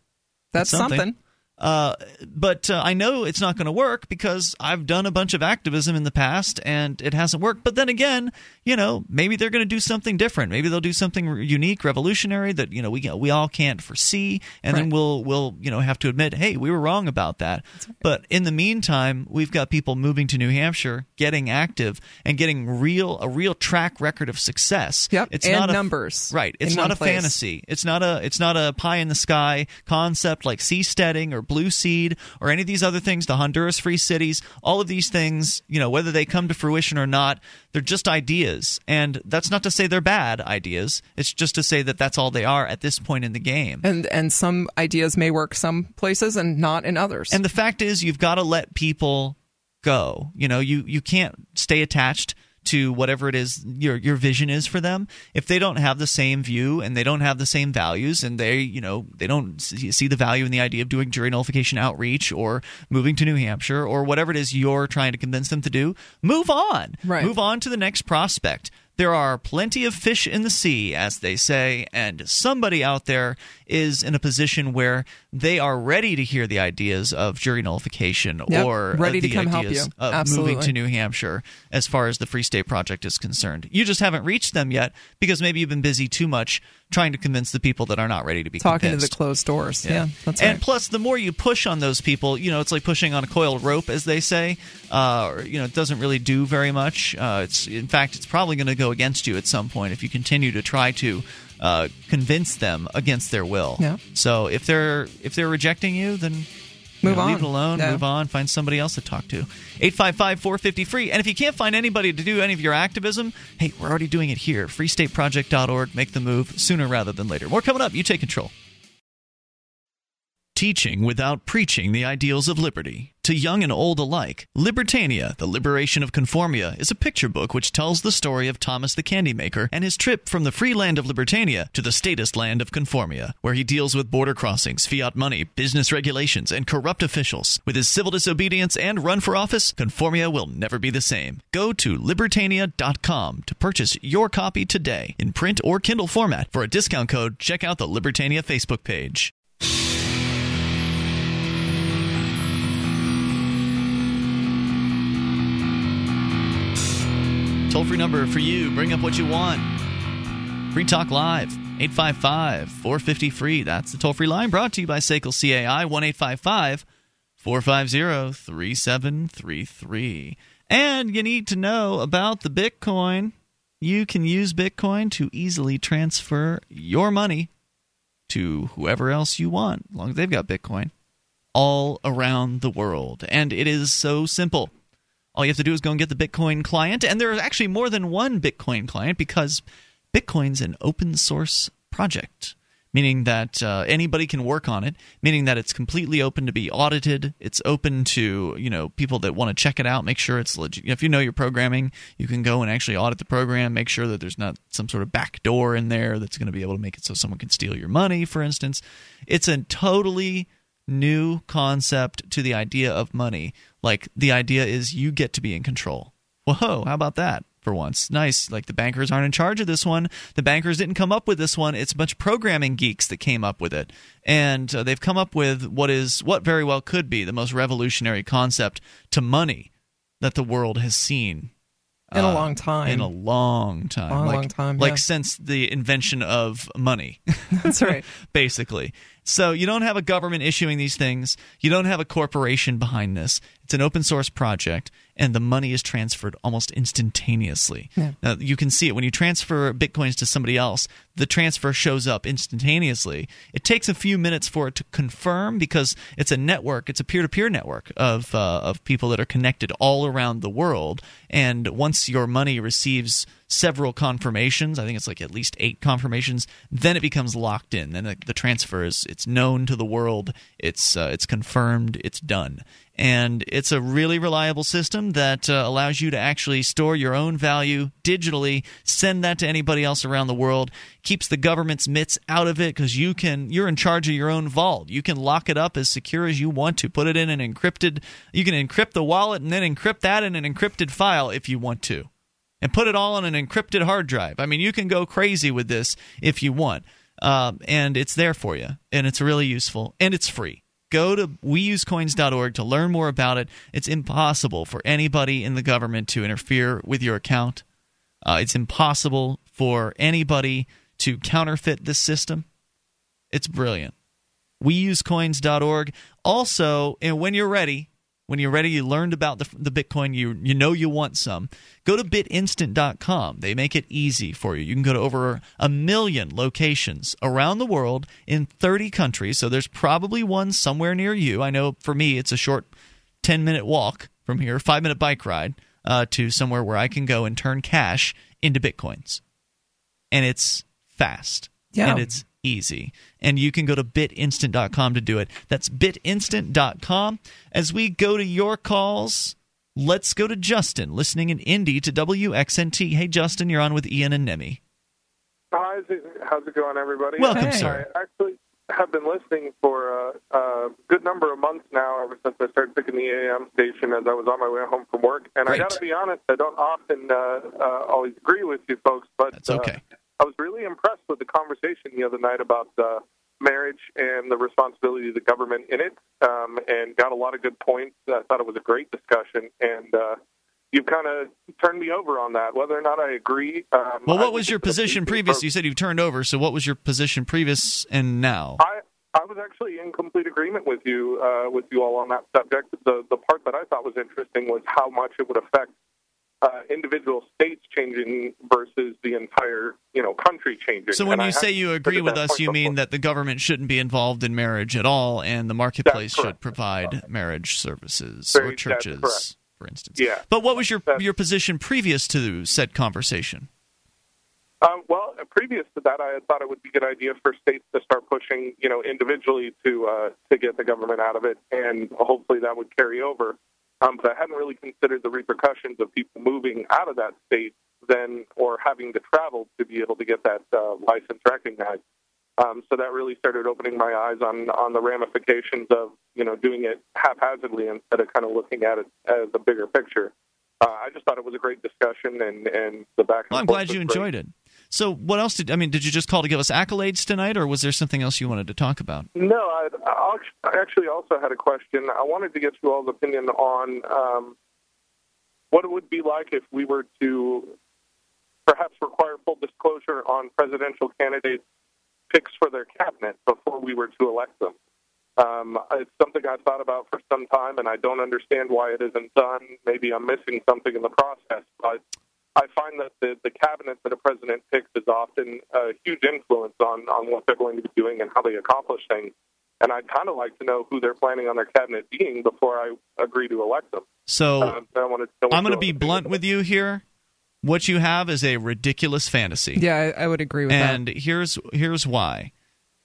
that's something. something. Uh, but uh, I know it's not going to work because I've done a bunch of activism in the past and it hasn't worked. But then again, you know, maybe they're going to do something different. Maybe they'll do something unique, revolutionary that you know we we all can't foresee, and then we'll we'll you know have to admit, hey, we were wrong about that. But in the meantime, we've got people moving to New Hampshire, getting active, and getting real a real track record of success. Yep, it's and not a, numbers right? It's not a place. fantasy. It's not a it's not a pie in the sky concept like seasteading or Blueseed or any of these other things. The Honduras free cities, all of these things, you know, whether they come to fruition or not, they're just ideas. And that's not to say they're bad ideas. It's just to say that that's all they are at this point in the game. And and some ideas may work some places and not in others. And the fact is, you've got to let people go. You know, you you can't stay attached to whatever it is your your vision is for them if they don't have the same view and they don't have the same values and they you know they don't see see the value in the idea of doing jury nullification outreach or moving to New Hampshire or whatever it is you're trying to convince them to do move on Right. move on to the next prospect there are plenty of fish in the sea, as they say, and somebody out there is in a position where they are ready to hear the ideas of jury nullification Yep, or ready to the come help ideas you. of Absolutely. moving to New Hampshire as far as the Free State Project is concerned. You just haven't reached them yet because maybe you've been busy too much trying to convince the people that are not ready to be talking to the closed doors. Yeah, that's and right. plus, the more you push on those people, you know, it's like pushing on a coiled rope, as they say. Uh, you know, it doesn't really do very much. Uh, it's in fact, it's probably going to go against you at some point if you continue to try to uh, convince them against their will. Yeah. So if they're if they're rejecting you, then Move know, on. Leave it alone. Move on. Find somebody else to talk to. 855 450 free. And if you can't find anybody to do any of your activism, hey, we're already doing it here. FreeStateProject.org. Make the move sooner rather than later. More coming up. You take control. Teaching without preaching the ideals of liberty. To young and old alike, Libertania, The Liberation of Conformia, is a picture book which tells the story of Thomas the Candymaker and his trip from the free land of Libertania to the statist land of Conformia, where he deals with border crossings, fiat money, business regulations, and corrupt officials. With his civil disobedience and run for office, Conformia will never be the same. Go to Libertania.com to purchase your copy today in print or Kindle format. For a discount code, check out the Libertania Facebook page. Toll free number for you. Bring up what you want. Free Talk Live, 855 450 free. That's the toll free line brought to you by SACL CAI, 1 855 450 3733. And you need to know about the Bitcoin. You can use Bitcoin to easily transfer your money to whoever else you want, as long as they've got Bitcoin, all around the world. And it is so simple. All you have to do is go and get the Bitcoin client. And there is actually more than one Bitcoin client because Bitcoin's an open source project, meaning that uh, anybody can work on it, meaning that it's completely open to be audited. It's open to you know people that want to check it out, make sure it's legit. If you know your programming, you can go and actually audit the program, make sure that there's not some sort of back door in there that's going to be able to make it so someone can steal your money, for instance. It's a totally new concept to the idea of money. Like the idea is you get to be in control. Whoa, how about that? For once, nice. Like the bankers aren't in charge of this one. The bankers didn't come up with this one. It's a bunch of programming geeks that came up with it, and uh, they've come up with what is what very well could be the most revolutionary concept to money that the world has seen In a uh, long time. In a long time. Long, like, long time, Like since the invention of money. That's right. Basically. So you don't have a government issuing these things. You don't have a corporation behind this. It's an open source project, and the money is transferred almost instantaneously. Yeah. Now, you can see it when you transfer bitcoins to somebody else. The transfer shows up instantaneously. It takes a few minutes for it to confirm because it's a network. It's a peer-to-peer network of uh, of people that are connected all around the world. And once your money receives several confirmations, I think it's like at least eight confirmations, then it becomes locked in. Then the, the transfer is it's known to the world. It's uh, it's confirmed. It's done and it's a really reliable system that uh, allows you to actually store your own value digitally send that to anybody else around the world keeps the government's mitts out of it because you can you're in charge of your own vault you can lock it up as secure as you want to put it in an encrypted you can encrypt the wallet and then encrypt that in an encrypted file if you want to and put it all on an encrypted hard drive i mean you can go crazy with this if you want um, and it's there for you and it's really useful and it's free go to weusecoins.org to learn more about it. It's impossible for anybody in the government to interfere with your account. Uh, it's impossible for anybody to counterfeit this system. It's brilliant. Weusecoins.org. Also, and when you're ready, when you're ready, you learned about the, the Bitcoin, you you know you want some. Go to bitinstant.com. They make it easy for you. You can go to over a million locations around the world in 30 countries. So there's probably one somewhere near you. I know for me, it's a short 10 minute walk from here, five minute bike ride uh, to somewhere where I can go and turn cash into Bitcoins. And it's fast. Yeah. And it's easy. And you can go to bitinstant.com to do it. That's bitinstant.com. As we go to your calls, let's go to Justin, listening in Indy to WXNT. Hey, Justin, you're on with Ian and Nemi. Hi, how's it going, everybody? Welcome, Hey. sir. I actually have been listening for a, a good number of months now, ever since I started picking the AM station as I was on my way home from work. And I got to be honest, I don't often uh, uh, always agree with you folks, but That's okay. uh, I was really impressed with the conversation the other night about uh, marriage and the responsibility of the government in it, um, and got a lot of good points. I thought it was a great discussion, and uh, you've kind of turned me over on that. Whether or not I agree. Um, Well, I what was your position previous? You said you turned over. So, what was your position previous and now? I I was actually in complete agreement with you uh, with you all on that subject. The the part that I thought was interesting was how much it would affect uh, individual states changing versus the entire you know country changing. So when And I you say you agree with us, you mean that the government shouldn't be involved in marriage at all, and the marketplace should provide marriage services Very- or churches, for instance. Yeah. But what was your your position previous to said conversation? Um, well, previous to that, I had thought it would be a good idea for states to start pushing, you know, individually to uh, to get the government out of it, and hopefully that would carry over. Um, but I hadn't really considered the repercussions of people moving out of that state then, or having to travel to be able to get that uh, license recognized. Um, so that really started opening my eyes on on the ramifications of you know doing it haphazardly instead of kind of looking at it as a bigger picture. Uh, I just thought it was a great discussion, and and the back. Well, I'm glad you enjoyed it. So, what else did I mean? Did you just call to give us accolades tonight, or was there something else you wanted to talk about? No, I, I actually also had a question. I wanted to get you all's opinion on um, what it would be like if we were to perhaps require full disclosure on presidential candidates' picks for their cabinet before we were to elect them. Um, it's something I've thought about for some time, and I don't understand why it isn't done. Maybe I'm missing something in the process, but I find that the, the cabinet that a president picks is often a huge influence on, on what they're going to be doing and how they accomplish things. And I'd kind of like to know who they're planning on their cabinet being before I agree to elect them. So, Um, I wanted to know I'm going to be blunt with you here. What you have is a ridiculous fantasy. Yeah, I, I would agree with and that. here's here's why.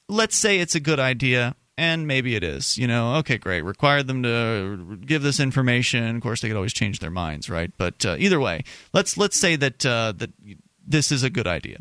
Let's say it's a good idea, and maybe it is. You know, okay, great. Require them to give this information. Of course, they could always change their minds, right? But uh, either way, let's let's say that uh, that this is a good idea.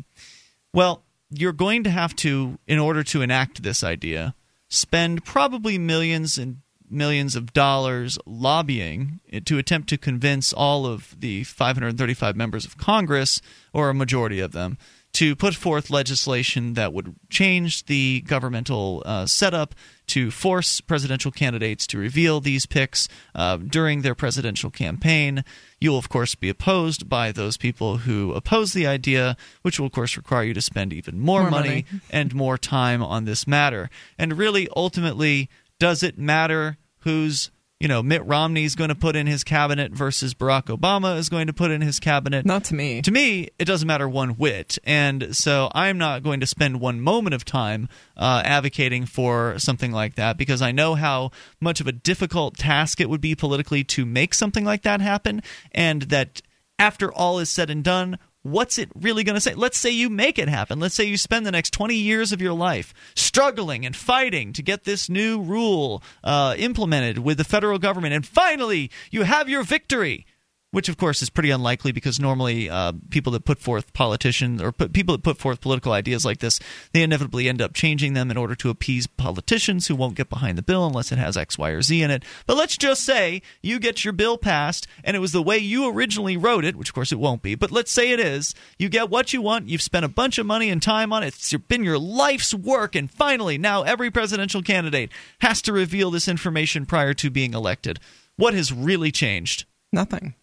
Well, you're going to have to, in order to enact this idea, spend probably millions and millions of dollars lobbying to attempt to convince all of the 535 members of Congress, or a majority of them, to put forth legislation that would change the governmental uh, setup to force presidential candidates to reveal these picks uh, during their presidential campaign. You will, of course, be opposed by those people who oppose the idea, which will, of course, require you to spend even more, More money, money. and more time on this matter. And really, ultimately, does it matter who's you know Mitt Romney is going to put in his cabinet versus Barack Obama is going to put in his cabinet? Not to me. To me, it doesn't matter one whit, and so I'm not going to spend one moment of time uh, advocating for something like that because I know how much of a difficult task it would be politically to make something like that happen, and that after all is said and done, what's it really going to say? Let's say you make it happen. Let's say you spend the next 20 years of your life struggling and fighting to get this new rule uh, implemented with the federal government, and finally you have your victory. Which, of course, is pretty unlikely because normally uh, people that put forth politicians or put, people that put forth political ideas like this, they inevitably end up changing them in order to appease politicians who won't get behind the bill unless it has X, Y, or Z in it. But let's just say you get your bill passed and it was the way you originally wrote it, which of course it won't be, but let's say it is. You get what you want, you've spent a bunch of money and time on it, it's been your life's work, and finally now every presidential candidate has to reveal this information prior to being elected. What has really changed? Nothing.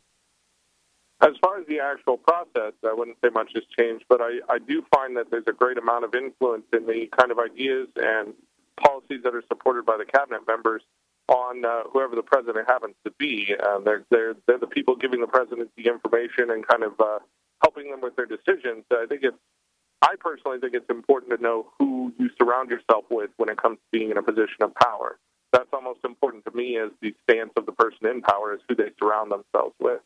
As far as the actual process, I wouldn't say much has changed, but I, I do find that there's a great amount of influence in the kind of ideas and policies that are supported by the cabinet members on uh, whoever the president happens to be. Um, they're, they're, they're the people giving the president the information and kind of uh, helping them with their decisions. I think it's I personally think it's important to know who you surround yourself with when it comes to being in a position of power. That's almost important to me as the stance of the person in power is who they surround themselves with.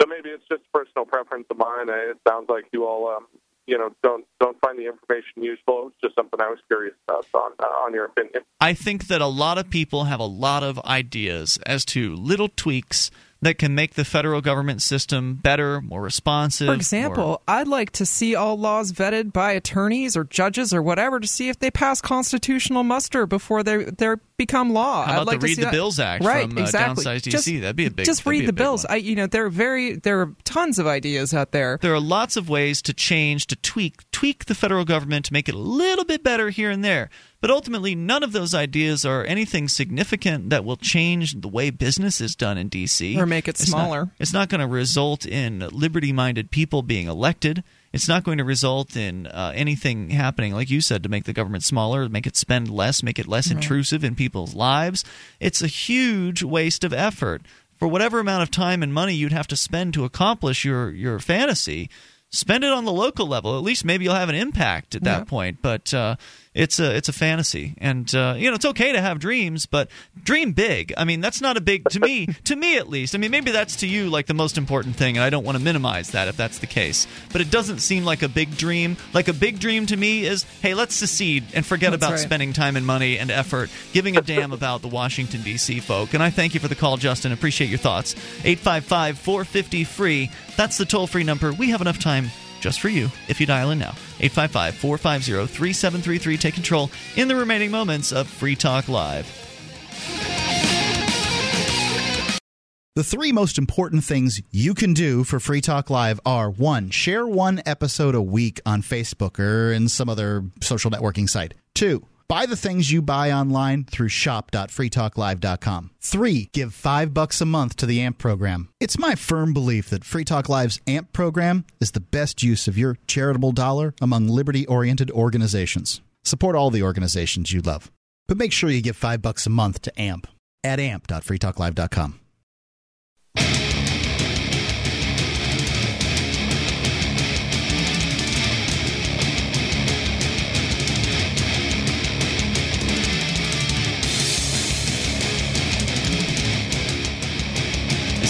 So maybe it's just personal preference of mine. It sounds like you all, um, you know, don't don't find the information useful. It's just something I was curious about on uh, on your opinion. I think that a lot of people have a lot of ideas as to little tweaks that can make the federal government system better, more responsive. For example, more- I'd like to see all laws vetted by attorneys or judges or whatever to see if they pass constitutional muster before they they become law. How about I'd like the to Read the that. Bills Act right, from, uh, exactly. Downsize DC? Just, That'd be a big- Just read the bills. one. I, you know, there are very there are tons of ideas out there. there are lots of ways to change, to tweak, tweak the federal government to make it a little bit better here and there. But ultimately, none of those ideas are anything significant that will change the way business is done in D.C. Or make it It's not- smaller. it's not going to result in liberty minded people being elected. It's not going to result in uh, anything happening, like you said, to make the government smaller, make it spend less, make it less Right. intrusive in people's lives. It's a huge waste of effort. For whatever amount of time and money you'd have to spend to accomplish your, your fantasy, spend it on the local level. At least maybe you'll have an impact at that Yeah. point. But uh, it's a it's a fantasy, and uh, you know it's okay to have dreams, but dream big. I mean, that's not a big to me. to me, at least. I mean, maybe that's to you like the most important thing, and I don't want to minimize that if that's the case. But it doesn't seem like a big dream. Like a big dream to me is, hey, let's secede and forget That's about right. spending time and money and effort giving a damn about the Washington D.C. folk. And I thank you for the call, Justin. Appreciate your thoughts. 855 450 free. That's the toll free number. We have enough time just for you if you dial in now. 855 450 3733. Take control in the remaining moments of Free Talk Live. The three most important things you can do for Free Talk Live are one, share one episode a week on Facebook or in some other social networking site. Two, buy the things you buy online through shop.freetalklive.com. Three, give five bucks a month to the AMP program. It's my firm belief that Free Talk Live's AMP program is the best use of your charitable dollar among liberty oriented organizations. Support all the organizations you love, but make sure you give five bucks a month to AMP at amp.freetalklive.com.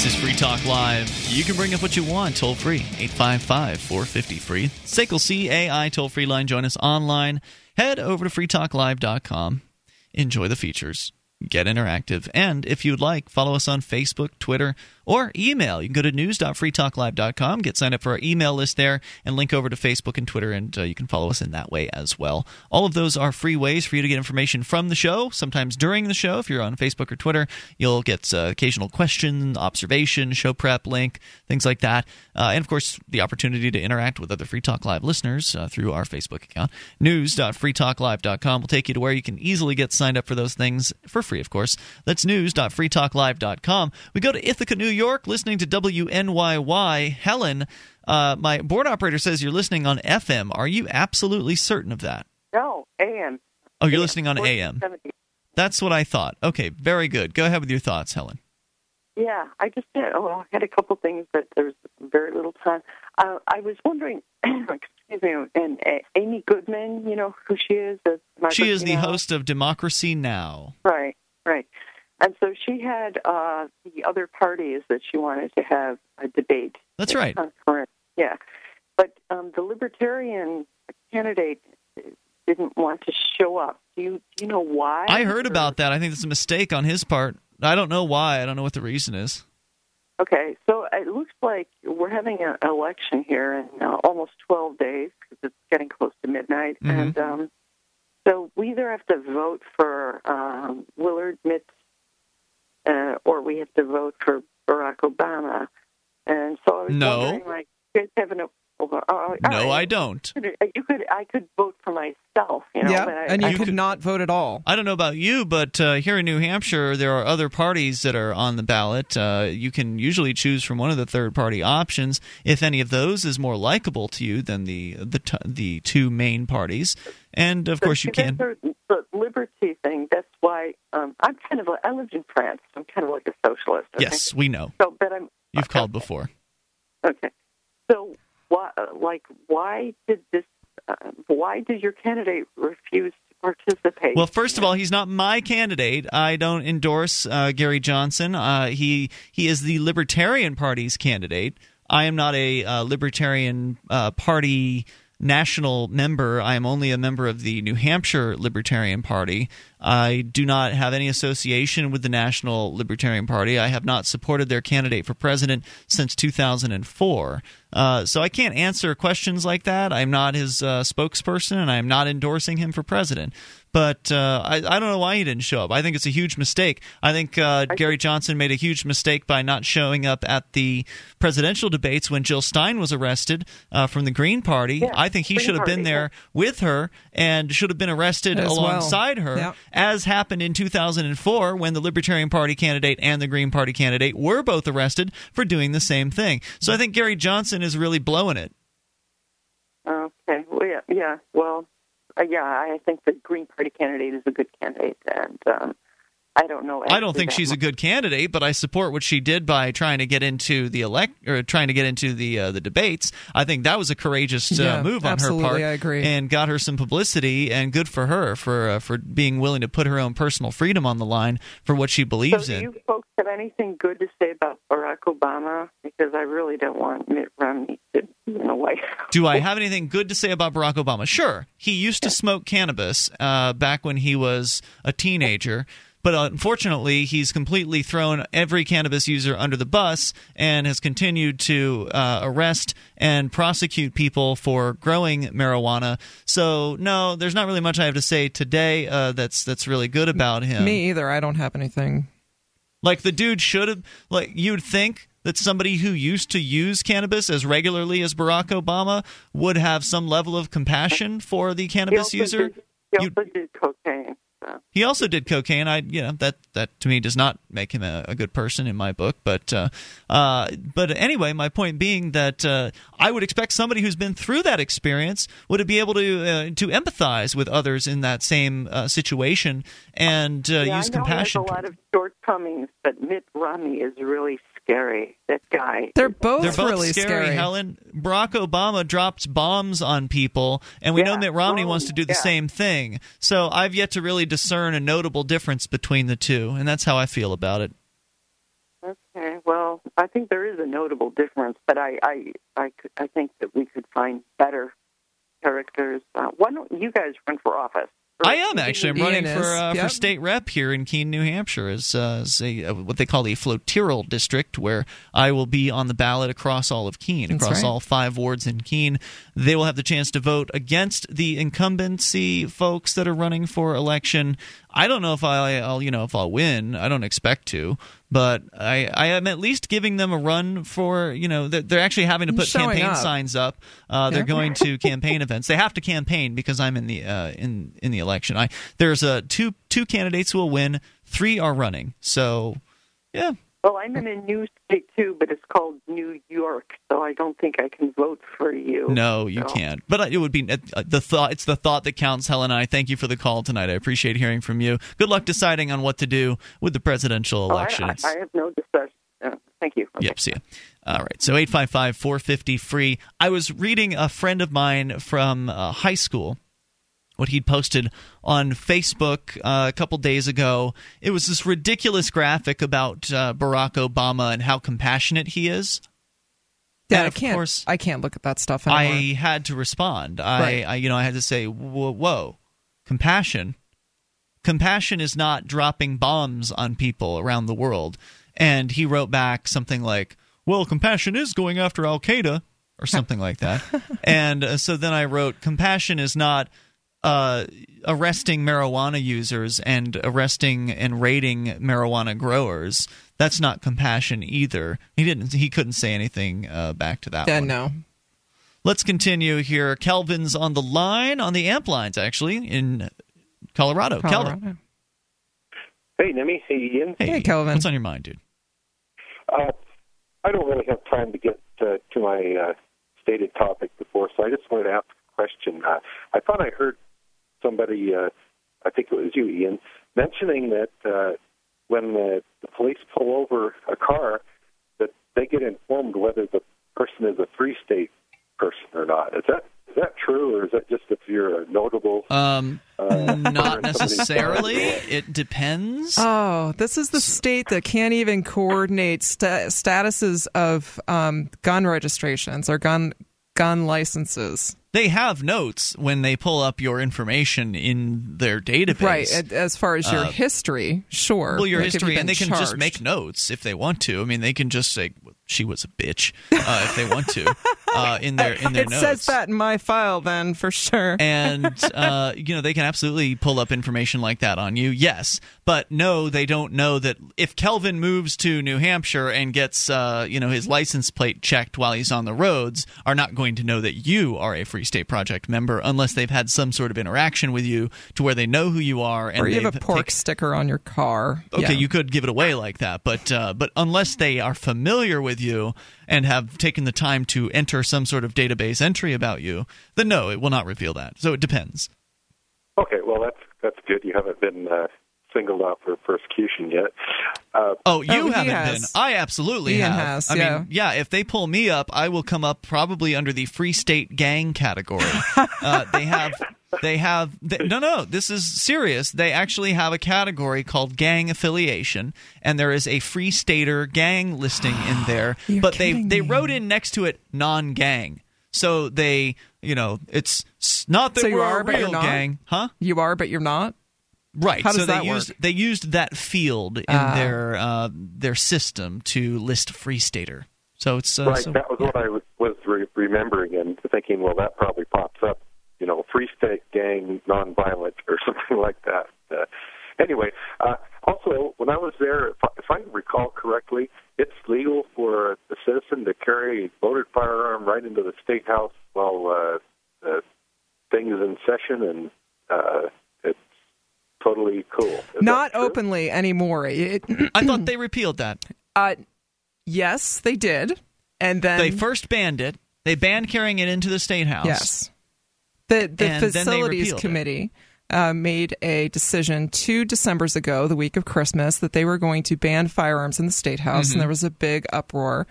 This is Free Talk Live. You can bring up what you want toll free. 855 450 free. SACL CAI toll free line. Join us online. Head over to freetalklive.com. Enjoy the features. Get interactive. And if you'd like, follow us on Facebook, Twitter, or email. You can go to news.freetalklive.com, get signed up for our email list there, and link over to Facebook and Twitter, and uh, you can follow us in that way as well. All of those are free ways for you to get information from the show. Sometimes during the show, if you're on Facebook or Twitter, you'll get uh, occasional question, observation, show prep link, things like that. Uh, and of course, the opportunity to interact with other Free Talk Live listeners uh, through our Facebook account. News.freetalklive.com will take you to where you can easily get signed up for those things for free, of course. That's news.freetalklive.com. We go to Ithaca, New York, listening to WNYY. Helen, uh, my board operator says you're listening on FM. Are you absolutely certain of that? No, AM. Oh, you're listening on AM. That's what I thought. Okay, very good. Go ahead with your thoughts, Helen. Yeah, I just had, oh, I had a couple things, but there's very little time. Uh, I was wondering, excuse me, and uh, Amy Goodman, you know who she is? She is the host of Democracy Now. Right, right. And so she had uh, the other parties that she wanted to have a debate. That's right. Concurrent, yeah. But um, the Libertarian candidate didn't want to show up. Do you do you know why? I heard about that. I think that's a mistake on his part. I don't know why. I don't know what the reason is. Okay, so it looks like we're having an election here in uh, almost 12 days because it's getting close to midnight, Mhm. and um, so we either have to vote for um, Willard Mitt uh, or we have to vote for Barack Obama. And so I was No. wondering, like, you guys have an oh, oh, No, I don't. You could, I could vote for myself, you know. yeah, but I, and you I could not vote at all. I don't know about you, but uh, here in New Hampshire, there are other parties that are on the ballot. Uh, you can usually choose from one of the third-party options if any of those is more likable to you than the the t- the two main parties. And of course, you can. The, the liberty thing. That's why um, I'm kind of. A, I lived in France. I'm kind of like a socialist. okay? Yes, we know. So, but I'm You've called before. okay. So, why, like, why did this? Uh, why did your candidate refuse to participate? Well, first of all, he's not my candidate. I don't endorse uh, Gary Johnson. Uh, he he is the Libertarian Party's candidate. I am not a uh, Libertarian uh, Party national member. I am only a member of the New Hampshire Libertarian Party. I do not have any association with the National Libertarian Party. I have not supported their candidate for president since 2004. Uh, so I can't answer questions like that. I'm not his uh, spokesperson, and I'm not endorsing him for president. But uh, I, I don't know why he didn't show up. I think it's a huge mistake. I think uh, Gary Johnson made a huge mistake by not showing up at the presidential debates when Jill Stein was arrested uh, from the Green Party. Yeah, I think he Green should have been Party, there with her and should have been arrested As well. alongside her, Yep. As happened in 2004 when the Libertarian Party candidate and the Green Party candidate were both arrested for doing the same thing. So I think Gary Johnson is really blowing it. Okay. Well, yeah. Yeah. Well, uh, yeah. I think the Green Party candidate is a good candidate, and um, I don't know. I don't think that she's a good candidate, but I support what she did by trying to get into the elect or trying to get into the uh, the debates. I think that was a courageous uh, Yeah, move on her absolutely, part, I agree. and got her some publicity. And good for her for uh, for being willing to put her own personal freedom on the line for what she believes so do in. you folks have anything good to say about Barack Obama? Because I really don't want Mitt Romney to be in the White House. Do I have anything good to say about Barack Obama? Sure. He used to smoke cannabis uh, back when he was a teenager. But unfortunately, he's completely thrown every cannabis user under the bus and has continued to uh, arrest and prosecute people for growing marijuana. So, no, there's not really much I have to say today uh, that's that's really good about him. Me either. I don't have anything. Like the dude should have like you'd think that somebody who used to use cannabis as regularly as Barack Obama would have some level of compassion for the He cannabis also user. Did, he also did cocaine. He also did cocaine. I, you know, that that to me does not make him a, a good person in my book. But, uh, uh, but anyway, my point being that uh, I would expect somebody who's been through that experience would be able to uh, to empathize with others in that same uh, situation and uh, yeah, use I know compassion. He has a lot of shortcomings, but Mitt Romney is really scary. That guy. They're both They're both really scary, scary. Helen. Barack Obama dropped bombs on people, and we know Mitt Romney boom, wants to do the yeah. same thing. So I've yet to really discern a notable difference between the two, and that's how I feel about it. Okay, well, I think there is a notable difference, but I, I, I, I think that we could find better characters. Uh, why don't you guys run for office? I am actually. I'm Ian running is, for uh, for state rep here in Keene, New Hampshire, as, uh, as a, uh, what they call the floterial district, where I will be on the ballot across all of Keene, That's across right. all five wards in Keene. They will have the chance to vote against the incumbency folks that are running for election. I don't know if I, I'll you know if I'll win. I don't expect to, but I, I am at least giving them a run for you know they're, they're actually having to put Showing campaign up. signs up. Uh, they're Yeah. going to campaign events. They have to campaign because I'm in the uh, in in the election. I there's uh, two two candidates who will win. Three are running. So yeah, Well, I'm in a new state too, but it's called New York, so I don't think I can vote for you. no, you So- can't. But it would be uh, the thought. It's the thought that counts, Helen. I thank you for the call tonight. I appreciate hearing from you. Good luck deciding on what to do with the presidential Oh, I, elections. I, I have no discussion. Uh, thank you. Okay. Yep, see ya. All right, so 855 450 free. I was reading a friend of mine from uh, high school, what he'd posted on Facebook uh, a couple days ago. It was this ridiculous graphic about uh, Barack Obama and how compassionate he is. Yeah, I of can't. course, I can't look at that stuff anymore. I had to respond. I, Right. I, you know, I had to say, whoa, whoa, compassion. Compassion is not dropping bombs on people around the world. And he wrote back something like, "Well, compassion is going after Al Qaeda." Or something like that, and uh, so then I wrote, "Compassion is not uh, arresting marijuana users and arresting and raiding marijuana growers. That's not compassion either." He didn't. He couldn't say anything uh, back to that. Yeah, one. no. Let's continue here. Kelvin's on the line, on the amp lines, actually, in Colorado. Kelvin. Colorado. Hey, Nemi. Hey, Ian. Hey, Kelvin. What's on your mind, dude? Uh, I don't really have time to get uh, to my uh, stated topic before, so I just wanted to ask a question. Uh, I thought I heard somebody, uh, I think it was you, Ian, mentioning that uh, when the, the police pull over a car, that they get informed whether the person is a free state person or not. Is that is that true, or is that just if you're a notable? Um, uh, not necessarily. It depends. Oh, this is the state that can't even coordinate sta- statuses of um, gun registrations or gun gun licenses. They have notes when they pull up your information in their database. Right, as far as your Uh, history, sure. Well, your Like, history, and they been can just make notes if they want to. I mean, they can just say she was a bitch uh, if they want to uh, in their in their it notes. says that in my file, then for sure. and uh, you know they can absolutely pull up information like that on you. Yes, but no, they don't know that if Kelvin moves to New Hampshire and gets uh, you know his license plate checked while he's on the roads, are not going to know that you are a Free State Project member unless they've had some sort of interaction with you to where they know who you are and or you have a pork taken- sticker on your car. Okay, Yeah. you could give it away like that, but uh, but unless they are familiar with you and have taken the time to enter some sort of database entry about you, then no, it will not reveal that. So it depends. Okay, well that's that's good. You haven't been uh, singled out for persecution yet. Uh, oh, you he haven't has. been. I absolutely Ian have. has, I yeah. mean, yeah. If they pull me up, I will come up probably under the Free State Gang category. uh, they have. They have they, no, no. This is serious. They actually have a category called gang affiliation, and there is a Free Stater gang listing in there. You're but they kidding they wrote in next to it non-gang, so they you know it's not that So you we're are, a but real you're not? gang, huh? You are, but you're not. Right. How so does they work? used they used that field in Ah. their uh, their system to list Free Stater. So it's uh, right, so- that was what I was, was re- remembering and thinking. Well, that probably pops up, you know, Free State Gang Nonviolent or something like that. Uh, anyway, uh, also when I was there, if I, if I recall correctly, it's legal for a, a citizen to carry a loaded firearm right into the state house while uh, the thing is in session, and uh, it's totally cool. Is Not openly anymore. It, I thought they repealed that. uh, yes, they did, and then They first banned it. They banned carrying it into the state house. Yes. The the And facilities repealed it. committee uh, made a decision two December's ago, the week of Christmas, that they were going to ban firearms in the state house, Mhm. and there was a big uproar.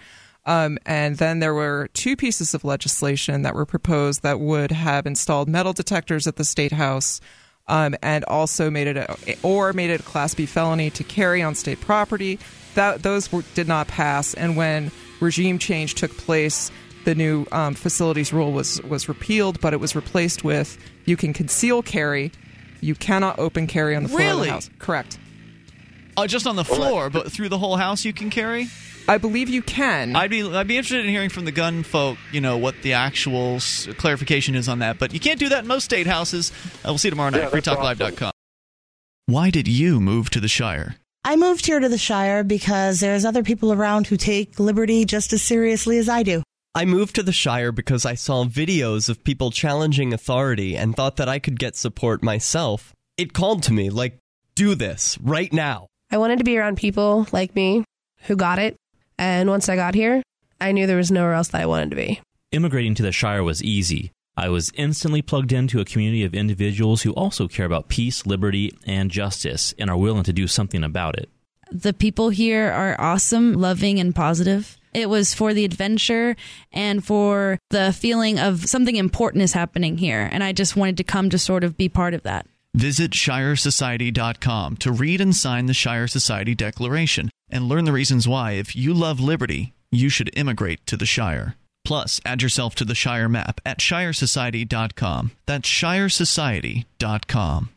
Um, and then there were two pieces of legislation that were proposed that would have installed metal detectors at the state house. Um, and also made it a, or made it a class B felony to carry on state property. That those were, did not pass. And when regime change took place, the new um, facilities rule was was repealed, but it was replaced with you can conceal carry, you cannot open carry on the floor of Really? the house. Correct. Oh, just on the floor, but through the whole house you can carry. I believe you can. I'd be I'd be interested in hearing from the gun folk, you know, what the actual s- clarification is on that. But you can't do that in most state houses. Uh, we'll see you tomorrow night. Yeah, that's FreeTalkLive.com. Why did you move to the Shire? I moved here to the Shire because there's other people around who take liberty just as seriously as I do. I moved to the Shire because I saw videos of people challenging authority and thought that I could get support myself. It called to me, like, do this right now. I wanted to be around people like me who got it. And once I got here, I knew there was nowhere else that I wanted to be. Immigrating to the Shire was easy. I was instantly plugged into a community of individuals who also care about peace, liberty, and justice and are willing to do something about it. The people here are awesome, loving, and positive. It was for the adventure and for the feeling of something important is happening here. And I just wanted to come to sort of be part of that. Visit ShireSociety.com to read and sign the Shire Society Declaration and learn the reasons why, if you love liberty, you should immigrate to the Shire. Plus, add yourself to the Shire map at ShireSociety.com. That's ShireSociety.com.